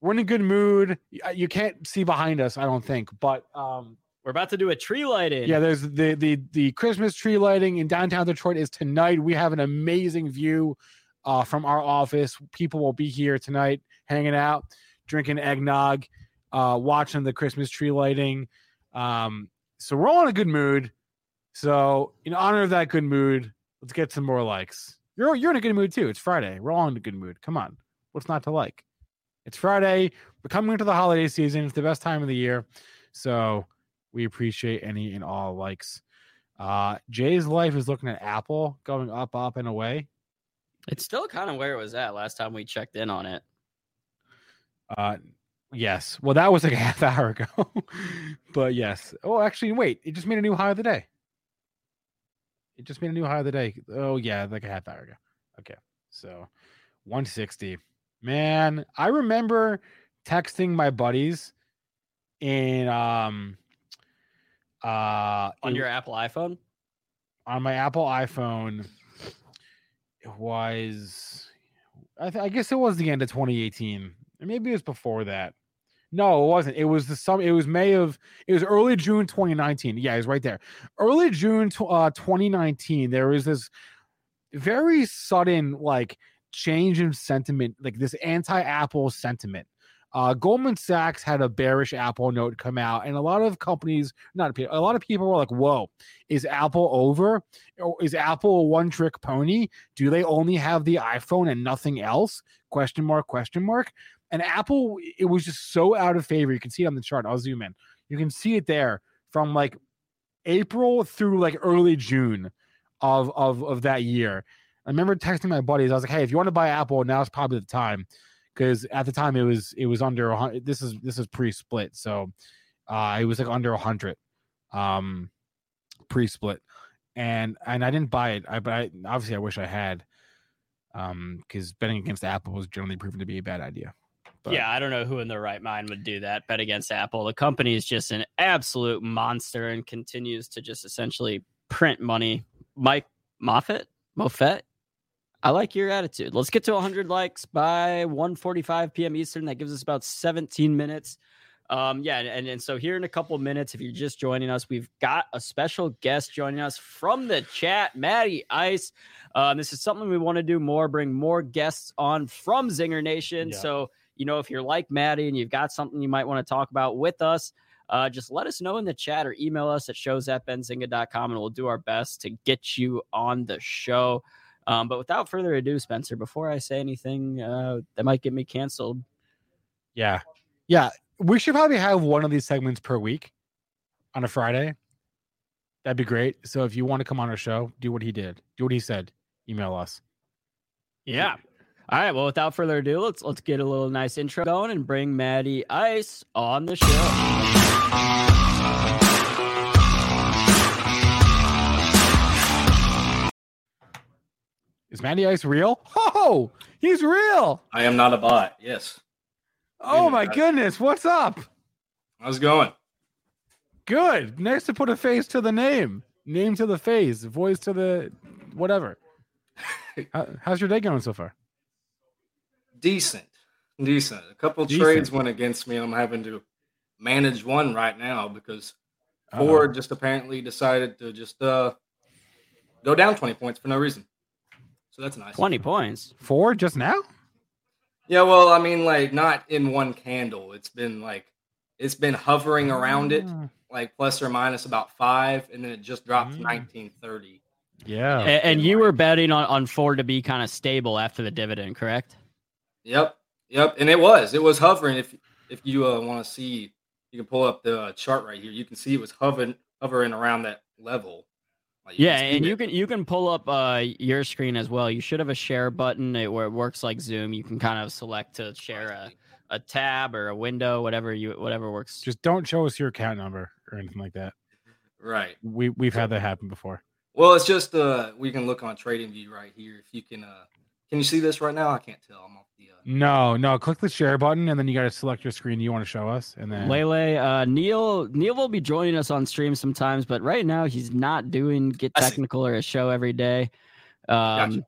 We're in a good mood. Uh, you can't see behind us, I don't think, but um, we're about to do a tree lighting. Yeah, there's the the the Christmas tree lighting in downtown Detroit is tonight. We have an amazing view uh, from our office. People will be here tonight, hanging out, drinking eggnog, uh, watching the Christmas tree lighting. Um, so we're all in a good mood. So in honor of that good mood, Let's get some more likes. You're you're in a good mood too. It's Friday. We're all in a good mood. Come on. What's not to like? It's Friday. We're coming into the holiday season. It's the best time of the year. So we appreciate any and all likes. Uh Jay's life is looking at Apple going up, up, and away. It's still kind of where it was at last time we checked in on it. Uh yes. Well, that was like a half hour ago. but yes. Oh, actually, wait, it just made a new high of the day. It just made a new high of the day. Oh yeah, like a half hour ago. Okay, so 160. Man, I remember texting my buddies in um uh on your Apple iPhone. On my Apple iPhone, it was I, th- I guess it was the end of 2018. Maybe it was before that. No, it wasn't. It was the sum. It was May of. It was early June 2019. Yeah, it's right there. Early June uh, 2019. There was this very sudden like change in sentiment, like this anti-Apple sentiment. Uh, Goldman Sachs had a bearish Apple note come out, and a lot of companies, not a a lot of people were like, "Whoa, is Apple over? Is Apple a one-trick pony? Do they only have the iPhone and nothing else?" Question mark? Question mark. And Apple, it was just so out of favor. You can see it on the chart. I'll zoom in. You can see it there from like April through like early June of of of that year. I remember texting my buddies. I was like, "Hey, if you want to buy Apple, now's probably the time." Because at the time it was it was under this is this is pre-split, so uh, it was like under a hundred, um, pre-split, and and I didn't buy it. I but I, obviously I wish I had, um, because betting against Apple was generally proven to be a bad idea. But. Yeah, I don't know who in their right mind would do that. Bet against Apple. The company is just an absolute monster and continues to just essentially print money. Mike Moffat, Moffett, I like your attitude. Let's get to 100 likes by 1:45 p.m. Eastern. That gives us about 17 minutes. Um, yeah, and, and so here in a couple minutes, if you're just joining us, we've got a special guest joining us from the chat, Matty Ice. Um, this is something we want to do more, bring more guests on from Zingernation. Yeah. So you know, if you're like Matty and you've got something you might want to talk about with us, uh, just let us know in the chat or email us at shows at benzinga.com and we'll do our best to get you on the show. Um, but without further ado, Spencer, before I say anything uh, that might get me canceled. Yeah. Yeah. We should probably have one of these segments per week on a Friday. That'd be great. So if you want to come on our show, do what he did, do what he said, email us. Yeah. All right. Well, without further ado, let's let's get a little nice intro going and bring Matty Ice on the show. Is Matty Ice real? Oh, he's real. I am not a bot. Yes. Oh my goodness. What's up? How's it going? Good. Nice to put a face to the name. Name to the face. Voice to the whatever. How, how's your day going so far? decent, decent. A couple decent. trades went against me. I'm having to manage one right now because Uh-oh. Ford just apparently decided to just uh go down 20 points for no reason. So that's nice. 20 points. Ford just now? Yeah, well, I mean, like not in one candle. It's been like it's been hovering around it, Ah. like plus or minus about five, and then it just dropped to Mm. 1930. Yeah. A- And, you were betting on, on Ford to be kind of stable after the dividend, correct? Yep, yep, and it was it was hovering. If if you uh, want to see, you can pull up the uh, chart right here. You can see it was hovering hovering around that level. Like, Yeah, and it. you can you can pull up uh, your screen as well. You should have a share button it, where it works like Zoom. You can kind of select to share a, a tab or a window, whatever you whatever works. Just don't show us your account number or anything like that. right. We we've had that happen before. Well, it's just uh, we can look on TradingView right here. If you can, uh, can you see this right now? I can't tell. I'm off the. Uh, No, no. Click the share button and then you got to select your screen you want to show us, and then Lele, uh, Neil Neil will be joining us on stream sometimes, but right now he's not doing Get Technical or a show every day. Um, Gotcha.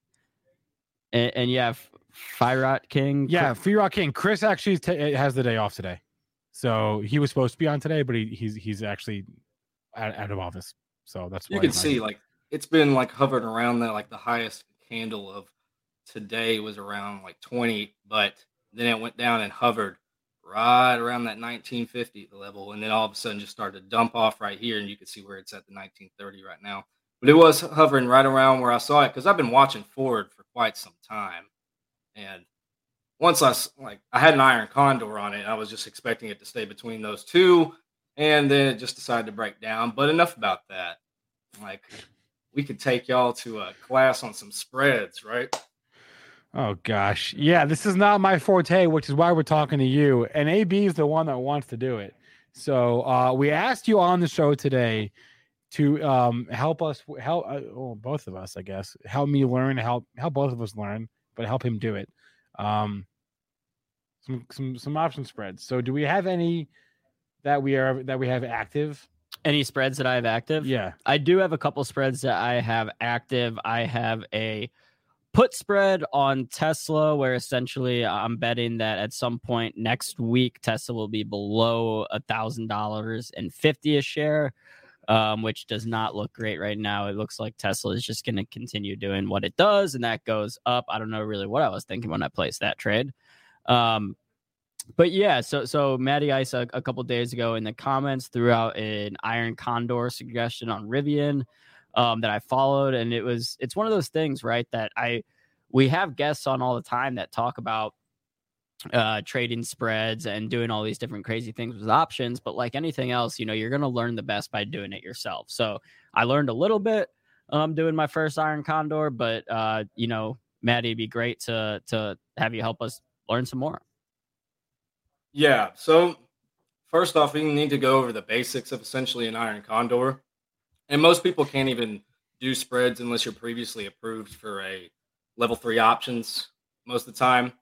and, and yeah, F- Firot King. yeah, Free Rock King. Chris actually ta- has the day off today, so he was supposed to be on today, but he, he's he's actually out, out of office. So that's you why can see here. like it's been like hovering around that. Like the highest candle of today was around like 20, but then it went down and hovered right around that 1950 level, and then all of a sudden just started to dump off right here, and you can see where it's at the 1930 right now. But it was hovering right around where I saw it because I've been watching Ford for quite some time, and once I like I had an iron condor on it, I was just expecting it to stay between those two, and then it just decided to break down. But enough about that. Like we could take y'all to a class on some spreads, right? Oh gosh, yeah. This is not my forte, which is why we're talking to you. And AB is the one that wants to do it. So uh, we asked you on the show today to um, help us help uh, well, both of us, I guess, help me learn, help help both of us learn, but help him do it. Um, some some some option spreads. So do we have any that we are that we have active? Any spreads that I have active? Yeah. I do have a couple spreads that I have active. I have a put spread on Tesla, where essentially I'm betting that at some point next week Tesla will be below a thousand dollars and fifty a share, um, which does not look great right now. It looks like Tesla is just going to continue doing what it does, and that goes up. I don't know really what I was thinking when I placed that trade. Um, but yeah, so so Matty Ice a, a couple days ago in the comments threw out an Iron Condor suggestion on Rivian um, that I followed, and it was it's one of those things, right? That I we have guests on all the time that talk about uh trading spreads and doing all these different crazy things with options but like anything else you know you're going to learn the best by doing it yourself so i learned a little bit um doing my first iron condor but uh you know matty it'd be great to to have you help us learn some more Yeah. So first off, we need to go over the basics of essentially an iron condor. And most people can't even do spreads unless you're previously approved for a level three options most of the time.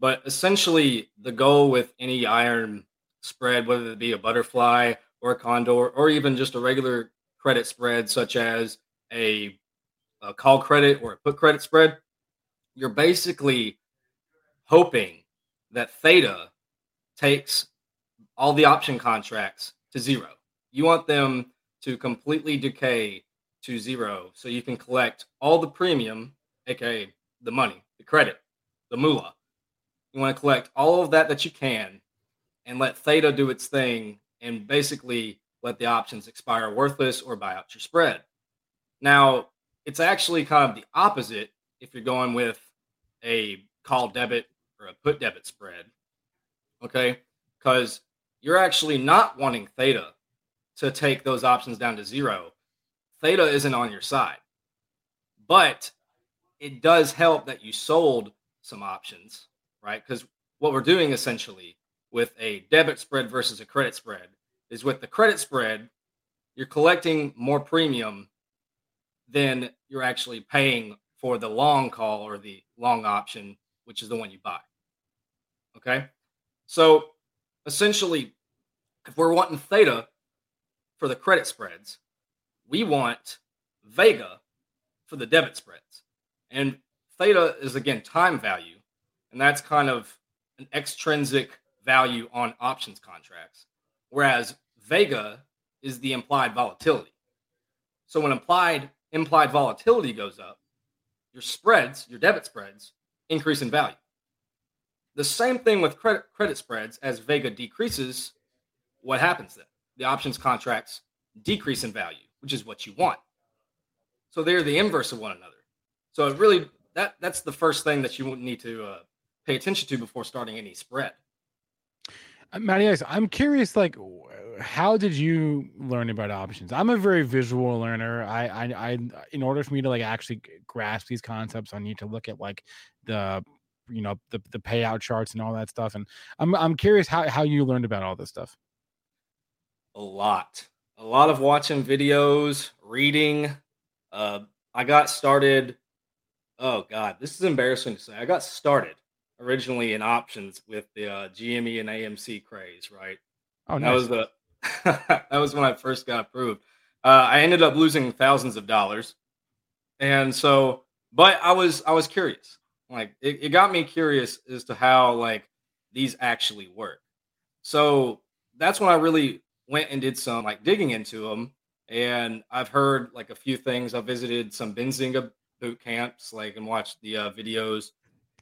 But essentially, the goal with any iron spread, whether it be a butterfly or a condor, or even just a regular credit spread, such as a, a call credit or a put credit spread, you're basically hoping that theta takes all the option contracts to zero. You want them to completely decay to zero so you can collect all the premium, aka the money, the credit, the moolah. You want to collect all of that that you can and let theta do its thing and basically let the options expire worthless or buy out your spread. Now, it's actually kind of the opposite if you're going with a call debit or a put debit spread. Okay. Because you're actually not wanting theta to take those options down to zero. Theta isn't on your side. But it does help that you sold some options, right? Because what we're doing essentially with a debit spread versus a credit spread is with the credit spread, you're collecting more premium than you're actually paying for the long call or the long option, which is the one you buy. Okay. So essentially, if we're wanting theta for the credit spreads, we want Vega for the debit spreads. And theta is again time value, and that's kind of an extrinsic value on options contracts. Whereas Vega is the implied volatility. So when implied implied volatility goes up, your spreads, your debit spreads, increase in value. the same thing with credit credit spreads. As Vega decreases, what happens then? The options contracts decrease in value, which is what you want. So they're the inverse of one another. So it really that that's the first thing that you need to uh, pay attention to before starting any spread. Uh, Matty, I'm curious, like, how did you learn about options? I'm a very visual learner. I, I, I, in order for me to like actually grasp these concepts, I need to look at like the, you know, the the payout charts and all that stuff. And I'm I'm curious how how you learned about all this stuff. A lot, a lot of watching videos, reading. Uh, I got started. Oh God, this is embarrassing to say. I got started originally in options with the uh, GME and AMC craze, right? Oh, nice. That was the that was when I first got approved. Uh, I ended up losing thousands of dollars, and so, but I was I was curious. Like it, it got me curious as to how like these actually work. So that's when I really went and did some like digging into them. And I've heard like a few things. I visited some Benzinga boot camps, like and watched the uh, videos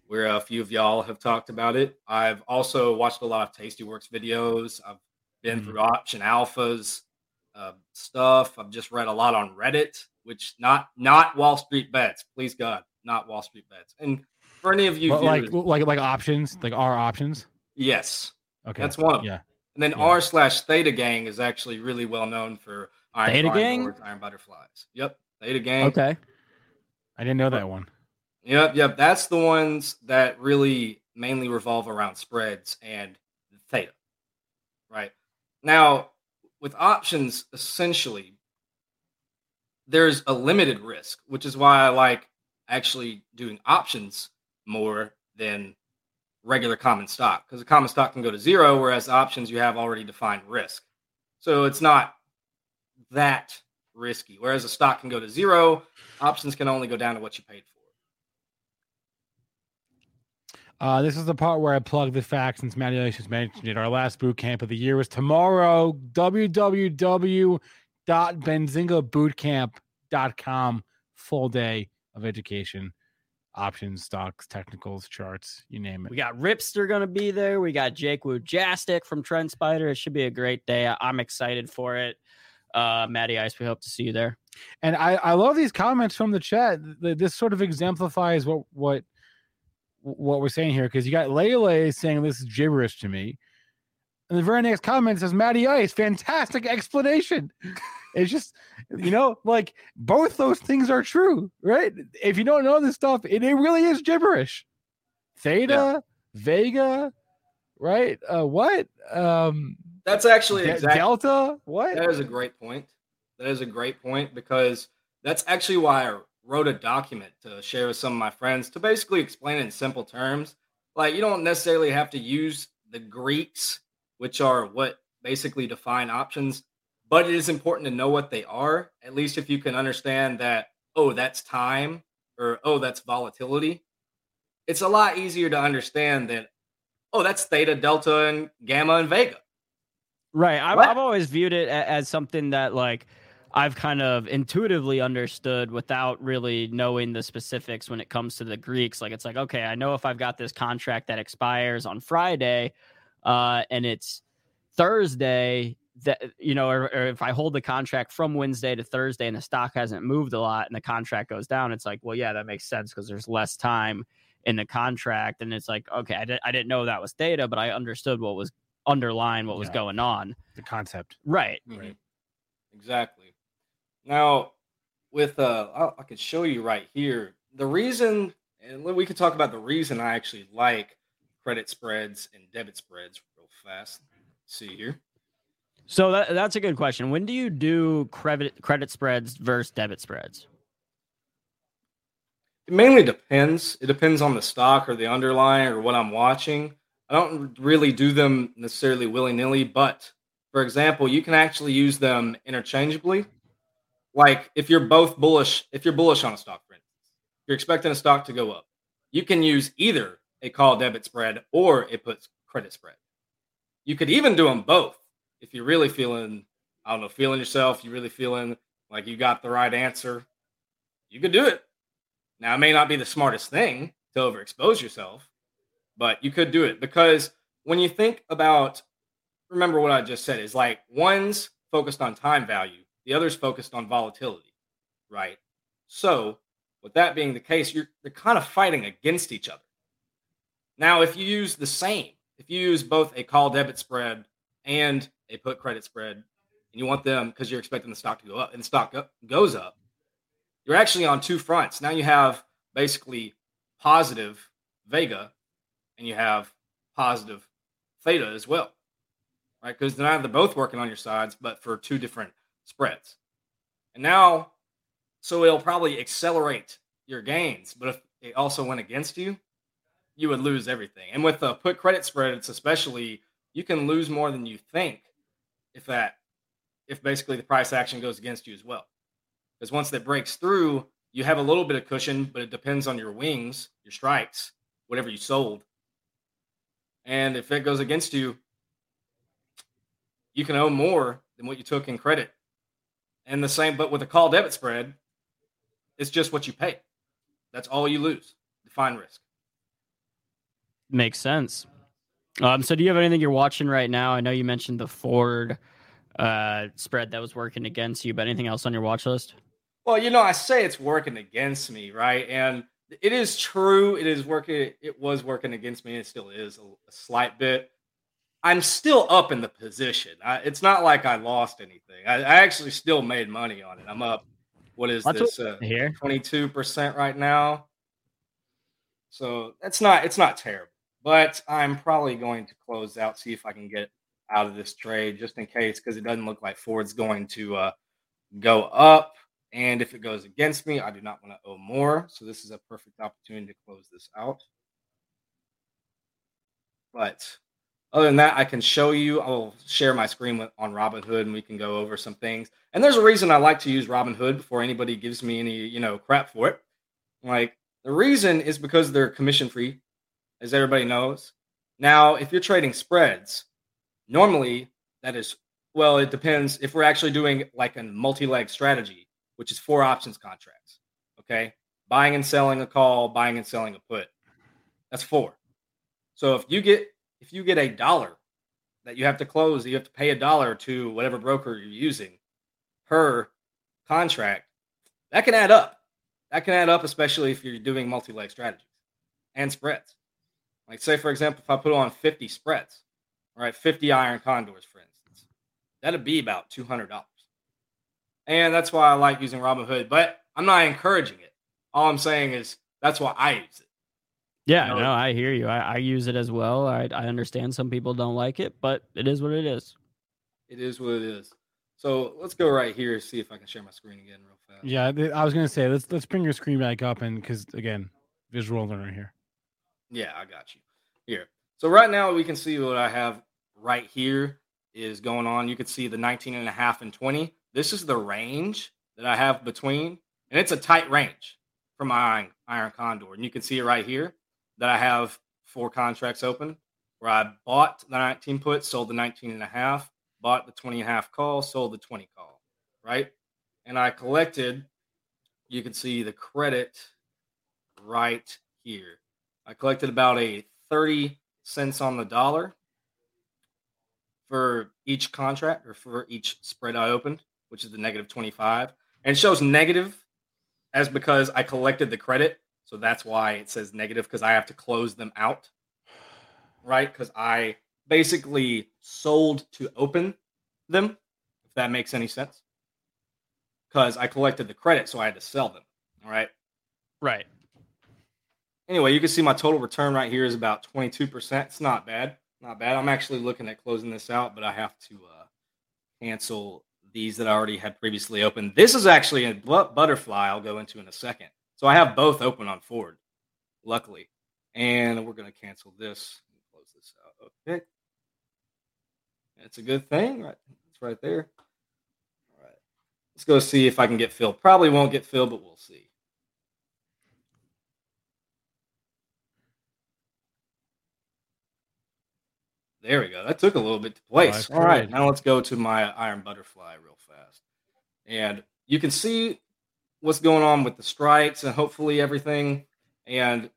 where a few of y'all have talked about it. I've also watched a lot of Tastyworks videos. I've been mm-hmm. through option alphas uh, stuff. I've just read a lot on Reddit, which not not Wall Street bets. Please God, not Wall Street bets. And for any of you, viewers, like like like options, like our options. Yes. Okay. That's one of them. Yeah. And then yeah. R slash Theta Gang is actually really well known for Iron Theta Gang, boards, Iron Butterflies. Yep, Theta Gang. Okay. I didn't know that one. Yep, yep. That's the ones that really mainly revolve around spreads and theta. Right. Now, with options, essentially, there's a limited risk, which is why I like actually doing options more than regular common stock because the common stock can go to zero, whereas options you have already defined risk. So it's not that risky. Whereas a stock can go to zero, options can only go down to what you paid for. Uh, this is the part where I plug the fact since Matty just mentioned it. Our last boot camp of the year was tomorrow. www.benzingabootcamp.com. Full day of education, options, stocks, technicals, charts, you name it. We got Ripster going to be there. We got Jake Wujastyk from TrendSpider. It should be a great day. I'm excited for it. Uh, Matty Ice, we hope to see you there. And I, I love these comments from the chat. This sort of exemplifies what what – what we're saying here because you got Lele saying this is gibberish to me. And the very next comment says, Matty Ice, fantastic explanation. It's just, you know, like both those things are true, right? If you don't know this stuff, it, it really is gibberish. Theta, yeah. Vega, right? Uh, what? Um, That's actually de- exactly, Delta. What? That is a great point. That is a great point because that's actually why I wrote a document to share with some of my friends to basically explain in simple terms. Like you don't necessarily have to use the Greeks, which are what basically define options, but it is important to know what they are, at least if you can understand that, oh, that's time or oh, that's volatility. It's a lot easier to understand that, oh, that's theta, delta, and gamma and vega. Right. I've, I've always viewed it as something that like I've kind of intuitively understood without really knowing the specifics when it comes to the Greeks. Like it's like, okay, I know if I've got this contract that expires on Friday, uh, and it's Thursday, that you know, or, or, if I hold the contract from Wednesday to Thursday and the stock hasn't moved a lot and the contract goes down, it's like, well, yeah, that makes sense because there's less time in the contract, and it's like, okay, I, did, I didn't know that was theta, but I understood what was underlying what yeah. was going on, the concept, right? Right. Exactly. Now, with uh, I, I could show you right here the reason, and we could talk about the reason I actually like credit spreads and debit spreads real fast. Let's see here. So that, that's a good question. When do you do credit credit spreads versus debit spreads? It mainly depends. It depends on the stock or the underlying or what I'm watching. I don't really do them necessarily willy nilly, but for example, you can actually use them interchangeably like if you're both bullish, if you're bullish on a stock, for instance, you're expecting a stock to go up, you can use either a call debit spread or a put credit spread. You could even do them both if you're really feeling, I don't know, feeling yourself, you're really feeling like you got the right answer. You could do it. Now, it may not be the smartest thing to overexpose yourself, but you could do it because when you think about, remember what I just said is like one's focused on time value, the other's focused on volatility, right? So, with that being the case, you're they're kind of fighting against each other. Now, if you use the same, if you use both a call debit spread and a put credit spread, and you want them because you're expecting the stock to go up, and the stock go, goes up, you're actually on two fronts. Now you have basically positive Vega, and you have positive Theta as well, right? Because now they're both working on your sides, but for two different spreads. And now, so it'll probably accelerate your gains, but if it also went against you, you would lose everything. And with the put credit spread, it's especially you can lose more than you think if that if basically the price action goes against you as well. Because once that breaks through, you have a little bit of cushion, but it depends on your wings, your strikes, whatever you sold. And if it goes against you, you can owe more than what you took in credit. And the same, but with a call debit spread, it's just what you pay. That's all you lose. Define risk. Makes sense. Um, so do you have anything you're watching right now? I know you mentioned the Ford uh, spread that was working against you, but anything else on your watch list? Well, you know, I say it's working against me, right? And it is true. It is working. It was working against me. It still is a, a slight bit. I'm still up in the position. I, it's not like I lost anything. I, I, actually still made money on it. I'm up. What is That's this? Uh, here, 22 percent right now. So that's not. It's not terrible but I'm probably going to close out, see if I can get out of this trade just in case, because it doesn't look like Ford's going to uh, go up. And if it goes against me, I do not want to owe more. So this is a perfect opportunity to close this out. But other than that, I can show you. I'll share my screen with, on Robinhood and we can go over some things. And there's a reason I like to use Robinhood before anybody gives me any, you know, crap for it. Like the reason is because they're commission free as everybody knows. Now, if you're trading spreads, normally that is, well, it depends if we're actually doing like a multi leg strategy, which is four options contracts. Okay. Buying and selling a call, buying and selling a put. That's four. So if you get, if you get a dollar that you have to close, you have to pay a dollar to whatever broker you're using per contract, that can add up. That can add up, especially if you're doing multi leg strategies and spreads. Like, say, for example, if I put on 50 spreads, all right, 50 iron condors, for instance, that'd be about $200. And that's why I like using Robinhood, but I'm not encouraging it. All I'm saying is that's why I use it. Yeah, you know, no, I hear you. I, I use it as well. I, I understand some people don't like it, but it is what it is. It is what it is. So let's go right here see if I can share my screen again real fast. Yeah, I was gonna say let's let's bring your screen back up and because again, visual learner here. Yeah, I got you. Here. So right now we can see what I have right here is going on. You can see the 19 and a half and 20. This is the range that I have between, and it's a tight range for my iron, iron condor. And you can see it right here that I have four contracts open where I bought the 19 put, sold the 19 and a half, bought the 20 and a half call, sold the 20 call, right? And I collected, you can see the credit right here. I collected about a 30 cents on the dollar for each contract or for each spread I opened, which is the negative 25. And it shows negative as because I collected the credit. So that's why it says negative because I have to close them out. Right? Because I basically sold to open them, if that makes any sense. Because I collected the credit, so I had to sell them. All right. Right anyway, you can see my total return right here is about 22%. It's not bad. Not bad. I'm actually looking at closing this out, but I have to uh, cancel these that I already had previously opened. This is actually a butterfly I'll go into in a second. So I have both open on Ford, luckily. And we're going to cancel this and close this out. Okay. That's a good thing. Right. It's right there. All right. Let's go see if I can get filled. Probably won't get filled, but we'll see. There we go. That took a little bit to place. All right, now let's go to my iron butterfly real fast. And you can see what's going on with the strikes and hopefully everything. And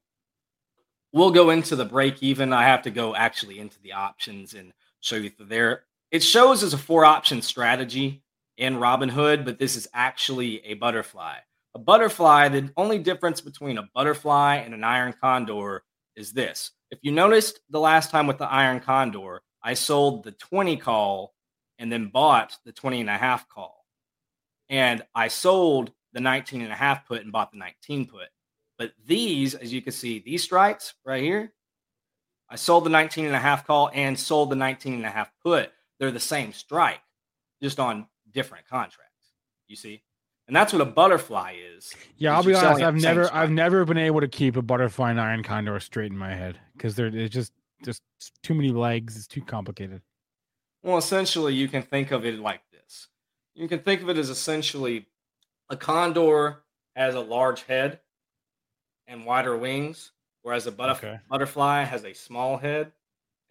we'll go into the break even. I have to go actually into the options and show you there. It shows as a four option strategy in Robinhood, but this is actually a butterfly. A butterfly, the only difference between a butterfly and an iron condor is this. If you noticed the last time with the iron condor, I sold the 20 call and then bought the 20 and a half call. And I sold the 19 and a half put and bought the 19 put. But these, as you can see, these strikes right here, I sold the 19 and a half call and sold the 19 and a half put. They're the same strike, just on different contracts. You see? And that's what a butterfly is. Yeah, I'll be honest. I've never, strike. I've never been able to keep a butterfly and iron condor straight in my head because they're it's just, just too many legs. It's too complicated. Well, essentially, you can think of it like this. You can think of it as essentially a condor has a large head and wider wings, whereas a butterf- okay. butterfly has a small head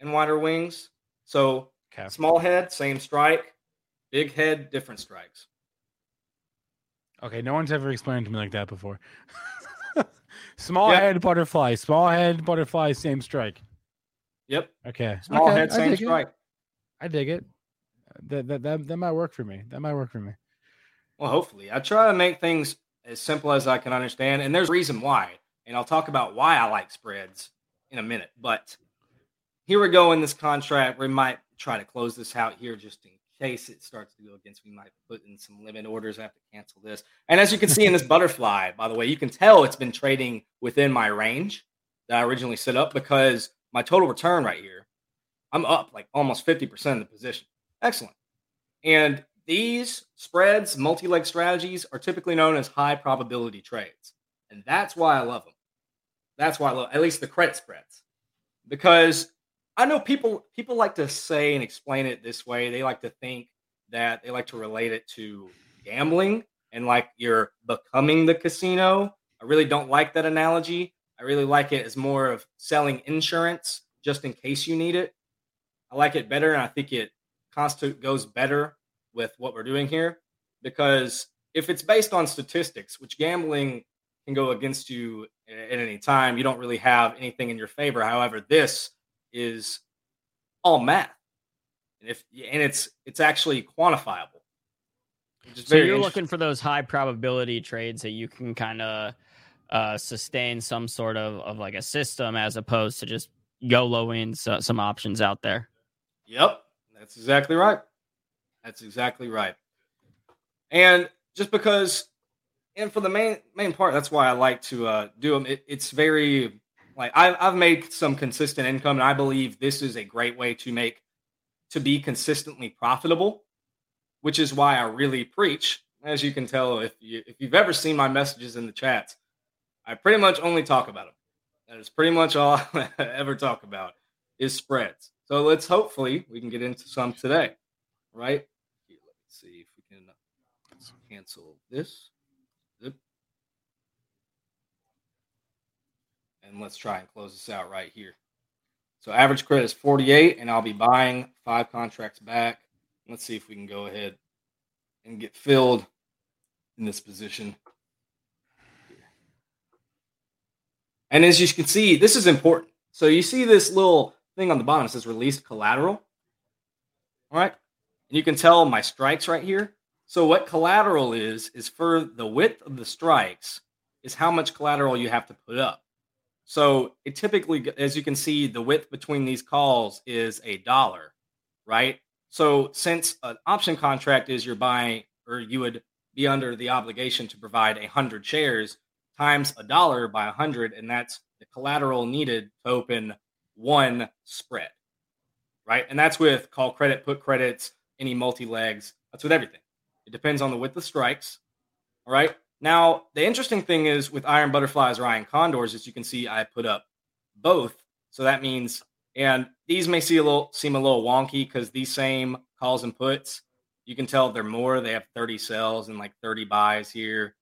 and wider wings. So, okay. small head, same strike. Big head, different strikes. Okay, no one's ever explained to me like that before. small yep. head butterfly, small head butterfly, same strike. Yep. Okay. Small okay. head, same strike. It. I dig it. That, that that that might work for me. That might work for me. Well, hopefully, I try to make things as simple as I can understand, and there's a reason why, and I'll talk about why I like spreads in a minute. But here we go in this contract. We might try to close this out here just in case it starts to go against me, might put in some limit orders. I have to cancel this. And as you can see in this butterfly, by the way, you can tell it's been trading within my range that I originally set up because my total return right here, I'm up like almost 50% of the position. Excellent. And these spreads, multi leg strategies, are typically known as high probability trades. And that's why I love them. That's why I love at least the credit spreads. Because I know people people like to say and explain it this way. They like to think that they like to relate it to gambling and like you're becoming the casino. I really don't like that analogy. I really like it as more of selling insurance just in case you need it. I like it better, and I think it constitute goes better with what we're doing here because if it's based on statistics, which gambling can go against you at any time, you don't really have anything in your favor. However, this is all math, and if and it's it's actually quantifiable. So you're looking for those high probability trades that you can kind of uh, sustain some sort of of like a system as opposed to just YOLOing so, some options out there. Yep, that's exactly right. That's exactly right. And just because, and for the main main part, that's why I like to uh, do them. It, it's very like I've, I've made some consistent income, and I believe this is a great way to make to be consistently profitable, which is why I really preach. As you can tell, if you if you've ever seen my messages in the chats, I pretty much only talk about them. That is pretty much all I ever talk about is spreads. So let's hopefully we can get into some today, right? Let's see if we can cancel this. And let's try and close this out right here. So average credit is 48, and I'll be buying five contracts back. Let's see if we can go ahead and get filled in this position. And as you can see, this is important. So you see this little thing on the bottom it says released collateral. All right. And you can tell my strikes right here. So what collateral is, is for the width of the strikes is how much collateral you have to put up. So it typically, as you can see, the width between these calls is a dollar, right? So since an option contract is you're buying, or you would be under the obligation to provide a hundred shares times a dollar by a hundred, and that's the collateral needed to open one spread, right? And that's with call credit, put credits, any multi legs. That's with everything. It depends on the width of strikes. All right. Now, the interesting thing is with iron butterflies or iron condors, as you can see, I put up both. So that means, and these may see a little seem a little wonky because these same calls and puts, you can tell they're more. They have 30 sells and like 30 buys here.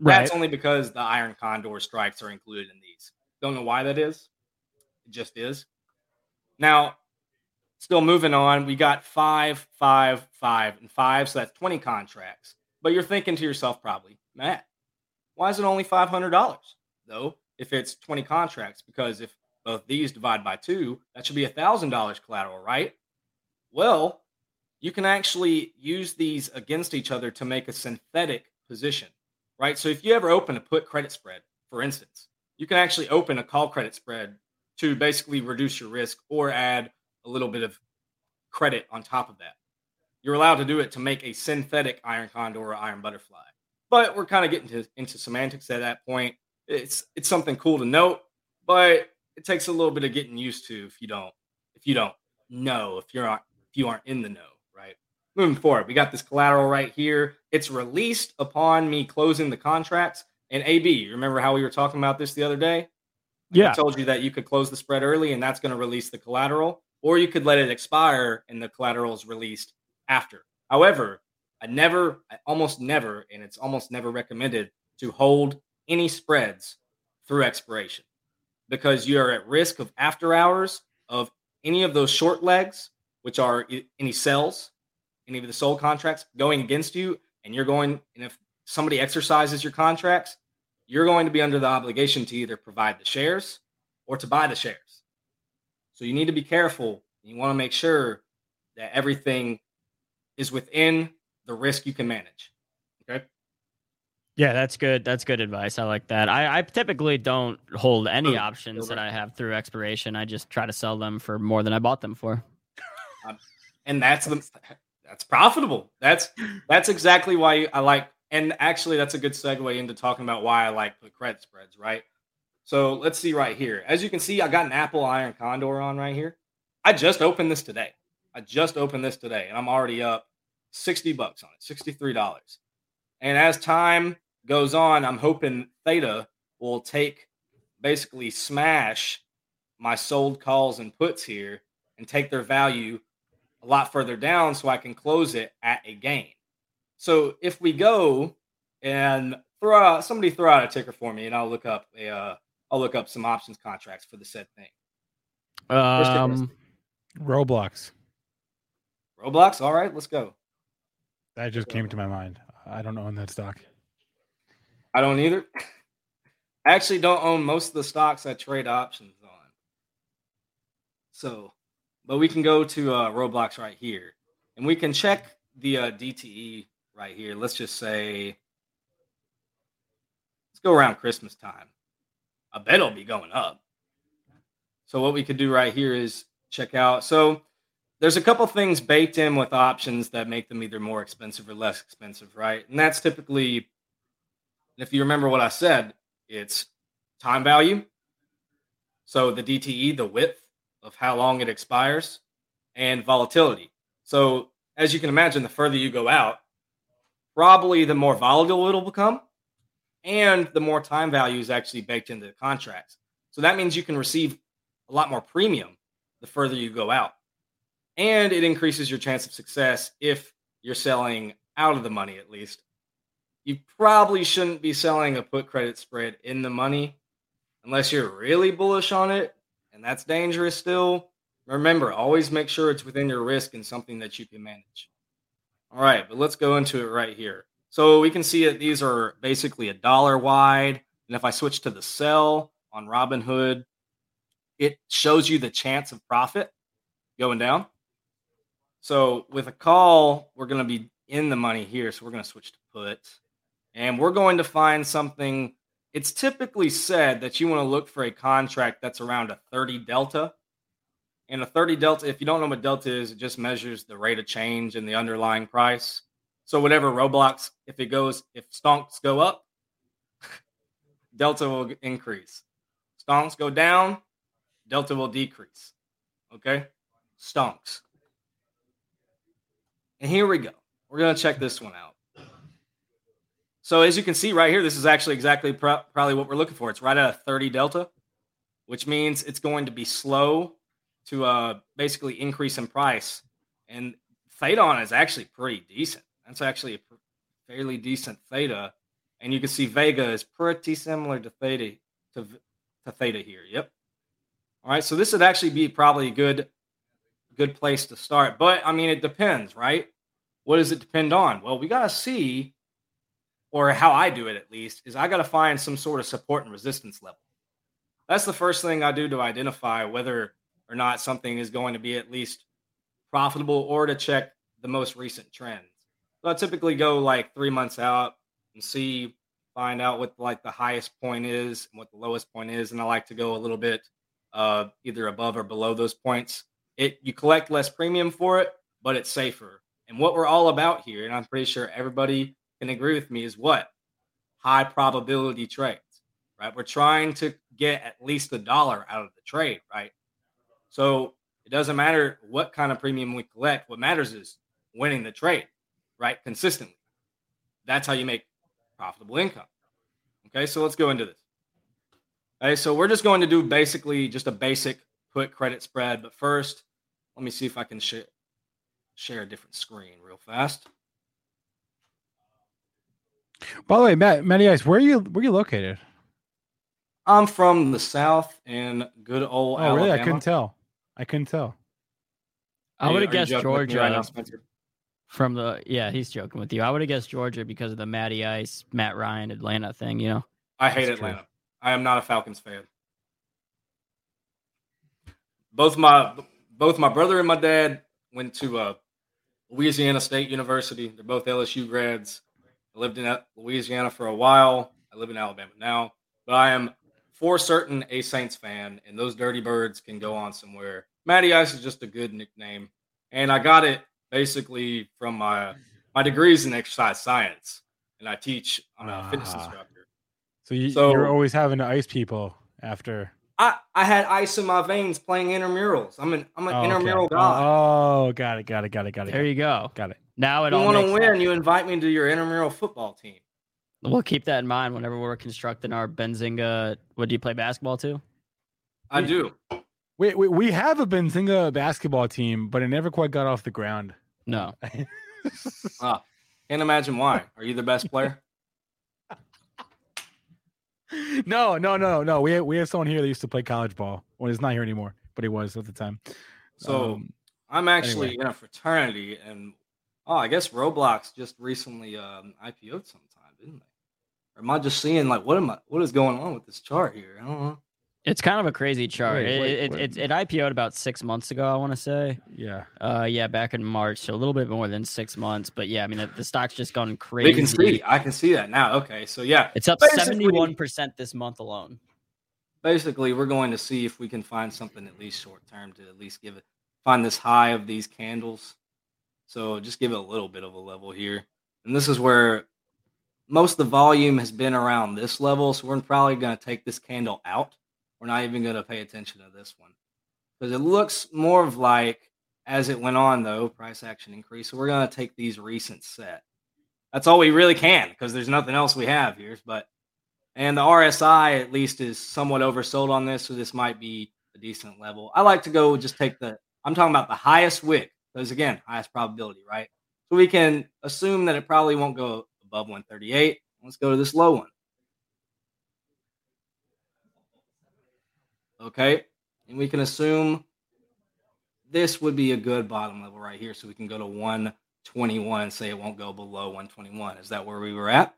Right. That's only because the iron condor strikes are included in these. Don't know why that is. It just is. Now, still moving on, we got five, five, five, and five. So that's 20 contracts. But you're thinking to yourself, probably, Matt, why is it only $500 though if it's 20 contracts? Because if both these divide by two, that should be a thousand dollars collateral, right? Well, you can actually use these against each other to make a synthetic position, right? So if you ever open a put credit spread, for instance, you can actually open a call credit spread to basically reduce your risk or add a little bit of credit on top of that. You're allowed to do it to make a synthetic iron condor or iron butterfly. But we're kind of getting to, into semantics at that point. It's it's something cool to note, but it takes a little bit of getting used to if you don't if you don't know if you're not if you aren't in the know, right? Moving forward, we got this collateral right here. It's released upon me closing the contracts. And AB, remember how we were talking about this the other day? Yeah. I told you that you could close the spread early and that's going to release the collateral, or you could let it expire and the collateral is released after. However, I never, I almost never, and it's almost never recommended to hold any spreads through expiration because you are at risk of after hours of any of those short legs, which are any sells, any of the sold contracts going against you, and you're going, and if somebody exercises your contracts, you're going to be under the obligation to either provide the shares or to buy the shares. So you need to be careful. You want to make sure that everything is within the risk you can manage. Okay. Yeah, that's good. That's good advice. I like that. I, I typically don't hold any options that I have through expiration. I just try to sell them for more than I bought them for. Um, and that's the that's profitable. That's that's exactly why I like. And actually, that's a good segue into talking about why I like the credit spreads. Right. So let's see right here. As you can see, I got an Apple Iron Condor on right here. I just opened this today. I just opened this today, and I'm already up sixty bucks on it, sixty three dollars. And as time goes on, I'm hoping Theta will take basically smash my sold calls and puts here and take their value a lot further down so I can close it at a gain. So if we go and throw out somebody throw out a ticker for me and I'll look up a uh, I'll look up some options contracts for the said thing. Um Roblox. Roblox, all right, let's go. That just came to my mind. I don't own that stock. I don't either. I actually don't own most of the stocks I trade options on. So, but we can go to uh, Roblox right here, and we can check the uh, DTE right here. Let's just say, let's go around Christmas time. I bet it'll be going up. So what we could do right here is check out. So there's a couple things baked in with options that make them either more expensive or less expensive, right? And that's typically if you remember what I said, it's time value. So the DTE, the width of how long it expires, and volatility. So as you can imagine, the further you go out, probably the more volatile it'll become, and the more time value is actually baked into the contracts. So that means you can receive a lot more premium the further you go out. And it increases your chance of success if you're selling out of the money, at least, you probably shouldn't be selling a put credit spread in the money unless you're really bullish on it, and that's dangerous still. Remember, always make sure it's within your risk and something that you can manage. All right, but let's go into it right here. So we can see that these are basically a dollar wide. And if I switch to the sell on Robinhood, it shows you the chance of profit going down. So with a call, we're going to be in the money here. So we're going to switch to put. and we're going to find something. It's typically said that you want to look for a contract that's around a 30 delta. And a 30 delta, if you don't know what delta is, it just measures the rate of change in the underlying price. So whatever Roblox, if it goes, if stonks go up, delta will increase. Stonks go down, delta will decrease. Okay? Stonks. And here we go. We're going to check this one out. So as you can see right here, this is actually exactly pro- probably what we're looking for. It's right at a 30 delta, which means it's going to be slow to uh, basically increase in price. And theta is actually pretty decent. That's actually a fairly decent theta. And you can see Vega is pretty similar to theta to, to theta here. Yep. All right. So this would actually be probably a good good place to start. But I mean, it depends, right? What does it depend on? Well, we got to see or how I do it at least, is I got to find some sort of support and resistance level. that's the first thing I do to identify whether or not something is going to be at least profitable or to check the most recent trends. So I typically go like three months out and see, find out what like the highest point is and what the lowest point is. And I like to go a little bit uh, either above or below those points. It you collect less premium for it, but it's safer. And what we're all about here, and I'm pretty sure everybody can agree with me, is what high probability trades, right? We're trying to get at least a dollar out of the trade, right? So it doesn't matter what kind of premium we collect. What matters is winning the trade, right? Consistently. That's how you make profitable income. Okay, so let's go into this. Okay, so we're just going to do basically just a basic put credit spread. But first, let me see if I can share share a different screen real fast. By the way, Matt, Matty Ice, where are you where are you located? I'm from the South in good old. Oh, Alabama. really? I couldn't tell. I couldn't tell. I would have guessed joking with me Georgia right now, from the yeah, he's joking with you. I would have guessed Georgia because of the Matty Ice, Matt Ryan, Atlanta thing. You know, I hate That's true. Atlanta. I am not a Falcons fan. Both my both my brother and my dad went to uh, Louisiana State University. They're both LSU grads. I lived in uh, Louisiana for a while. I live in Alabama now, but I am for certain a Saints fan, and those Dirty Birds can go on somewhere. Matty Ice is just a good nickname, and I got it basically from my my degrees in exercise science, and I teach. I'm a fitness Ah. instructor. So, you, So- you're always having to ice people after. I, I had ice in my veins playing intramurals. I'm an I'm an Oh, okay. intramural guy. Oh, got it, got it, got it, got it. there you go. Got it. Now it all you want to win, sense. you invite me to your intramural football team. We'll keep that in mind whenever we're constructing our Benzinga. What do you play basketball too? I do. We, we we have a Benzinga basketball team, but it never quite got off the ground. No. Ah, can't imagine why. Are you the best player? No, no, no, no. We have, we have someone here that used to play college ball. Well, he's not here anymore, but he was at the time. So Um, I'm actually in a fraternity, and oh, I guess Roblox just recently um, IPO'd sometime, didn't they? Or am I just seeing like what am I? What is going on with this chart here? I don't know. It's kind of a crazy chart. Wait, it, wait, it, wait. it, it IPO'd about six months ago, I want to say. yeah. Uh, yeah, back in March, so a little bit more than six months. But yeah, I mean, the, the stock's just gone crazy. We can see. I can see that now. Okay, so yeah, It's up seventy-one percent this month alone. basically we're going to see if we can find something at least short term to at least give it find this high of these candles so just give it a little bit of a level here and this is where most of the volume has been around this level so we're probably going to take this candle out we're not even going to pay attention to this one because it looks more of like as it went on though price action increase so we're going to take these recent set that's all we really can because there's nothing else we have here but and the RSI at least is somewhat oversold on this, so this might be a decent level. I like to go just take the I'm talking about the highest wick, because again, highest probability, right? So we can assume that it probably won't go above 138. Let's go to this low one. Okay. And we can assume this would be a good bottom level right here. So we can go to 121 say it won't go below 121. Is that where we were at?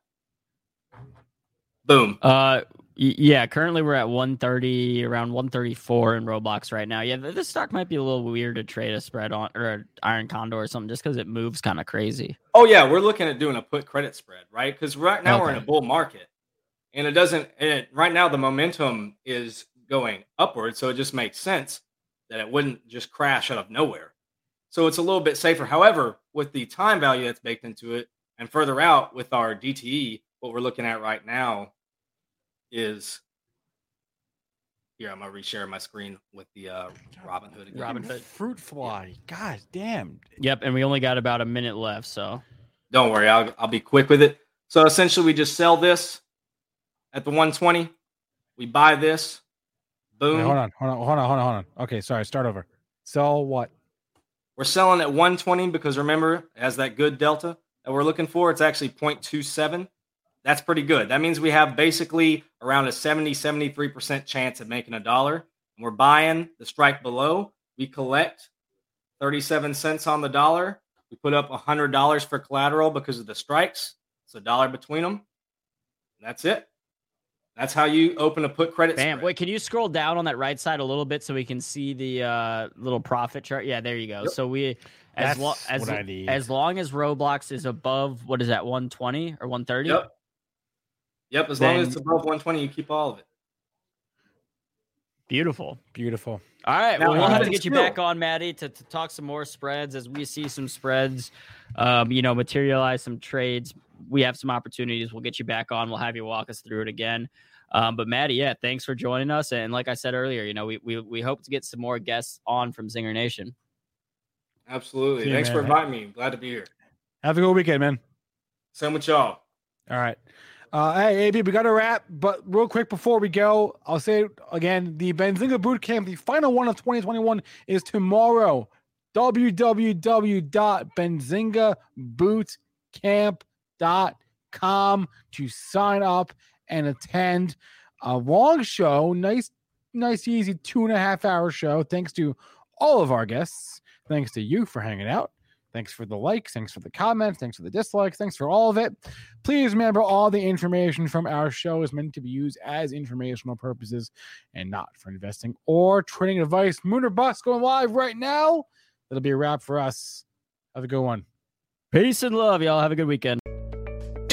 Boom. Uh, yeah. Currently, we're at one thirty, around one thirty-four in Roblox right now. Yeah, this stock might be a little weird to trade a spread on or Iron Condor or something, just because it moves kind of crazy. Oh yeah, we're looking at doing a put credit spread, right? Because right now we're in a bull market, and it doesn't. And it, right now the momentum is going upward, so it just makes sense that it wouldn't just crash out of nowhere. So it's a little bit safer. However, with the time value that's baked into it, and further out with our DTE, what we're looking at right now is here. I'm gonna reshare my screen with the uh, Robinhood again. Robinhood. Fruit fly. God damn. Yep, and we only got about a minute left, so Don't worry, I'll, I'll be quick with it. So essentially, we just sell this at the 120. We buy this. Boom. Wait, hold on, hold on, hold on, hold on, hold on. Okay, sorry. Start over. Sell what? We're selling at 120 because remember, it has that good delta that we're looking for. It's actually 0.27. That's pretty good. That means we have basically around a 70, 73% chance of making a dollar. And we're buying the strike below. We collect 37 cents on the dollar. We put up $100 for collateral because of the strikes. It's a dollar between them. That's it. That's how you open a put credit. Bam. Spread. Wait, can you scroll down on that right side a little bit so we can see the uh, little profit chart? Yeah, there you go. Yep. So we as lo- as as long as Roblox is above what is that 120 or 130? Yep. Yep. As then, long as it's above 120, you keep all of it. Beautiful. Beautiful. All right. Now, well, we'll have to get you back on, Matty, to, to talk some more spreads as we see some spreads, um, you know, materialize some trades. We have some opportunities. We'll get you back on. We'll have you walk us through it again. Um, but Matty, yeah, thanks for joining us. And like I said earlier, you know, we we, we hope to get some more guests on from Zingernation. Absolutely. thanks man. for inviting me. Glad to be here. Have a good weekend, man. Same with y'all. All right. Uh, hey, AB, we got to wrap, but real quick before we go, I'll say again the Benzinga Boot Camp, the final one of 2021 is tomorrow. www.benzingabootcamp.com to sign up and attend a long show. Nice, nice, easy two and a half hour show. Thanks to all of our guests. Thanks to you for hanging out. Thanks for the likes. Thanks for the comments. Thanks for the dislikes. Thanks for all of it. Please remember all the information from our show is meant to be used as informational purposes and not for investing or trading advice. Moon or Bust going live right now. That'll be a wrap for us. Have a good one. Peace and love, y'all. Have a good weekend.